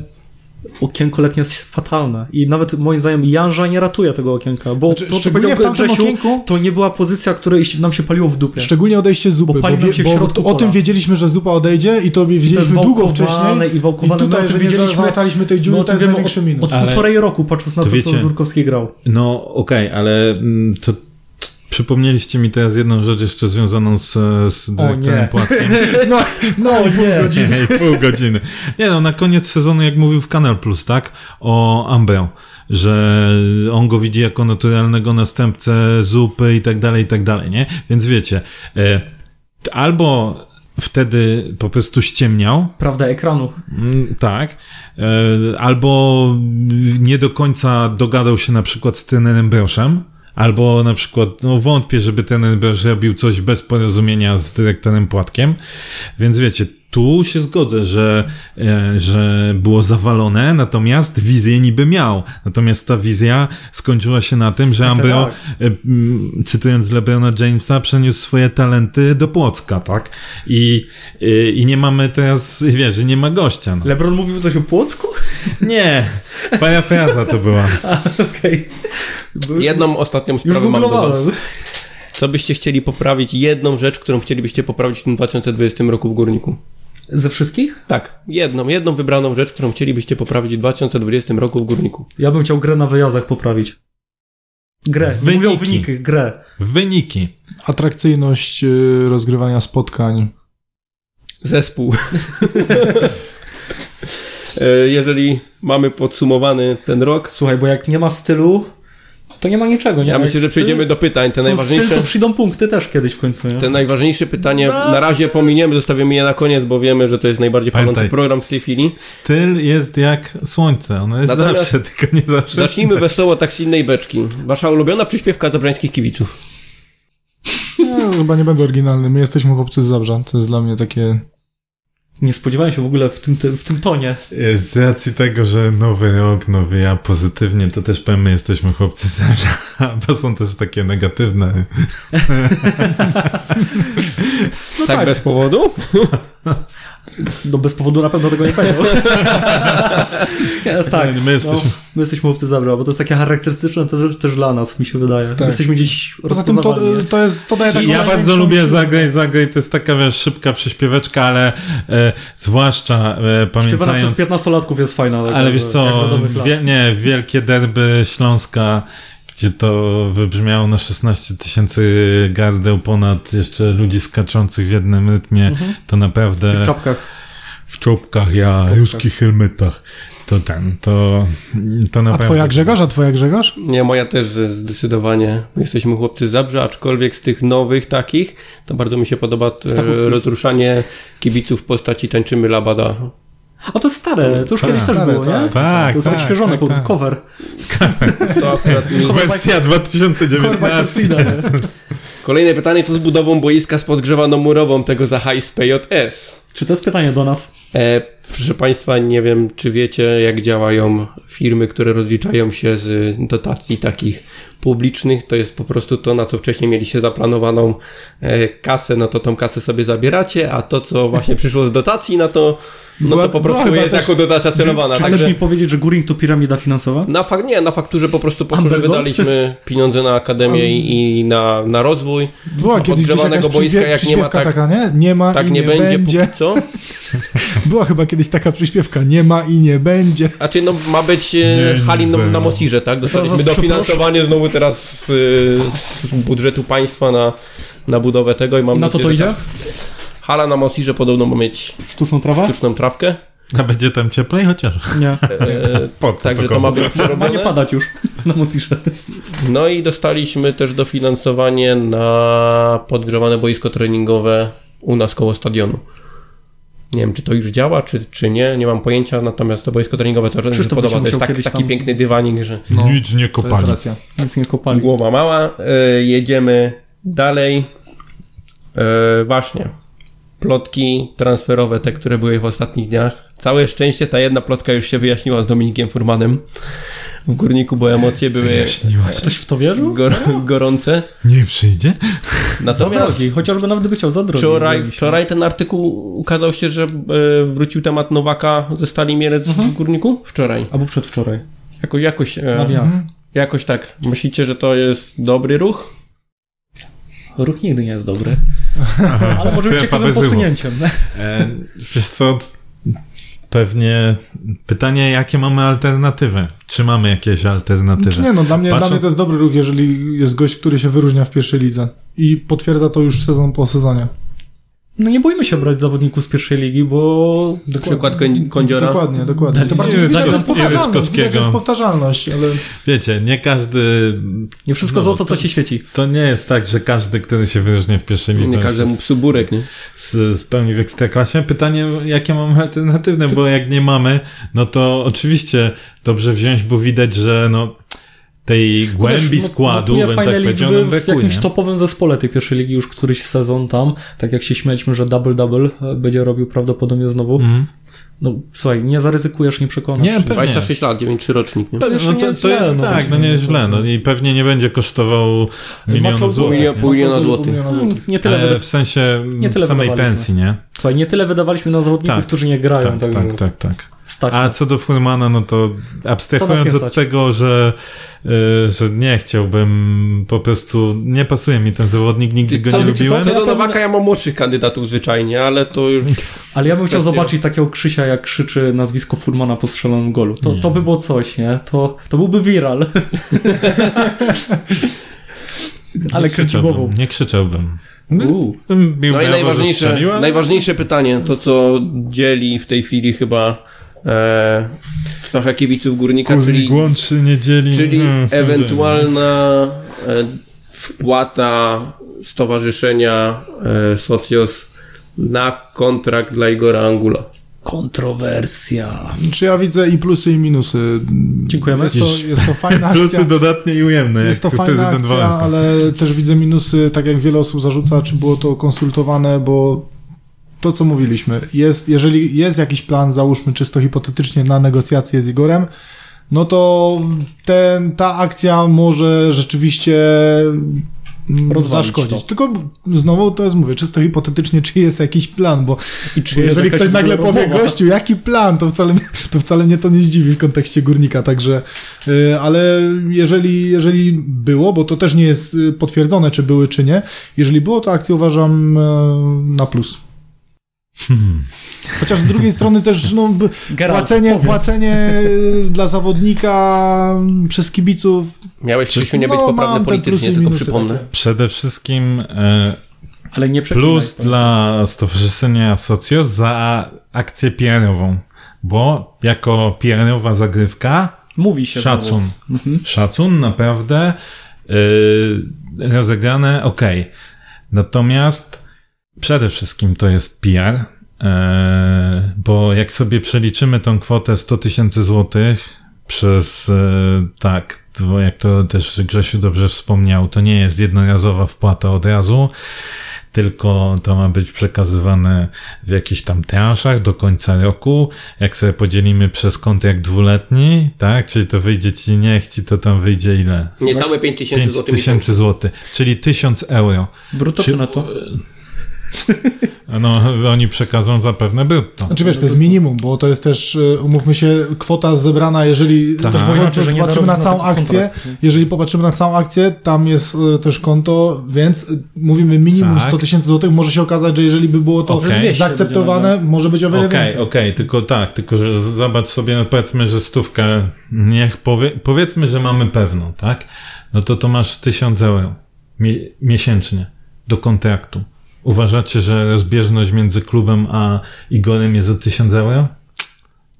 okienko letnie jest fatalne i nawet moim zdaniem Janża nie ratuje tego okienka, bo Znaczy, to, co powiedział Grzesiu, okienku- to nie była pozycja, której nam się paliło w dupie. Szczególnie odejście zupy, Bo bo, pali nam się w bo środku o tym wiedzieliśmy, że zupa odejdzie i to wiedzieliśmy długo wcześniej. I wałkowane, I tutaj, że nie załataliśmy tej dziury, o to jest największy od, minus. od półtorej roku, patrząc na to to, wiecie- co Żurkowski grał. No okej, ale mm, to przypomnieliście mi teraz jedną rzecz jeszcze związaną z, z dyrektorem nie. Płatkiem. *laughs* No, no i pół nie. godziny. Nie, pół godziny. Nie no, na koniec sezonu, jak mówił w Kanal Plus, tak? O Ambrę, że on go widzi jako naturalnego następcę zupy i tak dalej, i tak dalej, nie? Więc wiecie, e, albo wtedy po prostu ściemniał, Prawda ekranu. Mm, Tak. E, Albo nie do końca dogadał się na przykład z trenerem Broszem, albo na przykład, no wątpię, żeby trener Brosz robił coś bez porozumienia z dyrektorem Płatkiem. Więc wiecie, tu się zgodzę, że, e, że było zawalone, natomiast wizję niby miał. Natomiast ta wizja skończyła się na tym, że Ambro, tak. e, cytując LeBrona Jamesa, przeniósł swoje talenty do Płocka, tak? I, i, i nie mamy teraz, wiesz, że nie ma gościa. No. Lebron mówił coś o Płocku? *laughs* Nie, parafraza to była. *laughs* Już- Jedną ostatnią sprawę mam do was. Co byście chcieli poprawić? Jedną rzecz, którą chcielibyście poprawić w tym 2020 roku w Górniku. Ze wszystkich? Tak, jedną, jedną wybraną rzecz, którą chcielibyście poprawić w 2020 roku w Górniku. Ja bym chciał grę na wyjazdach poprawić. Grę. Nie mówię o Wyniki. wynikach, grę. Wyniki. Atrakcyjność y, rozgrywania spotkań. Zespół. *laughs* E, Jeżeli mamy podsumowany ten rok, Słuchaj, bo jak nie ma stylu, to nie ma niczego, nie? ja myślę, że przejdziemy do pytań. Te co najważniejsze, to przyjdą punkty też kiedyś w końcu, nie? te najważniejsze pytanie na razie pominiemy, zostawimy je na koniec, bo wiemy, że to jest najbardziej palący program w tej chwili. Styl jest jak słońce, ono jest Natomiast- zawsze, tylko nie zawsze. Zacznijmy wesoło tak z innej beczki. Wasza ulubiona przyśpiewka zabrzańskich kibiców. No, chyba nie będę oryginalny. My jesteśmy chłopcy z Zabrza. To jest dla mnie takie... Nie spodziewałem się w ogóle w tym, w tym tonie. Z racji tego, że nowy rok, nowy ja, pozytywnie, to też powiem, my jesteśmy chłopcy zawsze, *laughs* bo są też takie negatywne. *laughs* tak, bez powodu? *laughs* No bez powodu na pewno tego nie powiedział. *laughs* tak, my jesteśmy... no, my jesteśmy obcy zabra, bo to jest takie charakterystyczne też, też dla nas, mi się wydaje. My Tak. jesteśmy gdzieś Poza tym to, to jest... To daje taką Ja bardzo lubię zagraj, zagraj, to jest taka wiesz, szybka przyśpieweczka, ale e, zwłaszcza e, Śpiewana przez pamiętając... 15-latków jest fajna. Ale wiesz jak co, wie, nie, wielkie derby Śląska, gdzie to wybrzmiało na 16 tysięcy gardeł ponad jeszcze ludzi skaczących w jednym rytmie, to W tych naprawdę... czapkach. w czopkach, ja w ruskich helmetach. To ten, to, to na A pewno. twoja Grzegorz, a twoja Grzegorz? Nie, moja też zdecydowanie. Jesteśmy chłopcy z Zabrze, aczkolwiek z tych nowych takich, to bardzo mi się podoba e, rozruszanie kibiców w postaci Tańczymy Labada. A to stare, to już Tak. kiedyś też Stare, było, nie? tak, tak, To jest tak, odświeżone, tak, pod tak. cover. To akurat mi... Wersja Korba 2019. Krystina, nie? Kolejne pytanie, co z budową boiska z podgrzewaną murową tego za hajs PJS? Czy to jest pytanie do nas? E, proszę Państwa, nie wiem, czy wiecie, jak działają firmy, które rozliczają się z dotacji takich publicznych. To jest po prostu to, na co wcześniej mieliście zaplanowaną e, kasę, no to tą kasę sobie zabieracie, a to, co właśnie przyszło z dotacji, no to, no Była- to po prostu chyba jest też- jako dotacja celowana. Czy Także chcesz mi powiedzieć, że Guring to piramida finansowa? na fakt, nie, na fakturze po prostu poszło, że wydaliśmy pieniądze na akademię i, i na, na rozwój. Była A kiedyś gdzieś jakaś boiska, przyśpiew, jak nie ma tak- taka, nie? Nie ma Tak i nie, nie, będzie, będzie. póki co. *laughs* Była chyba kiedyś taka przyśpiewka, nie ma i nie będzie. Znaczy, no ma być e, Nie, hali na, zero. na Mosirze, tak? Dostaliśmy dofinansowanie znowu teraz z, z budżetu państwa na, na budowę tego i mam I na co to że idzie? tak. Hala na Mosirze podobno ma mieć Sztuczną trawę? sztuczną trawkę. A będzie tam cieplej chociaż? Nie. E, Po co także to ma być Ma nie przerobione. padać już na Mosirze. No i dostaliśmy też dofinansowanie na podgrzewane boisko treningowe u nas koło stadionu. Nie wiem, czy to już działa, czy, czy nie, nie mam pojęcia, natomiast to boisko treningowe cały czas mi podoba. To jest tak, taki tam- piękny dywanik, że No, Nic nie to jest kopali. racja. Nic nie kopali. głowa mała. E, jedziemy dalej. E, właśnie. Plotki transferowe, te, które były w ostatnich dniach. Całe szczęście ta jedna plotka już się wyjaśniła z Dominikiem Furmanem w Górniku, bo emocje były Wyjaśniłaś. Ktoś w to wierzył? gor gorące. Nie przyjdzie? Za Natomiast drogi, chociażby nawet by chciał za drogi. wczoraj, wczoraj ten artykuł ukazał się, że e, wrócił temat Nowaka ze Stali Mielec w Górniku? Wczoraj. Albo przedwczoraj. Jakoś, jakoś, e, jakoś tak. Myślicie, że to jest dobry ruch? Ruch nigdy nie jest dobry. Ale może być ciekawym posunięciem. E, wiesz co, pewnie pytanie, jakie mamy alternatywy? Czy mamy jakieś alternatywy? Czy nie, no dla mnie, Patrząc- dla mnie to jest dobry ruch, jeżeli jest gość, który się wyróżnia w pierwszej lidze. I potwierdza to już sezon po sezonie. No nie bójmy się brać zawodników z pierwszej ligi, bo Na przykład Kądziora? Dokładnie, dokładnie. Dali- To bardziej widać, że jest powtarzalność, widać, że jest powtarzalność, ale Wiecie, nie każdy... nie wszystko Znowu, złoto, co się świeci. To nie jest tak, że każdy, który się wyróżnia w pierwszej lidze Nie każdemu psu burek, nie? z, spełni w ekstraklasie. Pytanie, jakie mamy alternatywne, bo jak nie mamy, no to oczywiście dobrze wziąć, bo widać, że no tej głębi Wiesz, składu, bym fajne tak powiedział, liczby nam w brakuje. jakimś topowym zespole tej pierwszej ligi już któryś sezon tam, tak jak się śmialiśmy, że double-double e, będzie robił prawdopodobnie znowu. Mhm. No słuchaj, nie zaryzykujesz, nie przekonasz. Nie, pewnie. 26 lat, 9 rocznik, nie? To No jeszcze nie to, jest to źle, jest no tak, właśnie. no nie jest źle, no i pewnie nie będzie kosztował milionów złotych. Milion- miliona złotych. Hmm, nie tyle, Ale wyda- w sensie nie tyle samej wydawaliśmy. pensji, nie? słuchaj, nie tyle wydawaliśmy na zawodników, Tak, którzy nie grają. Tak, także tak, tak, tak. Stać A co do Furmana, no to To abstrahując nie od tego, że, y, że nie chciałbym, po prostu nie pasuje mi ten zawodnik, nigdy Ty, go co, nie co, lubiłem. co do Nowaka ja mam młodszych kandydatów zwyczajnie, ale to już... *laughs* Ale ja bym chciał zobaczyć takiego Krzysia, jak krzyczy nazwisko Furmana po strzelonym golu. To, Nie. to by było coś, nie? To, to byłby viral. *laughs* Ale kręci głową. nie krzyczałbym. Bił No i najważniejsze, najważniejsze pytanie, to co dzieli w tej chwili chyba e, trochę kibiców Górnika, Górnik czyli, łączy, nie dzieli. czyli no, ewentualna e, wpłata stowarzyszenia e, Socios na kontrakt dla Igora Angula. Kontrowersja. Czy ja widzę i plusy, i minusy. Dziękujemy. Jest to, jest to fajna *laughs* akcja. Plusy dodatnie i ujemne, Jest to fajna akcja, ale też widzę minusy, tak jak wiele osób zarzuca, czy było to konsultowane, bo to, co mówiliśmy, jest, jeżeli jest jakiś plan, załóżmy czysto hipotetycznie, na negocjacje z Igorem, no to ten, ta akcja może rzeczywiście mm, Rozwalić zaszkodzić. to. Tylko znowu to jest, mówię, czysto hipotetycznie, czy jest jakiś plan, bo, I czy bo jeżeli ktoś nagle powie, rozmowa? gościu, jaki plan, to wcale, to wcale mnie to nie zdziwi w kontekście górnika, także, y, ale jeżeli, jeżeli było, bo to też nie jest y, potwierdzone, czy były, czy nie, jeżeli było, to akcję uważam y, na plus. Chociaż z drugiej strony też no, Geralt, płacenie, płacenie y, dla zawodnika przez kibiców. Miałeś, Krzysiu, nie być no, poprawny politycznie, tylko przypomnę. takie. Przede wszystkim e, Ale nie przeklinaj. plus dla Stowarzyszenia Socios za akcję PR-ową, bo jako PR-owa zagrywka Mówi się szacun. znowu. Szacun, naprawdę yy, rozegrane, ok. Natomiast przede wszystkim to jest PR, yy, bo jak sobie przeliczymy tą kwotę 100 tysięcy złotych przez, yy, tak, jak to też Grzesiu dobrze wspomniał, to nie jest jednorazowa wpłata od razu, tylko to ma być przekazywane w jakichś tam transzach do końca roku. Jak sobie podzielimy przez kontrakt dwuletni, tak, czyli to wyjdzie ci, niech ci to tam wyjdzie ile? Niecałe 5 tysięcy 5 złotych tysięcy złotych, czyli 1000 euro. Brutto czy na to? *laughs* No, oni przekażą zapewne brutto. Znaczy wiesz, to jest minimum, bo to jest też, y, umówmy się, kwota zebrana, jeżeli Tak. też nie popatrzymy na całą akcję, kontrakt, jeżeli popatrzymy na całą akcję, tam jest y, też konto, więc y, mówimy minimum Tak. 100 tysięcy złotych, może się okazać, że jeżeli by było to. 200 zaakceptowane, może być o wiele Okej, więcej. okej, tylko tak, tylko że zobacz sobie, no powiedzmy, że stówkę, niech powie, powiedzmy, że mamy pewną, tak? No to to masz 1000 euro mie miesięcznie do kontraktu. Uważacie, że rozbieżność między klubem a Igorem jest o 1000 euro?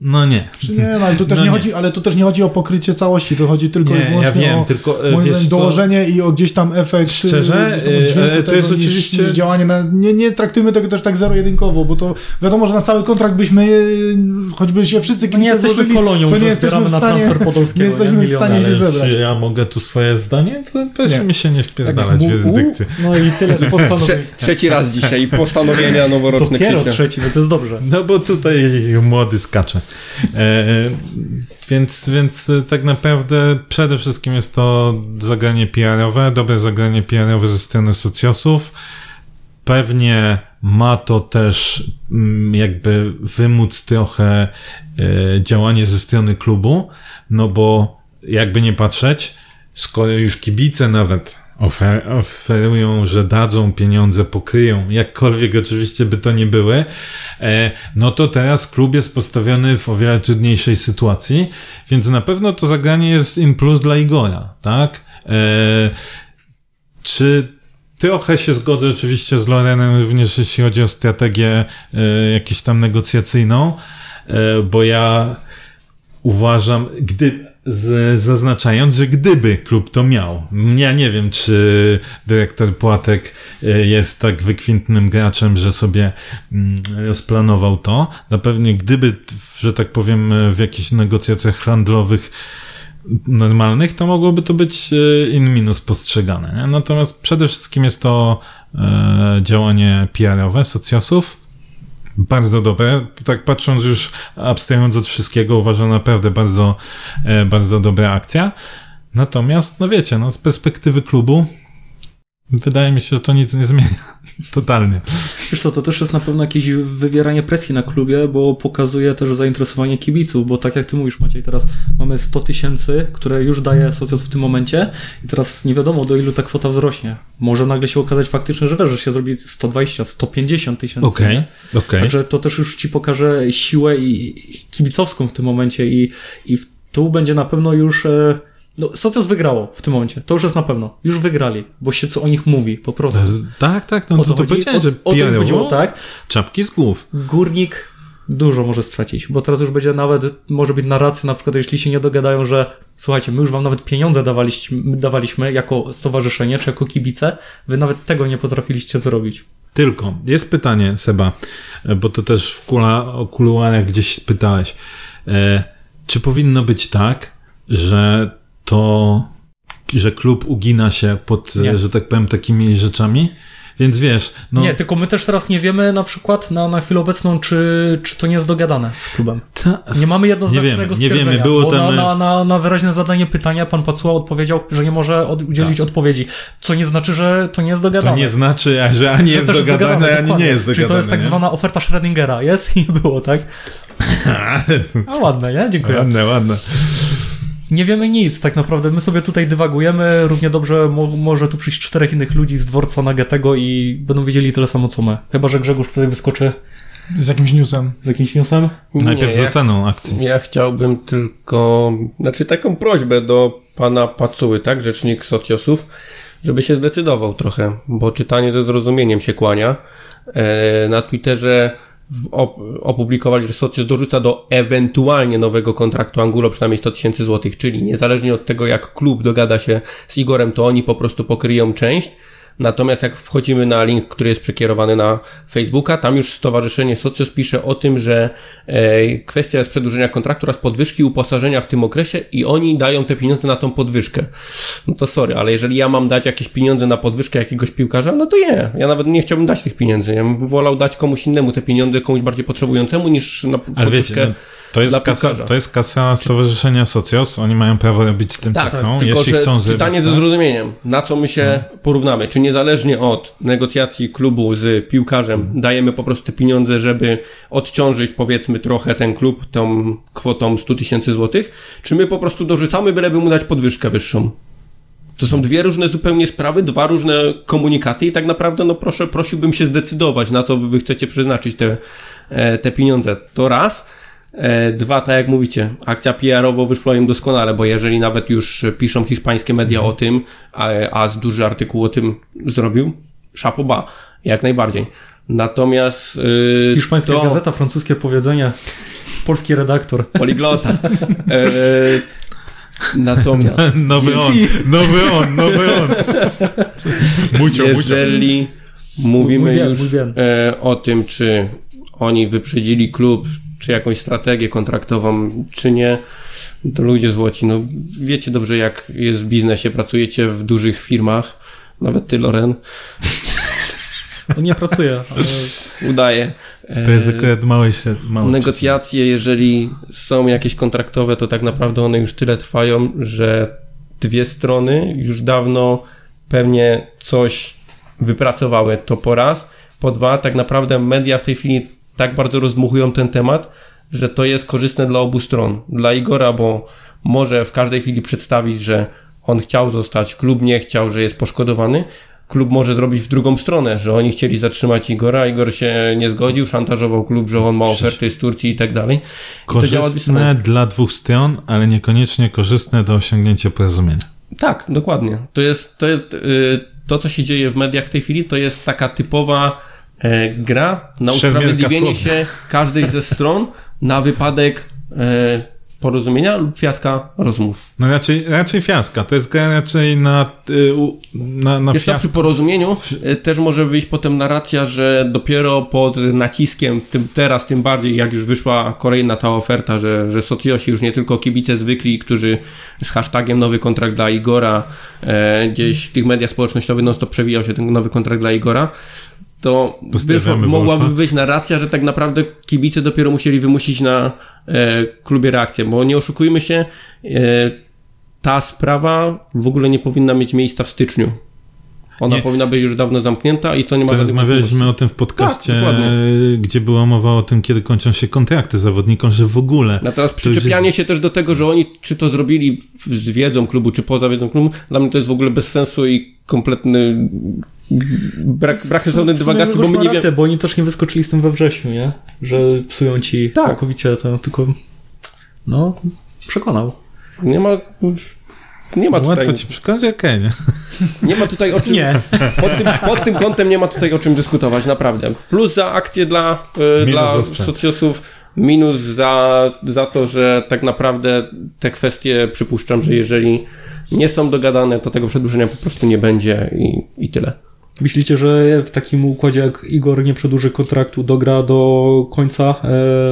No nie. Nie, no, ale tu *laughs* też No nie, nie. chodzi, ale tu też nie chodzi o pokrycie całości, to chodzi tylko Nie, i ja wyłącznie wiem, o tylko, e, moim wiesz zdaniem co? dołożenie i o gdzieś tam efekt Szczerze, gdzieś tam e, ale to tego jest niż, oczywiście- niż działanie na, nie, nie traktujmy tego też tak zero-jedynkowo, bo to wiadomo, że na cały kontrakt byśmy e, choćby się wszyscy No nie kibice jesteśmy złożyli, kolonią, to nie jesteśmy w na stanie, transfer Podolskiego, nie jesteśmy nie? w stanie się zebrać. czy ja mogę tu swoje zdanie? To proszę mi się nie wpierdalać w u- jurysdykcję. No i tyle z *laughs* postanowień. trzeci raz dzisiaj, postanowienia *laughs* noworoczne Dopiero Krzysia. trzeci, więc jest dobrze. No bo tutaj młody skacze. E, więc, więc tak naprawdę przede wszystkim jest to zagranie PR-owe, dobre zagranie PR-owe ze strony socjosów. Pewnie ma to też mm, jakby wymóc trochę e, działanie ze strony klubu, no bo jakby nie patrzeć, skoro już kibice nawet ofer oferują, że dadzą pieniądze, pokryją, jakkolwiek oczywiście by to nie były, e, no to teraz klub jest postawiony w o wiele trudniejszej sytuacji, więc na pewno to zagranie jest in plus dla Igora, tak? E, czy trochę się zgodzę oczywiście z Lorenem również jeśli chodzi o strategię e, jakąś tam negocjacyjną, e, bo ja uważam, gdy, z, zaznaczając, że gdyby klub to miał, ja nie wiem, czy dyrektor Płatek e, jest tak wykwintnym graczem, że sobie mm, rozplanował to. Na pewno gdyby, że tak powiem, w jakichś negocjacjach handlowych normalnych, to mogłoby to być e, in minus postrzegane. Nie? Natomiast przede wszystkim jest to e, działanie PR-owe socjosów, bardzo dobre. Tak patrząc już, abstrahując od wszystkiego, uważam naprawdę bardzo, e, bardzo dobra akcja. Natomiast, no wiecie, no z perspektywy klubu wydaje mi się, że to nic nie zmienia. *laughs* Totalnie. Wiesz co, to też jest na pewno jakieś wywieranie presji na klubie, bo pokazuje też zainteresowanie kibiców, bo tak jak ty mówisz Maciej, teraz mamy 100 tysięcy, które już daje Socjos w tym momencie i teraz nie wiadomo do ilu ta kwota wzrośnie. Może nagle się okazać faktycznie, że wiesz, że się zrobi 120, 150 tysięcy. Okej, nie? okej. Także to też już ci pokaże siłę i i kibicowską w tym momencie i, i tu będzie na pewno już... E, no, Socjos wygrało w tym momencie. To już jest na pewno. Już wygrali, bo się co o nich mówi, po prostu. Tak, tak, no O to, to, powiedziałem, o, że o mi PR-owo chodziło, tak? czapki z głów. Górnik dużo może stracić, bo teraz już będzie nawet, może być narracja, na przykład jeśli się nie dogadają, że słuchajcie, my już wam nawet pieniądze dawaliśmy, dawaliśmy jako stowarzyszenie, czy jako kibice, wy nawet tego nie potrafiliście zrobić. Tylko, jest pytanie, Seba, bo to też w kula, o kuluarach gdzieś pytałeś. E, czy powinno być tak, że to, że klub ugina się pod, Nie. że tak powiem, takimi rzeczami? Więc wiesz, no... Nie, tylko my też teraz nie wiemy na przykład na, na chwilę obecną, czy, czy to nie jest dogadane z klubem. ta, Nie mamy jednoznacznego Nie wiemy, nie stwierdzenia, wiemy, było bo tam- na, na, na, na wyraźne zadanie pytania pan Pacuła odpowiedział, że nie może od, udzielić Tak. odpowiedzi, co nie znaczy, że to nie jest dogadane. to nie znaczy, że ani Że jest też dogadane, ani nie jest dogadane. Czyli to jest tak nie? zwana oferta Schrödingera. Jest i nie było, tak? A *laughs* ładne, nie? Dziękuję. ładne, ładne. Nie wiemy nic, tak naprawdę. My sobie tutaj dywagujemy. Równie dobrze mo może tu przyjść czterech innych ludzi z dworca Nagetego i będą wiedzieli tyle samo, co my. Chyba, że Grzegorz tutaj wyskoczy Z jakimś newsem. z jakimś newsem. Najpierw Nie, za ceną akcji. Ja chciałbym tylko, znaczy taką prośbę do pana Pacuły, tak, rzecznik socjosów, żeby się zdecydował trochę, bo czytanie ze zrozumieniem się kłania. E, na Twitterze op- opublikowali, że Socios dorzuca do ewentualnie nowego kontraktu Angulo przynajmniej 100 tysięcy złotych, czyli niezależnie od tego, jak klub dogada się z Igorem, to oni po prostu pokryją część. Natomiast jak wchodzimy na link, który jest przekierowany na Facebooka, tam już Stowarzyszenie Socios pisze o tym, że e, kwestia jest przedłużenia kontraktu oraz podwyżki uposażenia w tym okresie i oni dają te pieniądze na tą podwyżkę. No to sorry, ale jeżeli ja mam dać jakieś pieniądze na podwyżkę jakiegoś piłkarza, no to nie. Ja nawet nie chciałbym dać tych pieniędzy. Ja bym wolał dać komuś innemu te pieniądze, komuś bardziej potrzebującemu niż na Ale wiecie, podwyżkę no, to jest, kasa, to jest kasa Stowarzyszenia Socios, oni mają prawo robić z tym, Tak, co chcą, tylko jeśli że chcą zrobić. pytanie ze tak? zrozumieniem, na co my się porównamy? Czy niezależnie od negocjacji klubu z piłkarzem dajemy po prostu te pieniądze, żeby odciążyć powiedzmy trochę ten klub tą kwotą 100 tysięcy złotych, czy my po prostu dorzucamy, byleby mu dać podwyżkę wyższą? To są dwie różne zupełnie sprawy, dwa różne komunikaty i tak naprawdę, no proszę, prosiłbym się zdecydować, na co wy chcecie przeznaczyć te, e, te pieniądze. To raz. E, Dwa, tak jak mówicie, akcja PR-owo wyszła im doskonale, bo jeżeli nawet już piszą hiszpańskie media o tym, a, a z duży artykuł o tym zrobił, szapoba, jak najbardziej. Natomiast yy, Hiszpańska to... gazeta, francuskie powiedzenie, polski redaktor. Poliglota. E, natomiast *laughs* Nowy on, nowy on, nowy on. Mucio, mucio. jeżeli mówimy Muy bien, już e, o tym, czy oni wyprzedzili klub, czy jakąś strategię kontraktową, czy nie, to ludzie złoci, no wiecie dobrze jak jest w biznesie, pracujecie w dużych firmach, nawet ty Loren, On nie pracuje, ale udaje. To jest akurat małe się, małe Negocjacje, jeżeli są jakieś kontraktowe, to tak naprawdę one już tyle trwają, że dwie strony już dawno pewnie coś wypracowały. To po raz. Po dwa, tak naprawdę media w tej chwili tak bardzo rozdmuchują ten temat, że to jest korzystne dla obu stron. Dla Igora, bo może w każdej chwili przedstawić, że on chciał zostać, klub nie chciał, że jest poszkodowany. Klub może zrobić w drugą stronę, że oni chcieli zatrzymać Igora, Igor się nie zgodził, szantażował klub, że on ma oferty z Turcji i tak dalej. I. Korzystne dla dwóch stron, ale niekoniecznie korzystne do osiągnięcia porozumienia. Tak, dokładnie. To jest, to jest, y, to co się dzieje w mediach w tej chwili, to jest taka typowa e, gra na usprawiedliwienie się każdej ze stron na wypadek e, porozumienia lub fiaska rozmów. No raczej, raczej fiaska. To jest gra raczej na, u- na, na to przy porozumieniu e, też może wyjść potem narracja, że dopiero pod naciskiem, tym teraz tym bardziej, jak już wyszła kolejna ta oferta, że, że Socjosi już nie tylko kibice zwykli, którzy z hashtagiem nowy kontrakt dla Igora, e, gdzieś w tych mediach społecznościowych non stop przewijał się ten nowy kontrakt dla Igora, to wyszło, mogłaby wyjść narracja, że tak naprawdę kibice dopiero musieli wymusić na e, klubie reakcję, bo nie oszukujmy się, e, ta sprawa w ogóle nie powinna mieć miejsca w styczniu. Ona Nie. powinna być już dawno zamknięta i to nie ma To rozmawialiśmy o tym w podcaście, Tak, gdzie była mowa o tym, kiedy kończą się kontrakty zawodnikom, że w ogóle. Natomiast to już przyczepianie jest- się też do tego, że oni czy to zrobili z wiedzą klubu, czy poza wiedzą klubu, dla mnie to jest w ogóle bez sensu i kompletny brak, brak sensownej dywagacji, bo my ma nie wiemy. bo oni też nie wyskoczyli z tym we wrześniu, nie? Że psują ci Tak. całkowicie to, tylko no, przekonał. Nie ma, nie ma tutaj, Łatwo ci przekazać, okej, nie? nie ma tutaj o *laughs* czym, Nie. pod tym, pod tym kątem nie ma tutaj o czym dyskutować, naprawdę. Plus za akcję dla, Minus dla socjosów, minus za, za to, że tak naprawdę te kwestie przypuszczam, że jeżeli nie są dogadane, to tego przedłużenia po prostu nie będzie i, i tyle. Myślicie, że w takim układzie jak Igor nie przedłuży kontraktu, dogra do końca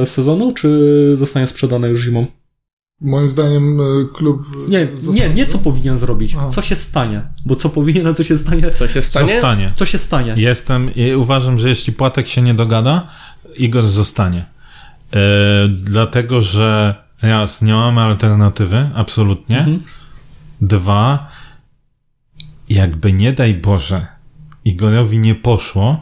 e, sezonu, czy zostanie sprzedany już zimą? Moim zdaniem e, klub... Nie, nie, nie co powinien zrobić, A. co się stanie. Bo co powinien, a co się stanie, Co się stanie? Zostanie. co się stanie. Jestem i uważam, że jeśli Płatek się nie dogada, Igor zostanie. E, dlatego, że raz, nie mamy alternatywy, absolutnie. Mhm. Dwa, jakby nie daj Boże, Igorowi nie poszło,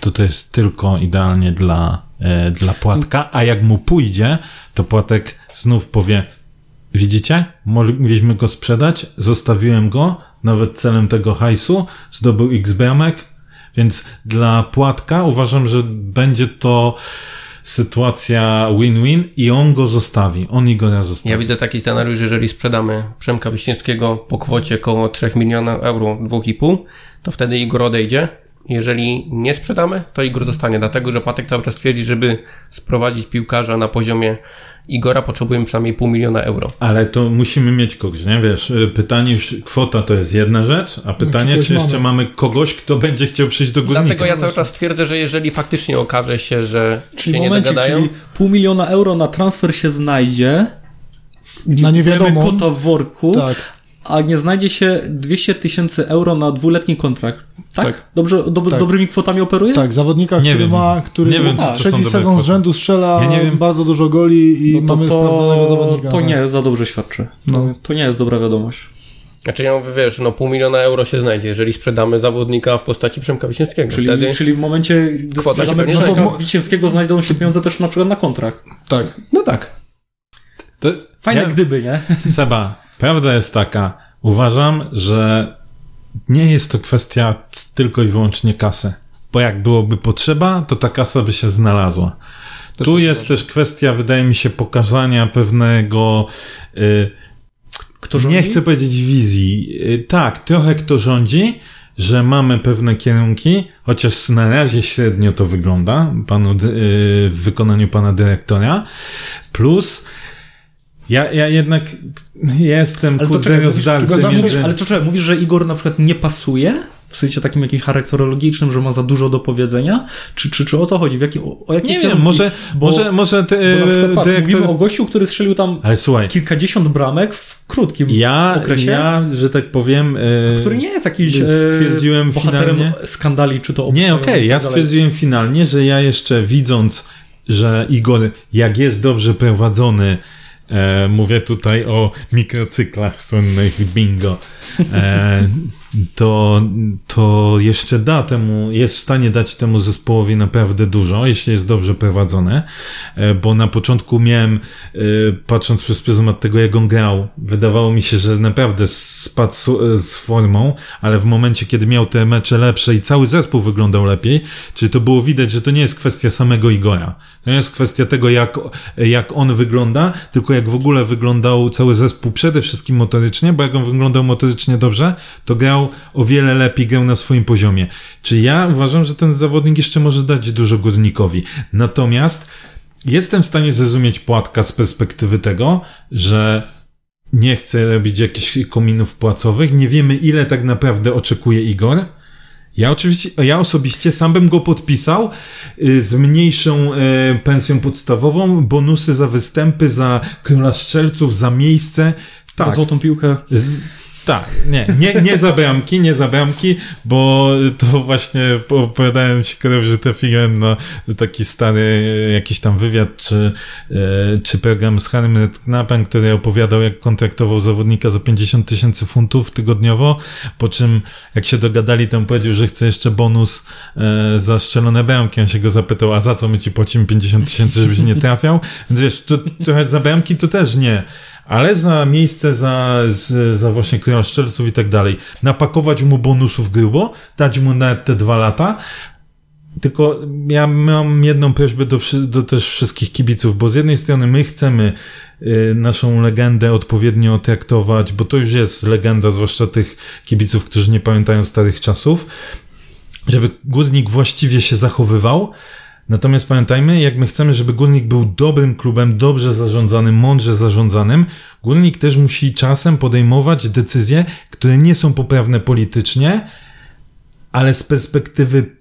to to jest tylko idealnie dla, e, dla Płatka, a jak mu pójdzie, to Płatek znów powie, widzicie, mogliśmy go sprzedać, zostawiłem go, nawet celem tego hajsu, zdobył x bramek, więc dla Płatka uważam, że będzie to sytuacja win-win i on go zostawi, on Igora zostawi. Ja widzę taki scenariusz, że jeżeli sprzedamy Przemka Wiśniewskiego po kwocie około 3 milionów euro, 2,5, to wtedy Igor odejdzie, Jeżeli nie sprzedamy, to Igor zostanie, dlatego że Patek cały czas twierdzi, żeby sprowadzić piłkarza na poziomie Igora, potrzebujemy przynajmniej pół miliona euro. Ale to musimy mieć kogoś, nie? Wiesz, y, pytanie już, kwota to jest jedna rzecz, a pytanie, kogoś czy jeszcze mamy. mamy kogoś, kto będzie chciał przyjść do górnika. Dlatego ja cały czas twierdzę, że jeżeli faktycznie okaże się, że Czyli się w nie momencie, dogadają, czyli pół miliona euro na transfer się znajdzie, Na nie wiadomo. kota w worku, Tak. A nie znajdzie się 200 tysięcy euro na dwuletni kontrakt. Tak? Tak. Dobrze, dob- Tak. Dobrymi kwotami operuje? Tak, zawodnika, Nie który wiem. ma, który Nie wiem, czy to są trzeci sezon z rzędu strzela Ja nie wiem. bardzo dużo goli i No to, mamy sprawdzonego to, zawodnika. to tak. nie za dobrze świadczy. No. To, to nie jest dobra wiadomość. Znaczy ja mówię, wiesz, no pół miliona euro się znajdzie, jeżeli sprzedamy zawodnika w postaci Przemka Wiśniewskiego. Czyli, Wtedy, czyli w momencie, gdy Kwota się sprzedamy Przemka znajdzie. Wiśniewskiego, znajdą się pieniądze też na przykład na kontrakt. Tak. no tak. To, Fajne ja, gdyby, nie? Seba, prawda jest taka, uważam, że nie jest to kwestia tylko i wyłącznie kasy. Bo jak byłoby potrzeba, to ta kasa by się znalazła. Też tu tak jest też kwestia, wydaje mi się, pokazania pewnego. Y, Kto rządzi? nie chcę powiedzieć wizji. Y, tak, trochę kto rządzi, że mamy pewne kierunki, chociaż na razie średnio to wygląda panu, y, w wykonaniu pana dyrektora. Plus. Ja, ja jednak jestem Ale kurde czekaj, mówisz, rozdarty zawsze- między... Ale to czekaj, mówisz, że Igor na przykład nie pasuje? W sensie takim jakimś charakterologicznym, że ma za dużo do powiedzenia? Czy, czy, czy o co chodzi? W jaki, o, o jakie Nie wiem, kierunki? może, Bo- może, może ty, Bo na przykład patrz, dyrektor... mówimy o gościu, który strzelił tam kilkadziesiąt bramek w krótkim ja, okresie, ja, że tak powiem... e, który nie jest jakiś e, stwierdziłem bohaterem finalnie- skandali, czy to Nie, okej, i ja stwierdziłem finalnie, że ja jeszcze widząc, że Igor, jak jest dobrze prowadzony, e, mówię tutaj o mikrocyklach słynnych bingo, e, to, to jeszcze da temu, jest w stanie dać temu zespołowi naprawdę dużo, jeśli jest dobrze prowadzone, e, bo na początku miałem, e, patrząc przez pryzmat tego, jak on grał, wydawało mi się, że naprawdę spadł z, z formą, ale w momencie, kiedy miał te mecze lepsze i cały zespół wyglądał lepiej, czyli to było widać, że to nie jest kwestia samego Igora. To nie jest kwestia tego, jak, jak on wygląda, tylko jak w ogóle wyglądał cały zespół przede wszystkim motorycznie, bo jak on wyglądał motorycznie dobrze, to grał o wiele lepiej, grał na swoim poziomie. Czy ja uważam, że ten zawodnik jeszcze może dać dużo górnikowi. Natomiast jestem w stanie zrozumieć płatka z perspektywy tego, że nie chce robić jakichś kominów płacowych. Nie wiemy, ile tak naprawdę oczekuje Igor. Ja oczywiście, ja osobiście sam bym go podpisał y, z mniejszą e, pensją podstawową, bonusy za występy, za króla strzelców, za miejsce. Za Tak, złotą piłkę. z, tak, nie, nie, nie za bramki, nie za bramki, bo to właśnie opowiadałem ci, Karol, że trafiłem na taki stary jakiś tam wywiad, czy, e, czy program z Harrym Redknappem, który opowiadał, jak kontraktował zawodnika za 50 tysięcy funtów tygodniowo, po czym jak się dogadali, to on powiedział, że chce jeszcze bonus e, za strzelone bramki. On się go zapytał, a za co my ci płacimy 50 tysięcy, żebyś nie trafiał? Więc wiesz, to, trochę za bramki to też nie ale za miejsce, za, za właśnie króla szczelców i tak dalej. Napakować mu bonusów grubo, dać mu nawet te dwa lata. Tylko ja mam jedną prośbę do, do też wszystkich kibiców, bo z jednej strony my chcemy y, naszą legendę odpowiednio traktować, bo to już jest legenda, zwłaszcza tych kibiców, którzy nie pamiętają starych czasów, żeby górnik właściwie się zachowywał, Natomiast pamiętajmy, jak my chcemy, żeby Górnik był dobrym klubem, dobrze zarządzanym, mądrze zarządzanym, Górnik też musi czasem podejmować decyzje, które nie są poprawne politycznie, ale z perspektywy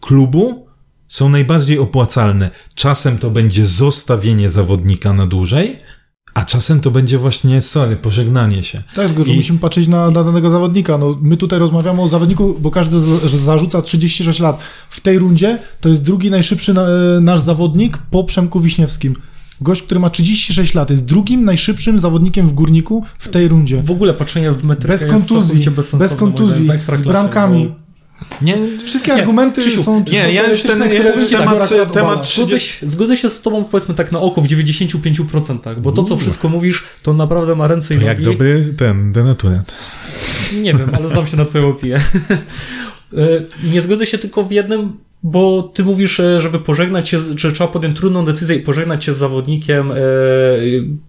klubu są najbardziej opłacalne. Czasem to będzie zostawienie zawodnika na dłużej, a czasem to będzie właśnie, sorry, pożegnanie się. Tak, tylko że I- musimy patrzeć na, na danego zawodnika. No, my tutaj rozmawiamy o zawodniku, bo każdy zarzuca 36 lat. W tej rundzie to jest drugi najszybszy na, e, nasz zawodnik po Przemku Wiśniewskim. Gość, który ma 36 lat, jest drugim najszybszym zawodnikiem w górniku w tej rundzie. W ogóle patrzenie w metrykę Bez kontuzji, bez kontuzji, z bramkami. bo- Nie, Wszystkie Nie, argumenty Krzysiu, są nie, ja już ten- ja już temat- tak temat Zgodzę się, zgodzę się z tobą, powiedzmy tak na oko, w 95%, bo to, co wszystko mówisz, to naprawdę ma ręce i nogi. jak dobry ten denaturat. Nie wiem, ale znam się na twoją opinię. E, Nie zgodzę się tylko w jednym, bo ty mówisz, e, żeby pożegnać się, że trzeba podjąć trudną decyzję i pożegnać się z zawodnikiem, e,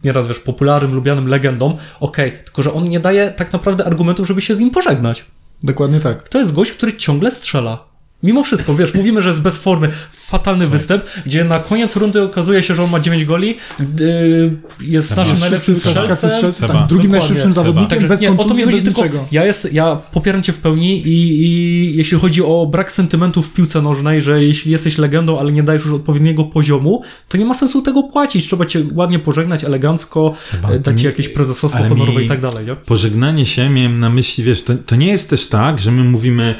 nieraz wiesz, popularnym, lubianym legendą. Okej, tylko że on nie daje tak naprawdę argumentów, żeby się z nim pożegnać. Dokładnie tak. To jest gość, który ciągle strzela. Mimo wszystko, wiesz, mówimy, że jest bez formy. Fatalny występ, gdzie na koniec rundy okazuje się, że on ma 9 goli, yy, jest Seba. naszym Jest najlepszym strzelcem. strzelców, Seba. tak, drugim najszybszym zawodnikiem, Także bez nie, o to mi chodzi tylko, niczego. ja, jest, ja popieram cię w pełni i, i jeśli chodzi o brak sentymentów w piłce nożnej, że jeśli jesteś legendą, ale nie dajesz już odpowiedniego poziomu, to nie ma sensu tego płacić, trzeba cię ładnie pożegnać, elegancko, Seba, e, dać ci nie- jakieś prezesostwo honorowe i tak dalej, nie? Pożegnanie się miałem na myśli, wiesz, to, to nie jest też tak, że my mówimy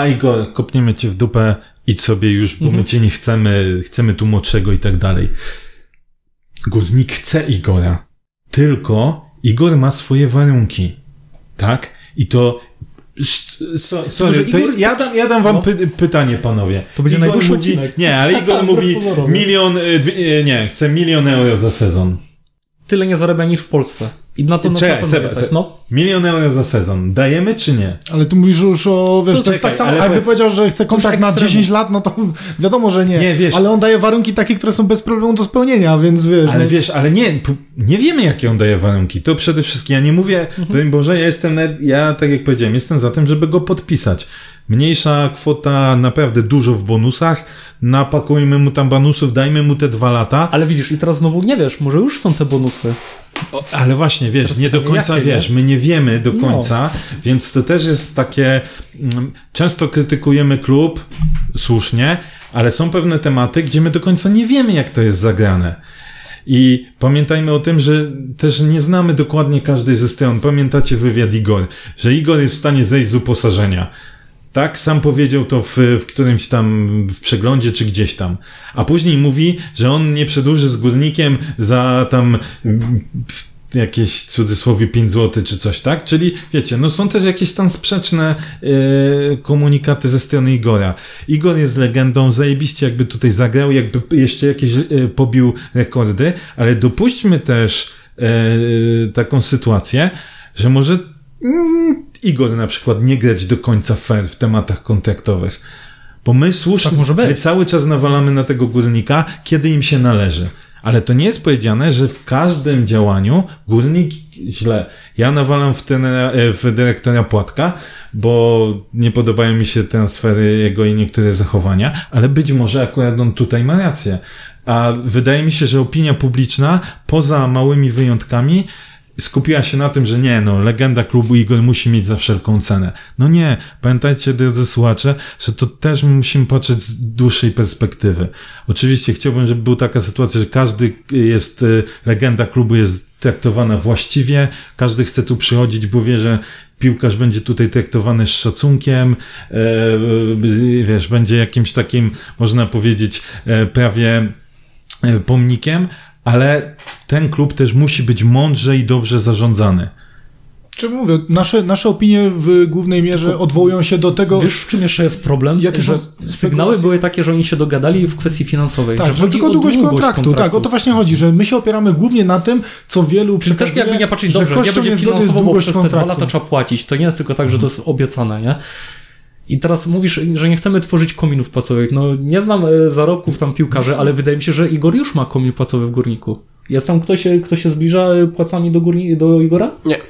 a Igor, kopniemy cię w dupę, idź sobie już, bo my cię nie chcemy, chcemy tu młodszego i tak dalej. Guznik chce Igora. Tylko Igor ma swoje warunki. Tak? I to... So, sorry, to Igor- ja, dam, ja dam wam No. py, pytanie, panowie. To będzie Igor najdłuższy mówi. Nie, ale Igor *laughs* mówi milion, y, dwie, y, nie, chce milion euro za sezon. Tyle nie zarabia niż w Polsce. I na to nas Czekaj, na pewno Seba, jesteś, no. Milion euro za sezon. Dajemy czy nie? Ale tu mówisz już o, wiesz, To to, jest czekaj, tak samo, ale jakby powiedz- powiedział, że chce kontrakt na ekstremum. 10 lat, no to *laughs* wiadomo, że nie. Nie, wiesz- Ale on daje warunki takie, które są bez problemu do spełnienia, więc wiesz. Ale no, wiesz, ale nie, nie wiemy, jakie on daje warunki. To przede wszystkim, ja nie mówię, Mhm. broń Boże, ja jestem, nawet, ja tak jak powiedziałem, jestem za tym, żeby go podpisać. Mniejsza kwota, naprawdę dużo w bonusach, napakujmy mu tam bonusów, dajmy mu te dwa lata. Ale widzisz, i teraz znowu nie wiesz, może już są te bonusy. O, ale właśnie, wiesz, Teraz nie do końca jakie, wiesz, nie? my nie wiemy do No. końca, więc to też jest takie, mm, często krytykujemy klub, słusznie, ale są pewne tematy, gdzie my do końca nie wiemy, jak to jest zagrane. I pamiętajmy o tym, że też nie znamy dokładnie każdej ze stron. Pamiętacie wywiad Igor, że Igor jest w stanie zejść z uposażenia. Tak, sam powiedział to w, w którymś tam w przeglądzie czy gdzieś tam. A później mówi, że on nie przedłuży z górnikiem za tam jakieś cudzysłowie 5 zł czy coś, tak? Czyli wiecie, no są też jakieś tam sprzeczne e, komunikaty ze strony Igora. Igor jest legendą, zajebiście jakby tutaj zagrał, jakby jeszcze jakieś e, pobił rekordy, ale dopuśćmy też e, taką sytuację, że może Igor na przykład nie grać do końca fair w tematach kontraktowych. Bo my słusznie, Tak może być. my cały czas nawalamy na tego górnika, kiedy im się należy. Ale to nie jest powiedziane, że w każdym działaniu górnik źle. Ja nawalam w, ten, w dyrektora Płatka, bo nie podobają mi się transfery jego i niektóre zachowania, ale być może akurat on tutaj ma rację. A wydaje mi się, że opinia publiczna, poza małymi wyjątkami, skupiła się na tym, że nie, no, legenda klubu Igor musi mieć za wszelką cenę. No nie, pamiętajcie, drodzy słuchacze, że to też musimy patrzeć z dłuższej perspektywy. Oczywiście chciałbym, żeby była taka sytuacja, że każdy jest, y, legenda klubu jest traktowana właściwie, każdy chce tu przychodzić, bo wie, że piłkarz będzie tutaj traktowany z szacunkiem, e, wiesz, będzie jakimś takim, można powiedzieć, prawie pomnikiem, ale ten klub też musi być mądrze i dobrze zarządzany. Czy mówię, nasze, nasze opinie w głównej mierze odwołują się do tego. Wiesz, w czym jeszcze jest problem? Jakie że sygnały spekulacje? były takie, że oni się dogadali w kwestii finansowej. tak, że że chodzi tylko o długość kontraktu, Tak, o to właśnie chodzi, że my się opieramy głównie na tym, co wielu Czyli też jakby nie patrzeć że dobrze, nie będzie finansowo, bo długość przez te dwa kontraktu. lata trzeba płacić. To nie jest tylko tak, że to jest obiecane, nie? I teraz mówisz, że nie chcemy tworzyć kominów płacowych. No nie znam e, zarobków tam piłkarzy, ale wydaje mi się, że Igor już ma komin płacowy w Górniku. Jest tam ktoś, e, kto się zbliża e, płacami do, górni, do Igora? Nie.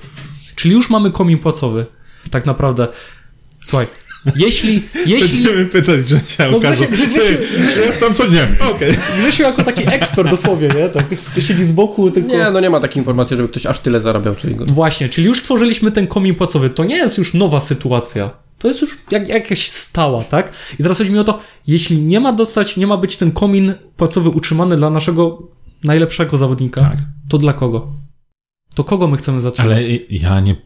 Czyli już mamy komin płacowy. Tak naprawdę. Słuchaj, jeśli, *laughs* jeśli, Będziemy pytać Grzesia No Grzesiek- Grzesiek- Grzesiek- jest tam coś, nie okej. Grzesiu jako taki ekspert dosłownie, nie? Tak siedzi z boku, tylko... Nie, no nie ma takiej informacji, żeby ktoś aż tyle zarabiał co Igor. Właśnie, czyli już stworzyliśmy ten komin płacowy. To nie jest już nowa sytuacja. To jest już jak, jakaś stała, tak? I teraz chodzi mi o to, jeśli nie ma dostać, nie ma być ten komin płacowy utrzymany dla naszego najlepszego zawodnika, Tak. to dla kogo? To kogo my chcemy zatrzymać? Ale ja nie.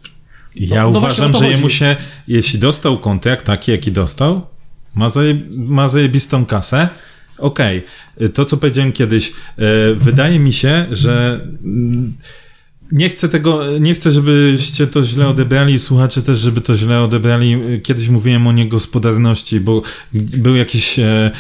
Ja No- no uważam, o to że jemu się, jeśli dostał kontrakt taki, jaki dostał, ma, zaje, ma zajebistą kasę. Okej, to co powiedziałem kiedyś, e, wydaje mi się, że mm, nie chcę tego, nie chcę, żebyście to źle odebrali słuchacze też, żeby to źle odebrali. Kiedyś mówiłem o niegospodarności, bo był jakiś e,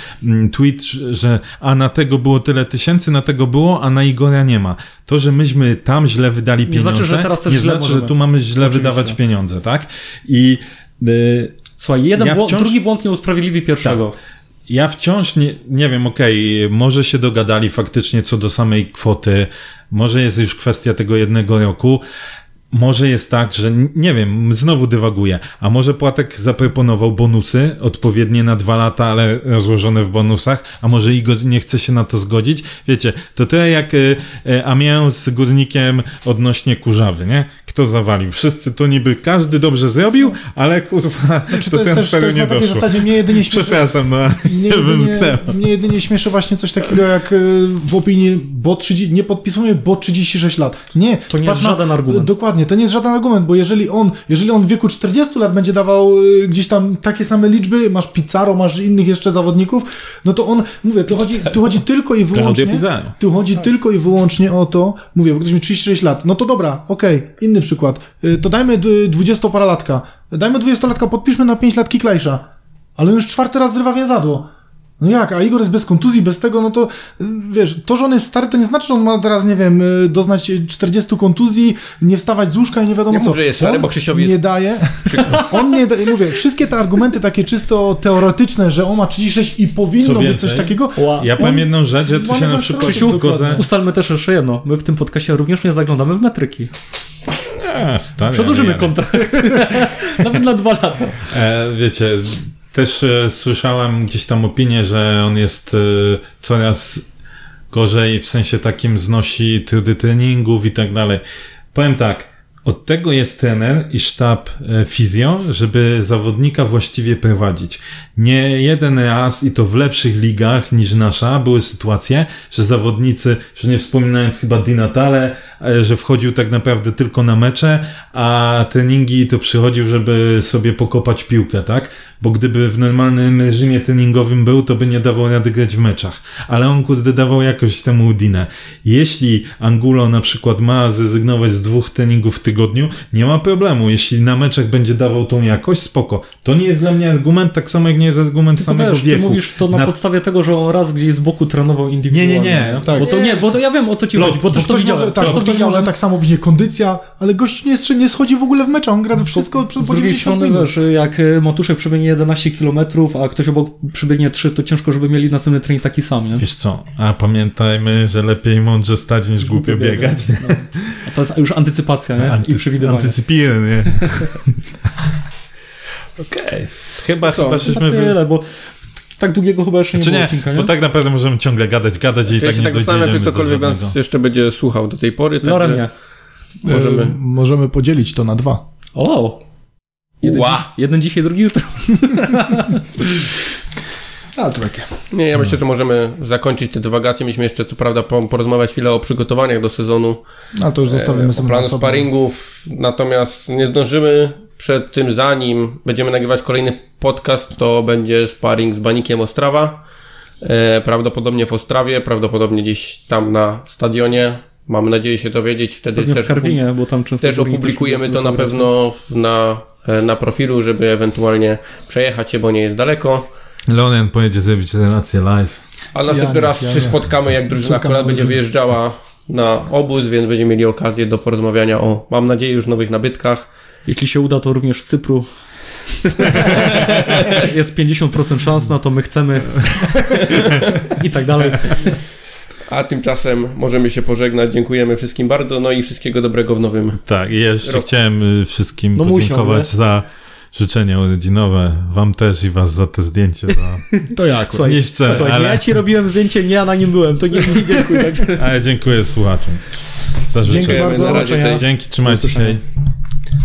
tweet, że a na tego było tyle tysięcy, na tego było, a na Igora nie ma. To, że myśmy tam źle wydali Nie pieniądze, znaczy, że teraz też nie źle znaczy, że tu mamy źle Oczywiście. wydawać pieniądze, tak? I y, Słuchaj, jeden Ja błąd, wciąż- drugi błąd nie usprawiedliwi pierwszego. Ja wciąż nie, nie wiem, okej, może się dogadali faktycznie co do samej kwoty, może jest już kwestia tego jednego roku. może jest tak, że nie wiem, znowu dywaguję, a może Płatek zaproponował bonusy odpowiednie na dwa lata, ale rozłożone w bonusach, a może Igor nie chce się na to zgodzić? Wiecie, to tyle jak y, y, Amiens z Górnikiem odnośnie Kurzawy, nie? Kto zawalił? Wszyscy to niby każdy dobrze zrobił, ale kurwa, Czy do to też to transferu jest nie na takiej doszło. zasadzie mnie jedynie śmieszy, Przepraszam, no, Mnie *laughs* jedynie, mnie jedynie śmieszy właśnie coś takiego jak e, w opinii, bo 30, nie podpisujemy, bo 36 lat. Nie. To nie jest żaden argument. Dokładnie, to nie jest żaden argument, bo jeżeli on, jeżeli on w wieku 40 lat będzie dawał e, gdzieś tam takie same liczby, masz Pizzaro, masz innych jeszcze zawodników, no to on, mówię, tu chodzi, tu chodzi tylko i *laughs* wyłącznie, tu chodzi tylko i wyłącznie o to, mówię, bo ktoś mi 36 lat, no to dobra, okej, inny przykład, E, to dajmy d- 20-paralatka, dajmy 20-latka, podpiszmy na 5 lat Kiklejsza, ale on już czwarty raz zrywa więzadło. No jak, a Igor jest bez kontuzji, bez tego, no to y, wiesz, to, że on jest stary, to nie znaczy, że on ma teraz, nie wiem, y, doznać 40 kontuzji, nie wstawać z łóżka i nie wiadomo Nie co. mów, że jest stary, On bo Krzysiowi jest- nie daje. *laughs* On nie daje, mówię, wszystkie te argumenty takie czysto teoretyczne, że on ma 36 i powinno Co być coś takiego. Ja on- powiem jedną rzecz, że tu się na przykład trochę zgodzę. Ustalmy też jeszcze jedno. My w tym podcaście również nie zaglądamy w metryki. A, stary, Przedłużymy kontrakt. *laughs* Nawet na dwa lata. E, wiecie, też e, słyszałem gdzieś tam opinię, że on jest e, coraz gorzej, w sensie takim znosi trudy treningów i tak dalej. Powiem tak, od tego jest trener i sztab e, fizjo, żeby zawodnika właściwie prowadzić. Nie jeden raz i to w lepszych ligach niż nasza były sytuacje, że zawodnicy, że nie wspominając chyba Di Natale, e, że wchodził tak naprawdę tylko na mecze, a treningi to przychodził, żeby sobie pokopać piłkę, tak? Bo gdyby w normalnym reżimie treningowym był, to by nie dawał rady grać w meczach. Ale on kurde dawał jakoś temu Udinę. Jeśli Angulo na przykład ma zrezygnować z dwóch treningów w tygodniu, nie ma problemu. Jeśli na meczach będzie dawał tą jakość, spoko. To nie jest dla mnie argument, tak samo jak nie jest argument Tylko samego wiesz, ty wieku. mówisz to na, podstawie tego, że on raz gdzieś z boku trenował indywidualnie. Nie, nie, nie. Tak. Bo to nie, bo to ja wiem o co ci Lot, chodzi, bo też to widziałem. może, tak, też bo to ktoś widziałem. może tak samo będzie kondycja, ale gość nie, nie schodzi w ogóle w mecz, on gra wszystko przez Z drugiej strony, wiesz, jak y, Matuszek przebiegnie 11 km, a ktoś obok przybiegnie 3, to ciężko, żeby mieli następny trening taki sam, nie? Wiesz co, a pamiętajmy, że lepiej mądrze stać niż głupio biegać. No. A to jest już antycypacja, nie? I Antycy- przewidywanie. Antycypieren, nie? *laughs* Okej. Chyba, chyba, Chyba żeśmy... wy- tyle, bo tak długiego chyba jeszcze nie Czy było nie? odcinka, nie? Bo tak naprawdę możemy ciągle gadać, gadać i Ja tak się nie tak zastanawiam, czy dojdziemy do ktokolwiek nas jeszcze będzie słuchał do tej pory. także Lorem nie. Możemy. E, możemy podzielić to na dwa. O! Jeden, Ła. dziś, jeden dzisiaj, drugi jutro. *laughs* A, to takie. Nie, ja myślę, że możemy zakończyć te dywagacje. Mieliśmy jeszcze, co prawda, po, porozmawiać chwilę o przygotowaniach do sezonu, A to już zostawimy o sobie osobno. sparingów, natomiast nie zdążymy przed tym, zanim będziemy nagrywać kolejny podcast, to będzie sparing z Banikiem Ostrawa. E, prawdopodobnie w Ostrawie, prawdopodobnie gdzieś tam na stadionie. Mamy nadzieję się dowiedzieć. Wtedy Pewnie też w Karwinie, bo tam często... też opublikujemy lubi to na pewno w, na, e, na profilu, żeby ewentualnie przejechać się, bo nie jest daleko. Leonian pojedzie zrobić relację live. Ale następny raz ja się spotkamy, jak drużyna akurat będzie wyjeżdżała na obóz, więc będziemy mieli okazję do porozmawiania o, mam nadzieję, już nowych nabytkach. Jeśli się uda, to również z Cypru. *laughs* Jest 50% szans na to, my chcemy. I tak dalej. A tymczasem możemy się pożegnać. Dziękujemy wszystkim bardzo, no i wszystkiego dobrego w nowym. Tak, i jeszcze Rok. chciałem y, wszystkim No musiał, podziękować nie? za życzenia urodzinowe. Wam też i was za te zdjęcie. Za... *laughs* To jak? Słuchaj, Niszczę, Słuchaj, ale- ja ci robiłem zdjęcie, nie ja na nim byłem, to nie, nie dziękuję. Także... Ale dziękuję słuchaczom za życzenia. Dzięki bardzo. Dzięki, trzymajcie się.